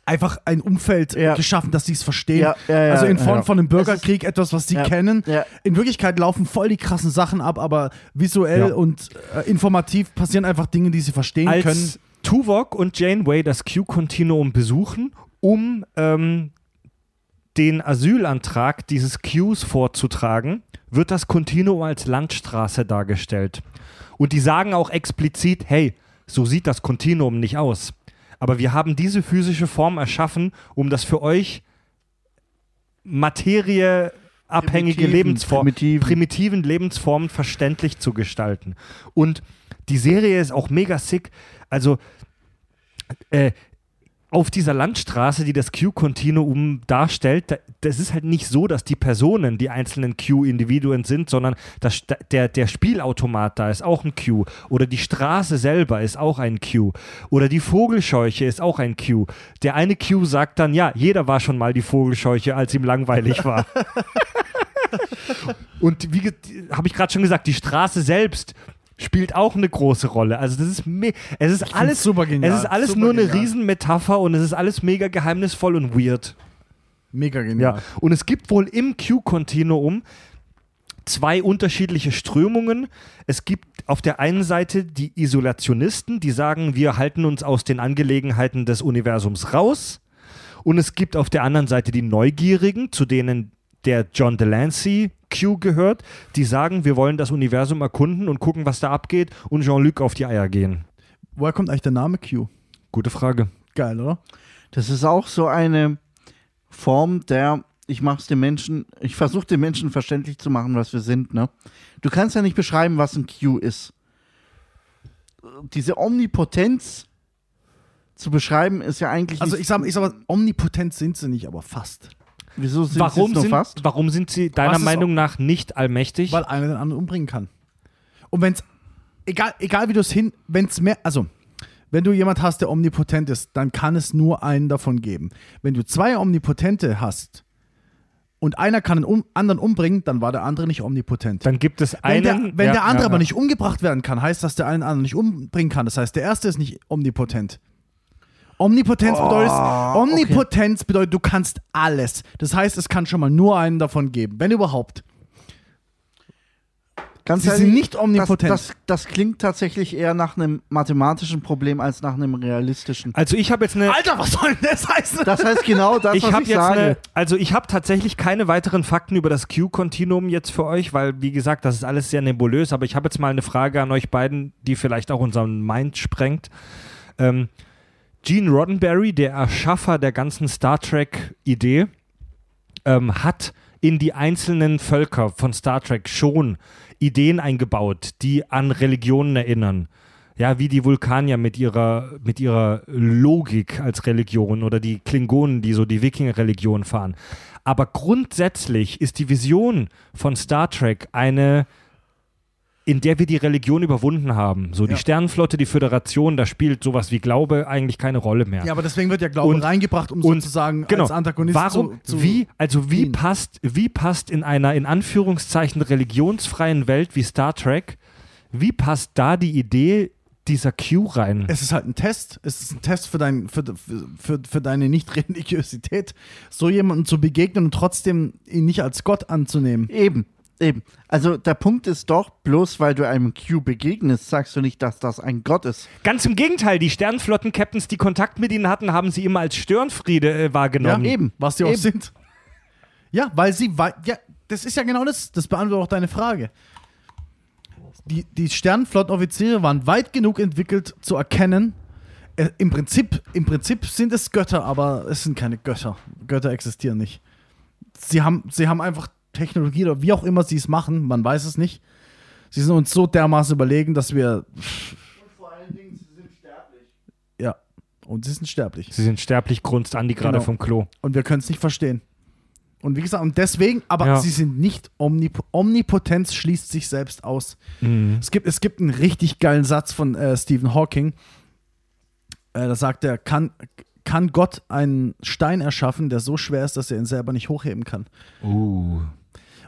[SPEAKER 3] einfach ein Umfeld
[SPEAKER 2] Ja.
[SPEAKER 3] geschaffen, dass sie es verstehen.
[SPEAKER 2] Ja, ja, ja,
[SPEAKER 3] also in Form
[SPEAKER 2] ja.
[SPEAKER 3] von einem Bürgerkrieg, etwas, was sie
[SPEAKER 2] Ja,
[SPEAKER 3] kennen.
[SPEAKER 2] ja.
[SPEAKER 3] In Wirklichkeit laufen voll die krassen Sachen ab, aber visuell
[SPEAKER 1] Ja.
[SPEAKER 3] und äh, informativ passieren einfach Dinge, die sie verstehen können.
[SPEAKER 1] als Tuvok und Janeway das Q-Kontinuum besuchen, um ähm, den Asylantrag dieses Qs vorzutragen, wird das Kontinuum als Landstraße dargestellt. Und die sagen auch explizit, hey, so sieht das Kontinuum nicht aus. Aber wir haben diese physische Form erschaffen, um das für euch materieabhängige
[SPEAKER 2] Primitiven,
[SPEAKER 1] Lebensformen,
[SPEAKER 2] primitiven.
[SPEAKER 1] primitiven Lebensformen verständlich zu gestalten. Und die Serie ist auch mega sick. Also äh, auf dieser Landstraße, die das Q-Kontinuum darstellt, da, das ist halt nicht so, dass die Personen die einzelnen Q-Individuen sind, sondern das, der, der Spielautomat da ist auch ein Q. Oder die Straße selber ist auch ein Q. Oder die Vogelscheuche ist auch ein Q. Der eine Q sagt dann, ja, jeder war schon mal die Vogelscheuche, als ihm langweilig war. Und wie habe ich gerade schon gesagt, die Straße selbst spielt auch eine große Rolle. Also das ist es ist alles
[SPEAKER 3] super genial.
[SPEAKER 1] Es ist alles
[SPEAKER 3] super
[SPEAKER 1] nur eine
[SPEAKER 3] genial.
[SPEAKER 1] Riesenmetapher und es ist alles mega geheimnisvoll und weird.
[SPEAKER 3] Mega genial.
[SPEAKER 1] Ja. Und es gibt wohl im Q-Kontinuum zwei unterschiedliche Strömungen. Es gibt auf der einen Seite die Isolationisten, die sagen, wir halten uns aus den Angelegenheiten des Universums raus. Und es gibt auf der anderen Seite die Neugierigen, zu denen der John Delancey Q gehört, die sagen, wir wollen das Universum erkunden und gucken, was da abgeht und Jean-Luc auf die Eier gehen.
[SPEAKER 3] Woher kommt eigentlich der Name Q?
[SPEAKER 1] Gute Frage.
[SPEAKER 3] Geil, oder?
[SPEAKER 2] Das ist auch so eine Form der, ich mach's den Menschen, ich versuche den Menschen verständlich zu machen, was wir sind, ne? Du kannst ja nicht beschreiben, was ein Q ist. Diese Omnipotenz zu beschreiben, ist ja eigentlich.
[SPEAKER 3] Also
[SPEAKER 2] nicht-
[SPEAKER 3] ich sag, ich sag mal, omnipotent sind sie nicht, aber fast.
[SPEAKER 2] Wieso sind
[SPEAKER 1] Warum sind,
[SPEAKER 2] fast?
[SPEAKER 1] warum sind sie deiner Meinung nach nicht allmächtig?
[SPEAKER 3] Weil einer den anderen umbringen kann. Und wenn es, egal, egal wie du es hin, wenn es mehr, also, wenn du jemand hast, der omnipotent ist, dann kann es nur einen davon geben. Wenn du zwei Omnipotente hast und einer kann den um, anderen umbringen, dann war der andere nicht omnipotent.
[SPEAKER 1] Dann gibt es
[SPEAKER 3] wenn
[SPEAKER 1] einen.
[SPEAKER 3] der, wenn
[SPEAKER 1] ja,
[SPEAKER 3] der andere
[SPEAKER 1] ja,
[SPEAKER 3] aber
[SPEAKER 1] ja.
[SPEAKER 3] nicht umgebracht werden kann, heißt das, der einen anderen nicht umbringen kann. Das heißt, der erste ist nicht omnipotent. Omnipotenz bedeutet, Omnipotenz bedeutet, du kannst alles. Das heißt, es kann schon mal nur einen davon geben, wenn überhaupt.
[SPEAKER 2] Ganz
[SPEAKER 3] sie sind nicht omnipotent.
[SPEAKER 2] Das, das, das klingt tatsächlich eher nach einem mathematischen Problem als nach einem realistischen.
[SPEAKER 1] Also ich habe jetzt eine.
[SPEAKER 3] Alter, was soll denn das heißen?
[SPEAKER 2] Das heißt genau das,
[SPEAKER 1] ich
[SPEAKER 2] was
[SPEAKER 1] habe
[SPEAKER 2] ich
[SPEAKER 1] jetzt
[SPEAKER 2] sage.
[SPEAKER 1] eine, also ich habe tatsächlich keine weiteren Fakten über das Q-Kontinuum jetzt für euch, weil wie gesagt, das ist alles sehr nebulös. Aber ich habe jetzt mal eine Frage an euch beiden, die vielleicht auch unseren Mind sprengt. Ähm, Gene Roddenberry, der Erschaffer der ganzen Star Trek-Idee, ähm, hat in die einzelnen Völker von Star Trek schon Ideen eingebaut, die an Religionen erinnern. Ja, wie die Vulkanier mit ihrer, mit ihrer Logik als Religion oder die Klingonen, die so die Wikinger-Religion fahren. Aber grundsätzlich ist die Vision von Star Trek eine, in der wir die Religion überwunden haben. So die
[SPEAKER 3] Ja.
[SPEAKER 1] Sternenflotte, die Föderation, da spielt sowas wie Glaube eigentlich keine Rolle mehr.
[SPEAKER 3] Ja, aber deswegen wird ja Glaube
[SPEAKER 1] Und-
[SPEAKER 3] reingebracht, um
[SPEAKER 1] und-
[SPEAKER 3] sozusagen
[SPEAKER 1] genau.
[SPEAKER 3] als Antagonist
[SPEAKER 1] Warum,
[SPEAKER 3] zu, zu
[SPEAKER 1] wie, also wie
[SPEAKER 3] dienen.
[SPEAKER 1] passt, wie passt in einer in Anführungszeichen religionsfreien Welt wie Star Trek, wie passt da die Idee dieser Q rein?
[SPEAKER 3] Es ist halt ein Test. Es ist ein Test für, dein, für, für, für deine Nicht-Religiosität, so jemandem zu begegnen und trotzdem ihn nicht als Gott anzunehmen.
[SPEAKER 2] Eben, eben. Also der Punkt ist doch, bloß weil du einem Q begegnest, sagst du nicht, dass das ein Gott ist.
[SPEAKER 1] Ganz im Gegenteil, die Sternenflotten-Captains, die Kontakt mit ihnen hatten, haben sie immer als Störenfriede äh, wahrgenommen.
[SPEAKER 3] Ja,
[SPEAKER 2] eben.
[SPEAKER 3] Was sie auch
[SPEAKER 2] Eben.
[SPEAKER 3] sind. Ja, weil sie, wei- ja, das ist ja genau das, das beantwortet auch deine Frage. Die, die Sternenflottenoffiziere waren weit genug entwickelt zu erkennen, äh, im, Prinzip, im Prinzip sind es Götter, aber es sind keine Götter. Götter existieren nicht. Sie haben, sie haben einfach Technologie oder wie auch immer sie es machen, man weiß es nicht. Sie sind uns so dermaßen überlegen, dass wir.
[SPEAKER 2] Vor allen Dingen, sie sind sterblich.
[SPEAKER 3] Ja. Und sie sind sterblich.
[SPEAKER 1] Sie sind sterblich, grunzt Andi gerade
[SPEAKER 3] Genau.
[SPEAKER 1] vom Klo.
[SPEAKER 3] Und wir können es nicht verstehen. Und wie gesagt, und deswegen, aber
[SPEAKER 1] Ja.
[SPEAKER 3] sie sind nicht omnip Omnipotenz schließt sich selbst aus.
[SPEAKER 1] Mhm.
[SPEAKER 3] Es gibt, es gibt einen richtig geilen Satz von äh, Stephen Hawking. Äh, da sagt er, kann, kann Gott einen Stein erschaffen, der so schwer ist, dass er ihn selber nicht hochheben kann.
[SPEAKER 1] Uh.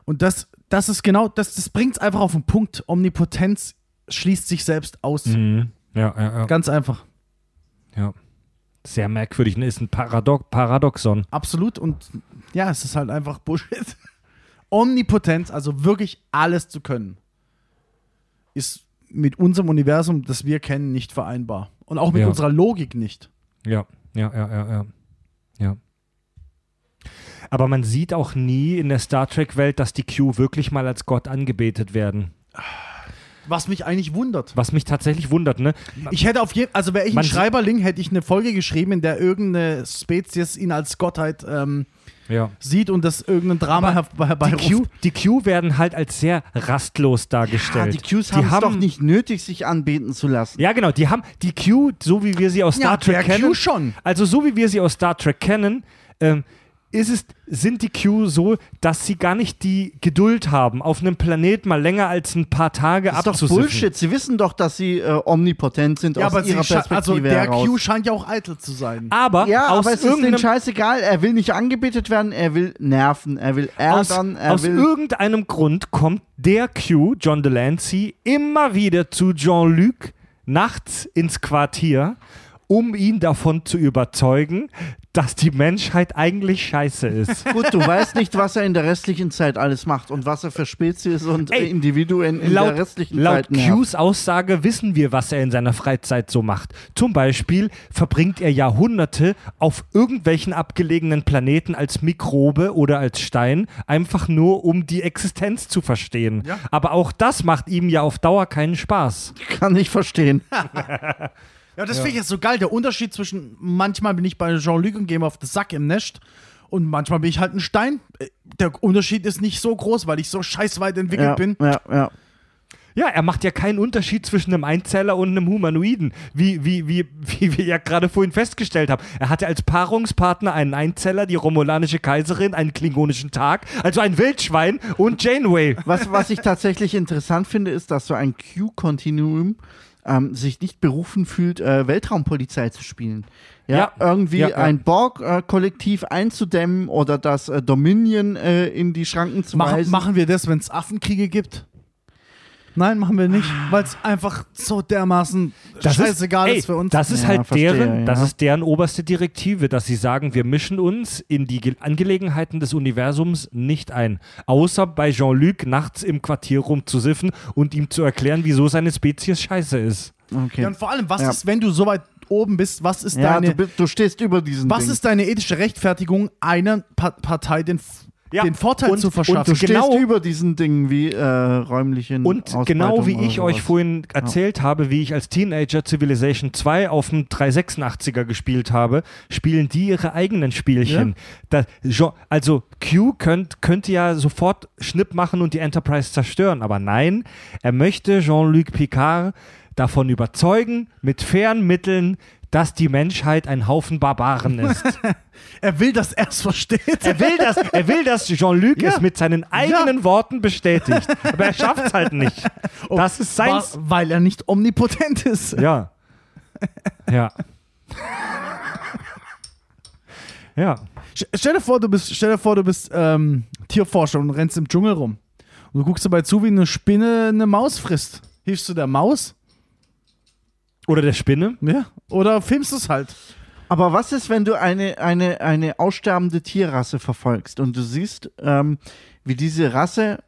[SPEAKER 3] Und das, das ist genau, das, das bringt es einfach auf den Punkt. Omnipotenz schließt sich selbst aus.
[SPEAKER 1] Mhm. Ja, ja, ja,
[SPEAKER 3] Ganz einfach.
[SPEAKER 1] ja. Sehr merkwürdig. Ne? Ist ein Paradox Paradoxon.
[SPEAKER 3] Absolut. Und ja, es ist halt einfach Bullshit. Omnipotenz, also wirklich alles zu können, ist mit unserem Universum, das wir kennen, nicht vereinbar. Und auch mit
[SPEAKER 1] Ja.
[SPEAKER 3] unserer Logik nicht.
[SPEAKER 1] Ja, ja, ja, ja, ja. ja. Aber man sieht auch nie in der Star Trek-Welt, dass die Q wirklich mal als Gott angebetet werden.
[SPEAKER 3] Was mich eigentlich wundert.
[SPEAKER 1] Was mich tatsächlich wundert, ne?
[SPEAKER 3] Ich hätte auf jeden also wäre ich ein Schreiberling, hätte ich eine Folge geschrieben, in der irgendeine Spezies ihn als Gottheit ähm,
[SPEAKER 1] Ja.
[SPEAKER 3] sieht und das irgendein Drama her
[SPEAKER 1] Die
[SPEAKER 3] herbeiruft.
[SPEAKER 1] Q, die Q werden halt als sehr rastlos
[SPEAKER 2] Ja,
[SPEAKER 1] dargestellt.
[SPEAKER 2] die Qs haben es doch nicht nötig, sich anbeten zu lassen.
[SPEAKER 1] Ja, genau, die haben die Q, so wie wir sie aus Star
[SPEAKER 3] Ja,
[SPEAKER 1] Trek
[SPEAKER 3] der Q
[SPEAKER 1] kennen.
[SPEAKER 3] schon.
[SPEAKER 1] Also so wie wir sie aus Star Trek kennen, ähm, ist es, sind die Q so, dass sie gar nicht die Geduld haben, auf einem Planet mal länger als ein paar Tage
[SPEAKER 2] Das ist doch
[SPEAKER 1] abzusiffen.
[SPEAKER 2] Bullshit. Sie wissen doch, dass sie äh, omnipotent sind
[SPEAKER 3] ja,
[SPEAKER 2] aus
[SPEAKER 3] aber
[SPEAKER 2] ihrer
[SPEAKER 3] sche-
[SPEAKER 2] Perspektive
[SPEAKER 3] also der
[SPEAKER 2] heraus.
[SPEAKER 3] Q scheint ja auch eitel zu sein.
[SPEAKER 1] Aber
[SPEAKER 2] ja,
[SPEAKER 1] aus
[SPEAKER 2] aber es ist denen
[SPEAKER 1] irgendeinem
[SPEAKER 2] scheißegal. Er will nicht angebetet werden, er will nerven, er will
[SPEAKER 1] aus,
[SPEAKER 2] ärgern, er
[SPEAKER 1] aus
[SPEAKER 2] will.
[SPEAKER 1] irgendeinem Grund kommt der Q, John Delancey, immer wieder zu Jean-Luc nachts ins Quartier, um ihn davon zu überzeugen, dass die Menschheit eigentlich scheiße ist.
[SPEAKER 2] Gut, du weißt nicht, was er in der restlichen Zeit alles macht und was er für Spezies und
[SPEAKER 1] Ey,
[SPEAKER 2] Individuen in
[SPEAKER 1] laut
[SPEAKER 2] der restlichen
[SPEAKER 1] laut
[SPEAKER 2] Zeit nervt.
[SPEAKER 1] Qs Aussage wissen wir, was er in seiner Freizeit so macht. Zum Beispiel verbringt er Jahrhunderte auf irgendwelchen abgelegenen Planeten als Mikrobe oder als Stein, einfach nur um die Existenz zu verstehen.
[SPEAKER 3] Ja.
[SPEAKER 1] Aber auch das macht ihm ja auf Dauer keinen Spaß.
[SPEAKER 2] Kann ich verstehen.
[SPEAKER 3] Ja, das finde ich jetzt so geil. Der Unterschied zwischen manchmal bin ich bei Jean-Luc und gehe ihm auf den Sack im Nest und manchmal bin ich halt ein Stein. Äh, Der Unterschied ist nicht so groß, weil ich so scheiß weit entwickelt
[SPEAKER 2] Ja,
[SPEAKER 3] bin.
[SPEAKER 2] ja, ja.
[SPEAKER 1] Ja, er macht ja keinen Unterschied zwischen einem Einzeller und einem Humanoiden, wie, wie, wie, wie wir ja gerade vorhin festgestellt haben. Er hatte als Paarungspartner einen Einzeller, die romulanische Kaiserin, einen klingonischen Tag, also ein Wildschwein und Janeway.
[SPEAKER 2] Was, was ich tatsächlich interessant finde, ist, dass so ein Q-Kontinuum ähm, sich nicht berufen fühlt, äh, Weltraumpolizei zu spielen. Ja,
[SPEAKER 1] Ja.
[SPEAKER 2] irgendwie
[SPEAKER 1] Ja, ja.
[SPEAKER 2] ein Borg-Kollektiv einzudämmen oder das äh, Dominion äh, in die Schranken zu
[SPEAKER 3] Mach,
[SPEAKER 2] weisen.
[SPEAKER 3] machen wir das, wenn es Affenkriege gibt? Nein, machen wir nicht, weil es einfach so dermaßen scheißegal ist,
[SPEAKER 1] ey,
[SPEAKER 3] für uns.
[SPEAKER 1] Das ist
[SPEAKER 2] Ja,
[SPEAKER 1] halt
[SPEAKER 2] verstehe,
[SPEAKER 1] deren, das
[SPEAKER 2] ja.
[SPEAKER 1] ist deren oberste Direktive, dass sie sagen, wir mischen uns in die Ge- Angelegenheiten des Universums nicht ein. Außer bei Jean-Luc nachts im Quartier rumzusiffen und ihm zu erklären, wieso seine Spezies scheiße ist.
[SPEAKER 2] Okay.
[SPEAKER 3] ja, und vor allem, was
[SPEAKER 2] Ja.
[SPEAKER 3] ist, wenn du so weit oben bist, was ist
[SPEAKER 2] Ja,
[SPEAKER 3] deine,
[SPEAKER 2] du, bist, du stehst über diesen
[SPEAKER 3] was
[SPEAKER 2] Ding.
[SPEAKER 3] ist deine ethische Rechtfertigung, einer pa Partei den,
[SPEAKER 1] Ja,
[SPEAKER 3] den Vorteil
[SPEAKER 1] und-
[SPEAKER 3] zu
[SPEAKER 1] und
[SPEAKER 3] verschaffen?
[SPEAKER 2] Du stehst
[SPEAKER 1] genau-
[SPEAKER 2] über diesen Dingen wie äh, räumlichen
[SPEAKER 1] Und genau wie ich euch vorhin erzählt habe, wie ich als Teenager Civilization 2 auf dem 386er gespielt habe, spielen die ihre eigenen Spielchen. Da, Jean- also Q könnt, könnte ja sofort Schnipp machen und die Enterprise zerstören, aber nein, er möchte Jean-Luc Picard davon überzeugen, mit fairen Mitteln, dass die Menschheit ein Haufen Barbaren ist.
[SPEAKER 3] Er will, dass er es versteht.
[SPEAKER 1] Er will, dass, er will, dass Jean-Luc
[SPEAKER 3] Ja.
[SPEAKER 1] es mit seinen eigenen Worten bestätigt. Aber er schafft es halt nicht. Das ist sein.
[SPEAKER 3] Wa- weil er nicht omnipotent ist.
[SPEAKER 1] Ja. Ja. Ja.
[SPEAKER 3] St- Stell dir vor, du bist, stell dir vor, du bist ähm, Tierforscher und rennst im Dschungel rum. Und du guckst dabei zu, wie eine Spinne eine Maus frisst. Hilfst du der Maus?
[SPEAKER 1] Oder der Spinne.
[SPEAKER 3] Ja. Oder filmst du es halt?
[SPEAKER 2] Aber was ist, wenn du eine, eine, eine aussterbende Tierrasse verfolgst und du siehst, ähm, wie diese Rasse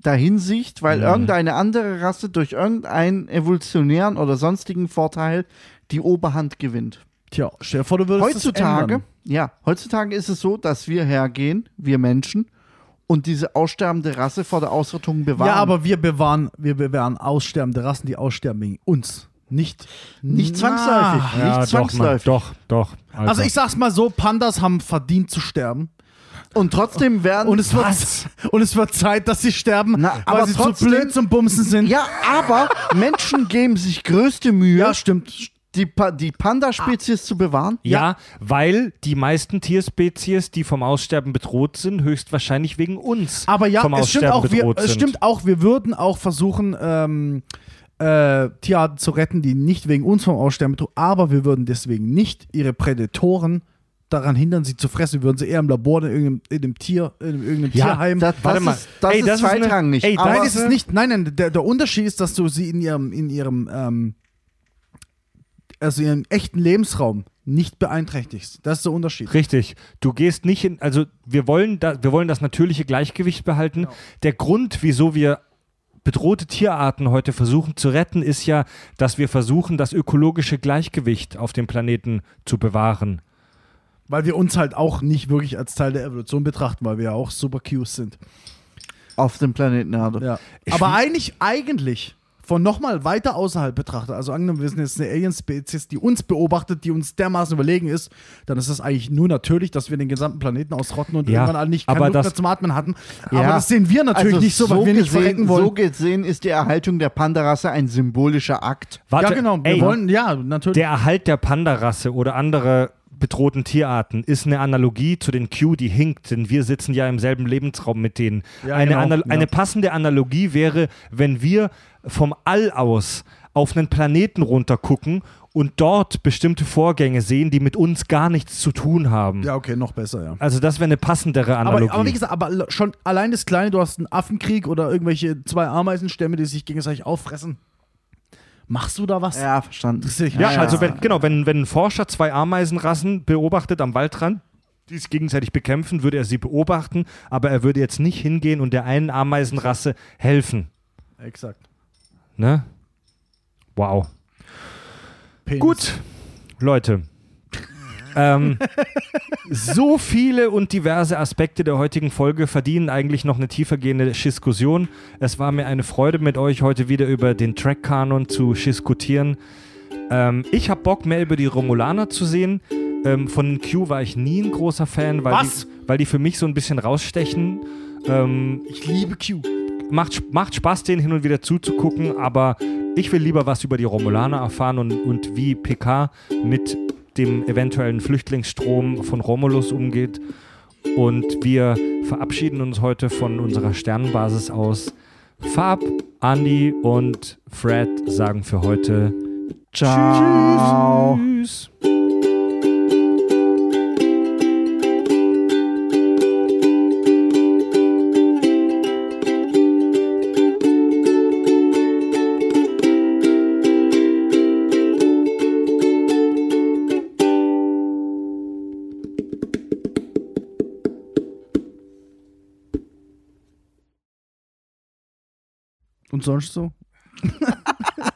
[SPEAKER 2] dahin sieht, weil irgendeine andere Rasse durch irgendeinen evolutionären oder sonstigen Vorteil die Oberhand gewinnt?
[SPEAKER 3] Tja, stell dir vor, du würdest es
[SPEAKER 2] Heutzutage,
[SPEAKER 3] ändern.
[SPEAKER 2] ja, heutzutage ist es so, dass wir hergehen, wir Menschen, und diese aussterbende Rasse vor der Ausrottung bewahren.
[SPEAKER 3] Ja, aber wir bewahren, wir bewahren aussterbende Rassen, die aussterben wegen uns. Nicht,
[SPEAKER 2] nicht zwangsläufig.
[SPEAKER 1] Ja,
[SPEAKER 2] nicht
[SPEAKER 1] doch,
[SPEAKER 2] zwangsläufig.
[SPEAKER 1] doch, doch.
[SPEAKER 3] Also ich sag's mal so, Pandas haben verdient zu sterben.
[SPEAKER 2] Und trotzdem werden.
[SPEAKER 3] Und es wird, und es wird Zeit, dass sie sterben,
[SPEAKER 2] Na,
[SPEAKER 3] weil
[SPEAKER 2] aber
[SPEAKER 3] sie
[SPEAKER 2] trotzdem-
[SPEAKER 3] zu blöd zum Bumsen sind.
[SPEAKER 2] ja, aber Menschen geben sich größte Mühe,
[SPEAKER 3] ja stimmt.
[SPEAKER 2] die, pa die Panda-Spezies zu bewahren.
[SPEAKER 1] Ja, weil die meisten Tierspezies, die vom Aussterben bedroht sind, höchstwahrscheinlich wegen uns
[SPEAKER 3] Aber ja,
[SPEAKER 1] vom
[SPEAKER 3] es stimmt,
[SPEAKER 1] Aussterben
[SPEAKER 3] auch, wir,
[SPEAKER 1] bedroht
[SPEAKER 3] es
[SPEAKER 1] sind.
[SPEAKER 3] stimmt auch, wir würden auch versuchen, ähm, äh, Tierarten zu retten, die nicht wegen uns vom Aussterben bedroht, aber wir würden deswegen nicht ihre Prädatoren daran hindern, sie zu fressen. Wir würden sie eher im Labor in irgendeinem, in einem Tier, in irgendeinem
[SPEAKER 1] Ja,
[SPEAKER 3] Tierheim.
[SPEAKER 2] Das,
[SPEAKER 1] Warte
[SPEAKER 2] das
[SPEAKER 1] mal.
[SPEAKER 2] ist, das
[SPEAKER 1] Ey,
[SPEAKER 2] ist
[SPEAKER 1] das ist eine-
[SPEAKER 2] zweitrangig.
[SPEAKER 1] ey,
[SPEAKER 3] nein, ist es nicht. Nein, nein, der, der Unterschied ist, dass du sie in ihrem, in ihrem, ähm, also ihrem echten Lebensraum nicht beeinträchtigst. Das ist der Unterschied.
[SPEAKER 1] Richtig. Du gehst nicht in, also wir wollen, da, wir wollen das natürliche Gleichgewicht behalten.
[SPEAKER 3] Genau.
[SPEAKER 1] Der Grund, wieso wir bedrohte Tierarten heute versuchen zu retten, ist ja, dass wir versuchen, das ökologische Gleichgewicht auf dem Planeten zu bewahren.
[SPEAKER 3] Weil wir uns halt auch nicht wirklich als Teil der Evolution betrachten, weil wir ja auch super Cues sind.
[SPEAKER 2] auf dem Planeten Erde.
[SPEAKER 3] Ja. Aber eigentlich, eigentlich von nochmal weiter außerhalb betrachtet, also angenommen, wir sind jetzt eine Alien-Spezies, die uns beobachtet, die uns dermaßen überlegen ist, dann ist es eigentlich nur natürlich, dass wir den gesamten Planeten ausrotten und
[SPEAKER 1] Ja,
[SPEAKER 3] irgendwann alle nicht keine Luft
[SPEAKER 1] das-
[SPEAKER 3] mehr zum Atmen hatten.
[SPEAKER 2] Ja.
[SPEAKER 3] Aber das sehen wir natürlich
[SPEAKER 2] Also
[SPEAKER 3] nicht so, weil wir nicht
[SPEAKER 2] gesehen,
[SPEAKER 3] verrecken wollen.
[SPEAKER 2] So gesehen ist die Erhaltung der Panda-Rasse ein symbolischer Akt.
[SPEAKER 1] Warte,
[SPEAKER 3] ja, genau. Wir
[SPEAKER 1] ey,
[SPEAKER 3] wollen, ja, natürlich.
[SPEAKER 1] Der Erhalt der Panda-Rasse oder andere bedrohten Tierarten ist eine Analogie zu den Q, die hinkt, denn wir sitzen ja im selben Lebensraum mit denen.
[SPEAKER 3] Ja,
[SPEAKER 1] eine,
[SPEAKER 3] genau, ja.
[SPEAKER 1] eine passende Analogie wäre, wenn wir vom All aus auf einen Planeten runtergucken und dort bestimmte Vorgänge sehen, die mit uns gar nichts zu tun haben.
[SPEAKER 3] ja, okay, noch besser, ja.
[SPEAKER 1] Also das wäre eine passendere Analogie.
[SPEAKER 3] Aber, aber wie gesagt, aber schon allein das Kleine, du hast einen Affenkrieg oder irgendwelche zwei Ameisenstämme, die sich gegenseitig auffressen. Machst du da was?
[SPEAKER 2] Ja, verstanden.
[SPEAKER 1] Ja,
[SPEAKER 3] nicht.
[SPEAKER 1] also wenn, genau, wenn, wenn ein Forscher zwei Ameisenrassen beobachtet am Waldrand, die sich gegenseitig bekämpfen, würde er sie beobachten, aber er würde jetzt nicht hingehen und der einen Ameisenrasse helfen.
[SPEAKER 3] Exakt.
[SPEAKER 1] Ne? Wow.
[SPEAKER 3] Penis.
[SPEAKER 1] Gut, Leute. ähm, so viele und diverse Aspekte der heutigen Folge verdienen eigentlich noch eine tiefergehende Diskussion. Es war mir eine Freude, mit euch heute wieder über den Track-Kanon zu diskutieren. Ähm, ich habe Bock, mehr über die Romulaner zu sehen. Ähm, von Q war ich nie ein großer Fan, weil,
[SPEAKER 3] Was?
[SPEAKER 1] Die, weil die für mich so ein bisschen rausstechen. Ähm,
[SPEAKER 3] Ich liebe Q.
[SPEAKER 1] macht, macht Spaß, denen hin und wieder zuzugucken, aber ich will lieber was über die Romulaner erfahren und, und wie PK mit dem eventuellen Flüchtlingsstrom von Romulus umgeht. Und wir verabschieden uns heute von unserer Sternenbasis aus. Fab, Andy und Fred sagen für heute
[SPEAKER 2] Ciao.
[SPEAKER 1] Tschüss.
[SPEAKER 3] Und sonst so?